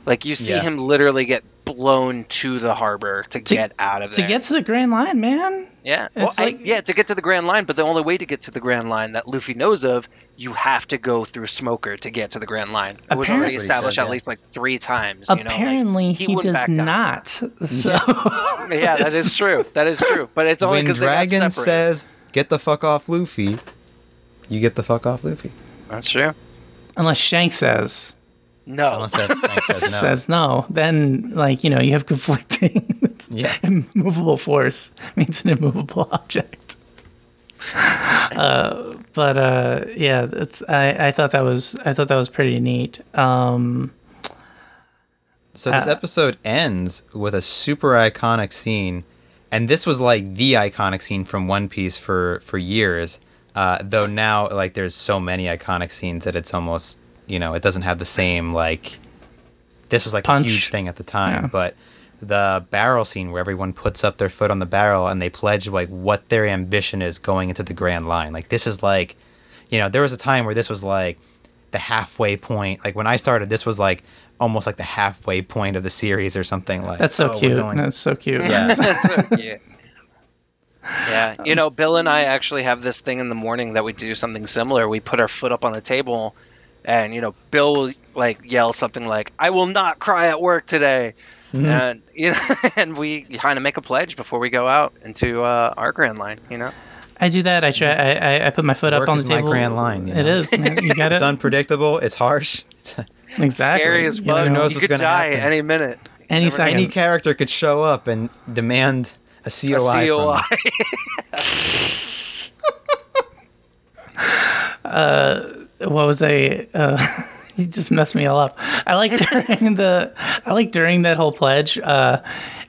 Like, you see Yeah. him literally get blown to the harbor to, get out of it. To get to the Grand Line, man. yeah, well, it's I- like- yeah, to get to the Grand Line. But the only way to get to the Grand Line that Luffy knows of, you have to go through Smoker to get to the Grand Line. It was Apparently- already he established said, at least like three times. You know, like, Apparently, he, does not. So Yeah, that is true. That is true. But it's only when because Dragon says, "Get the fuck off, Luffy," you get the fuck off, Luffy. that's true. unless Shank says No, Unless that Frank says no. says no, then like you know you have conflicting. Yeah. immovable force means an immovable object. uh, but uh, yeah, it's I, I thought that was I thought that was pretty neat. Um, So this Uh, episode ends with a super iconic scene, and this was like the iconic scene from One Piece for for years. Uh, though now, like, there's so many iconic scenes that it's almost you know it doesn't have the same like. This was like Punch. a huge thing at the time, Yeah. but the barrel scene where everyone puts up their foot on the barrel and they pledge like what their ambition is going into the grand line. Like this is like, you know, there was a time where this was like the halfway point. Like when I started, this was like almost like the halfway point of the series or something like. that's so oh, cute. going- That's so cute. Yeah. That's so cute. Yeah, you know, Bill and I actually have this thing in the morning that we do something similar. We put our foot up on the table, and you know, Bill will like yell something like, "I will not cry at work today," and you know, and we kind of make a pledge before we go out into uh, our grand line. You know, I do that. I try. I, I, I put my foot Work up on the is my table. grand line, you It know? is. man. You got it. It's unpredictable. It's harsh. exactly. scary as You know, Who knows you what's could gonna die happen. any minute. Any Never- second. Any character could show up and demand a A COI. from COI. What was I? Uh, you just messed me all up. I like during the, I like during that whole pledge. Uh,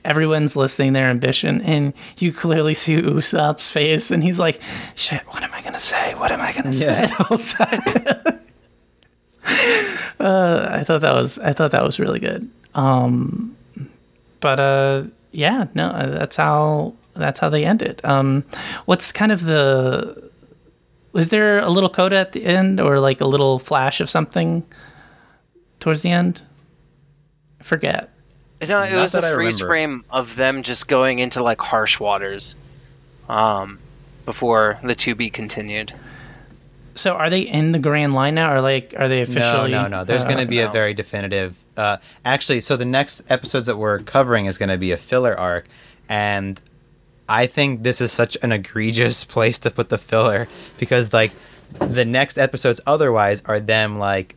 everyone's listing their ambition, and you clearly see Usopp's face, and he's like, "Shit, what am I gonna say? What am I gonna say?" Yeah. Time. uh, I thought that was, I thought that was really good. Um, but uh, yeah, no, uh, that's how that's how they ended. Um, what's kind of the was there a little coda at the end or like a little flash of something towards the end? I forget. No, it Not was a that I freeze frame of them just going into like harsh waters, um, before the to be continued. So are they in the Grand Line now, or like are they officially? no, no. No. There's uh, going to be a very definitive. Uh, actually, so the next episodes that we're covering is going to be a filler arc, and I think this is such an egregious place to put the filler because like the next episodes otherwise are them like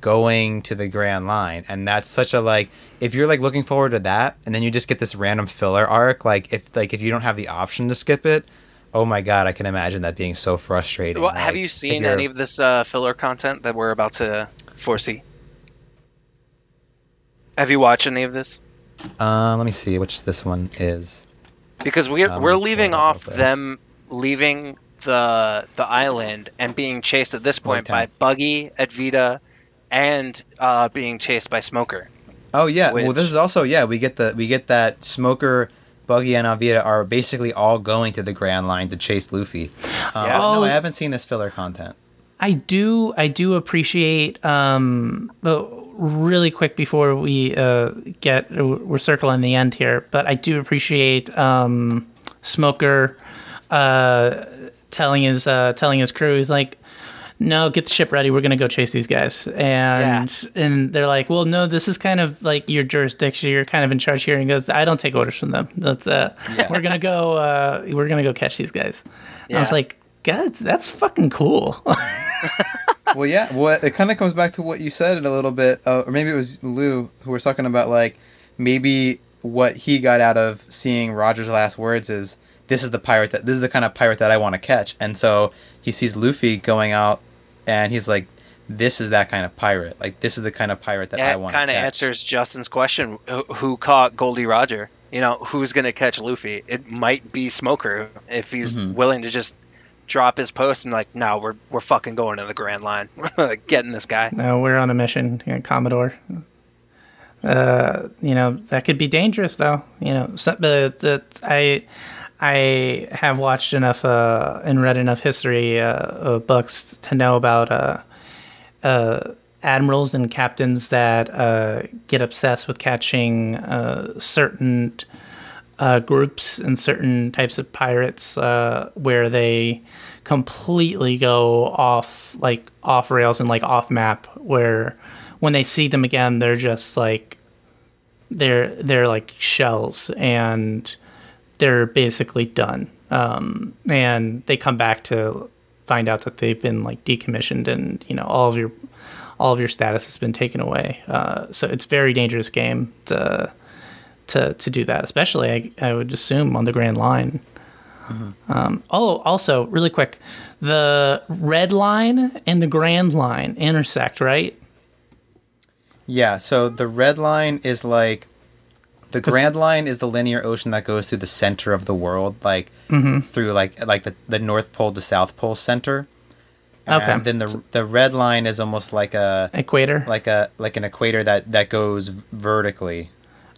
going to the grand line and that's such a like if you're like looking forward to that and then you just get this random filler arc like if like if you don't have the option to skip it oh my god i can imagine that being so frustrating Well, like, have you seen any of this uh, filler content that we're about to foresee? Have you watched any of this? uh, let me see which this one is Because we're Um, we're leaving pull it up off them leaving the the island and being chased at this point by Buggy, Alvida, and uh, being chased by Smoker. Oh yeah, well this is also yeah we get the we get that Smoker, Buggy, and Alvida are basically all going to the Grand Line to chase Luffy. Um, Yeah. but No. I haven't seen this filler content. I do I do appreciate um but really quick before we uh get we're circling the end here, but I do appreciate um Smoker uh telling his uh telling his crew he's like no, get the ship ready. We're gonna go chase these guys, and and they're like, "Well, no, this is kind of like your jurisdiction. You're kind of in charge here." And he goes, "I don't take orders from them. That's uh, Yeah. we're gonna go. Uh, we're gonna go catch these guys." And I was like, "God, that's fucking cool." well, yeah. Well, it kind of comes back to what you said in a little bit, uh, or maybe it was Lou who was talking about like maybe what he got out of seeing Roger's last words is this is the pirate that this is the kind of pirate that I want to catch, and so he sees Luffy going out, and he's like, this is that kind of pirate. Like this is the kind of pirate that I want to kind of answers Justin's question: who, caught Gol D. Roger? You know, who's gonna catch Luffy? It might be Smoker if he's Mhm. willing to just drop his post and like, no, we're we're fucking going to the Grand Line. Getting this guy. No, we're on a mission, you know, Commodore. Uh, you know that could be dangerous, though. You know, so, but that I, I have watched enough uh, and read enough history uh, books to know about uh, uh, admirals and captains that uh, get obsessed with catching uh, certain uh, groups and certain types of pirates uh, where they completely go off like off rails and like off map where when they see them again they're just like they're they're like shells and they're basically done. Um, and they come back to find out that they've been like decommissioned and you know all of your all of your status has been taken away. Uh, so it's very dangerous game. To to to do that, especially I, I would assume on the Grand Line. Um, oh, also, really quick, the red line and the Grand Line intersect, right? Yeah, so the red line is like the Grand Line is the linear ocean that goes through the center of the world, like Mm-hmm. through like like the, the North Pole to South Pole center. Okay. And then the the red line is almost like a Equator. like a like an equator that that goes vertically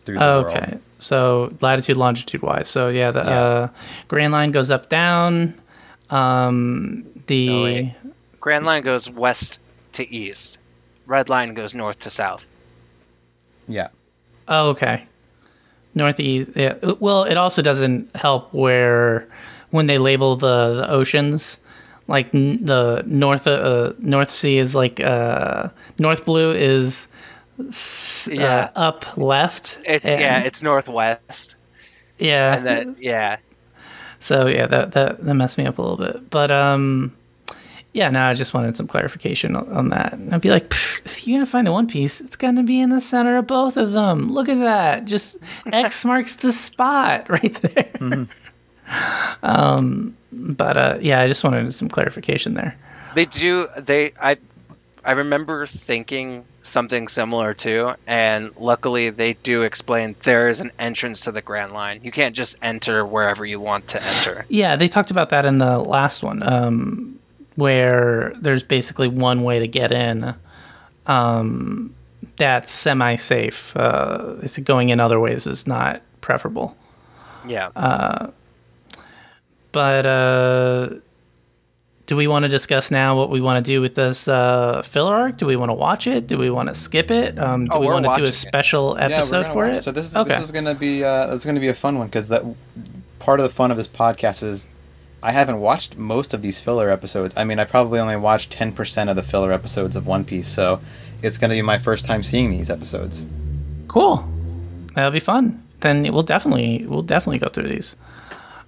through the okay, world. so latitude, longitude wise. So yeah, the Yeah. Uh, Grand Line goes up, down. Um, the No. Grand Line goes west to east. Red Line goes north to south. Yeah. Oh, okay. Northeast. Yeah. Uh, Well, it also doesn't help where when they label the, the oceans, like n- the North uh, North Sea is like uh, North Blue is s- Yeah. uh, up left. It, and- yeah, it's northwest, yeah. and then yeah, So yeah, that, that that messed me up a little bit. But um, yeah, no, I just wanted some clarification on, on that. And I'd be like, if you're gonna find the One Piece, it's gonna be in the center of both of them. Look at that, just X marks the spot right there. Um, but uh, yeah, I just wanted some clarification there. they do. They I I remember thinking something similar too, and luckily they do explain there is an entrance to the Grand Line. You can't just enter wherever you want to enter. Yeah, they talked about that in the last one, um, where there's basically one way to get in. Um, that's semi-safe. Uh, it's going in other ways is not preferable. Yeah. But uh, do we want to discuss now what we want to do with this uh, filler arc? Do we want to watch it? Do we want to skip it? Um, do Oh, we want to do a special Yeah, we're episode gonna for watch it? So this is okay. this is gonna be uh, it's gonna be a fun one because that part of the fun of this podcast is I haven't watched most of these filler episodes. I mean, I probably only watched ten percent of the filler episodes of One Piece, so it's gonna be my first time seeing these episodes. Cool. That'll be fun. then we'll definitely we'll definitely go through these,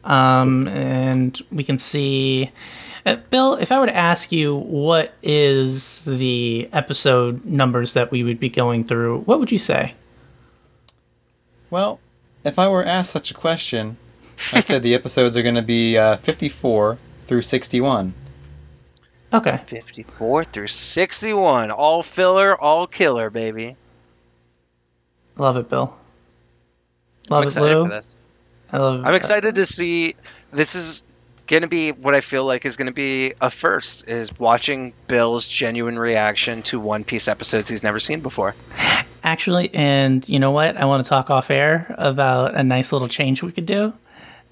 um, and we can see. Uh, Bill, if I were to ask you what is the episode numbers that we would be going through, what would you say? Well, if I were asked such a question, I'd say the episodes are going to be uh, 54 through 61. Okay. 54 through 61. All filler, all killer, baby. Love it, Bill. I'm Love it, Lou. for this. I love. I'm excited to see. This is going to be what I feel like is going to be a first is watching Bill's genuine reaction to One Piece episodes he's never seen before. Actually, and you know what? I want to talk off air about a nice little change we could do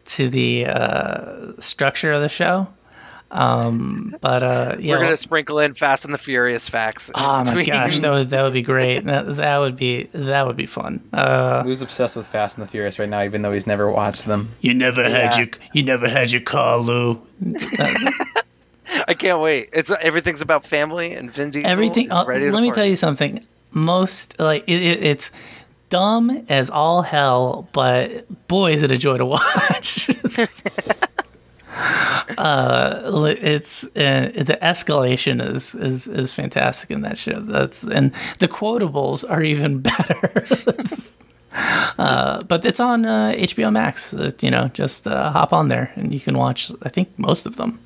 to the uh, structure of the show. Um, but uh, yeah, We're going to sprinkle in Fast and the Furious facts. oh my gosh, that would that would be great. That, that would be that would be fun. Uh, Lou's obsessed with Fast and the Furious right now, even though he's never watched them. you never had your you never had your car, Lou. I can't wait. It's everything's about family and Vin Diesel. Everything. is Uh, ready let me party. tell you something. Most like it, it, it's dumb as all hell, but boy, is it a joy to watch. Uh, it's uh, the escalation is, is is fantastic in that show. That's and the quotables are even better. Uh, but it's on uh, HBO Max. Uh, you know, just uh, hop on there and you can watch. I think most of them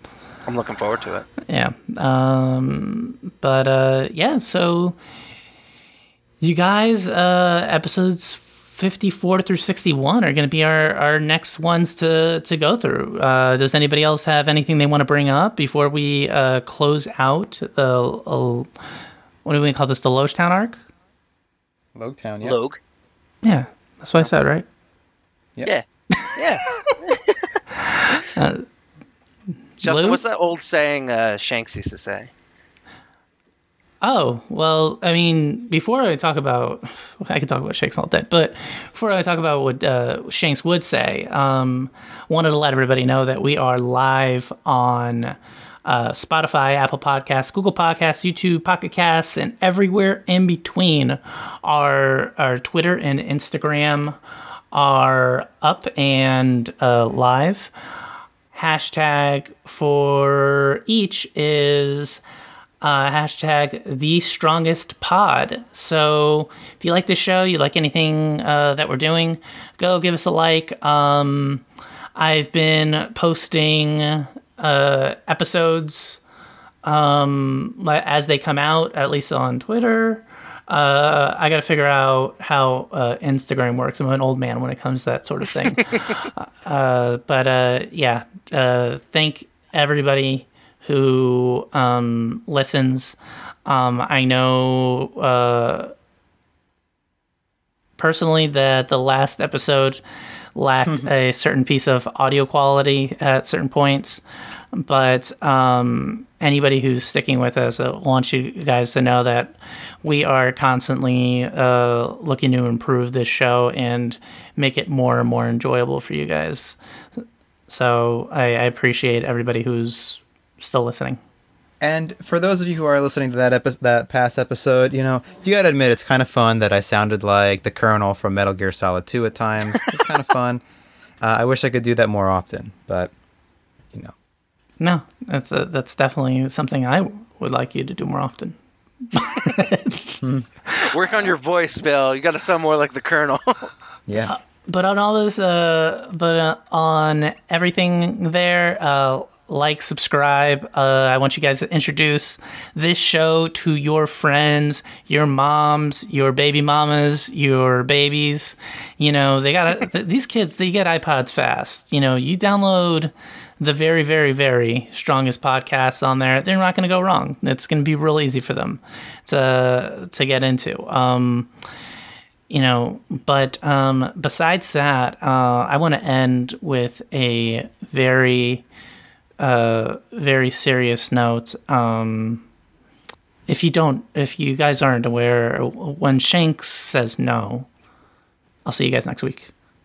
I'm looking forward to it. yeah um but uh yeah so you guys uh episodes 54 through 61 are going to be our our next ones to to go through uh does anybody else have anything they want to bring up before we uh close out the uh, what do we call this the Loguetown arc Loguetown, yeah. Logue. yeah that's what i said right Yeah. Yeah. Uh, Justin, Lou? what's that old saying uh, Shanks used to say? Oh, well, I mean, before I talk about, I could talk about Shanks all day, but before I talk about what uh, Shanks would say, um, wanted to let everybody know that we are live on uh, Spotify, Apple Podcasts, Google Podcasts, YouTube, Pocket Casts, and everywhere in between. Our, our Twitter and Instagram are up and uh, live. Hashtag for each is uh, hashtag the strongest pod. So if you like the show, you like anything uh, that we're doing, go give us a like. Um, I've been posting uh, episodes um, as they come out, at least on Twitter. Uh, I got to figure out how uh, Instagram works. I'm an old man when it comes to that sort of thing. uh, but uh, yeah, uh, thank everybody who um, listens. Um, I know uh, personally that the last episode lacked a certain piece of audio quality at certain points, but um, anybody who's sticking with us, I want you guys to know that we are constantly uh, looking to improve this show and make it more and more enjoyable for you guys. So I, I appreciate everybody who's still listening. And for those of you who are listening to that epi- that past episode, you know, you gotta admit it's kind of fun that I sounded like the Colonel from Metal Gear Solid 2 at times. It's kind of fun. Uh, I wish I could do that more often, but you know, No, that's a, that's definitely something I would like you to do more often. Work on your voice, Bill. You got to sound more like the Colonel. yeah. but on all this, uh, but uh, on everything there, uh, like, subscribe. Uh, I want you guys to introduce this show to your friends, your moms, your baby mamas, your babies. You know, they got th- these kids. They get iPods fast. You know, you download the very, very, very strongest podcasts on there. They're not going to go wrong. It's going to be real easy for them to to get into. Um, you know, but um, besides that, uh, I want to end with a very, uh, very serious note. Um, if you don't, if you guys aren't aware, when Shanks says no, I'll see you guys next week.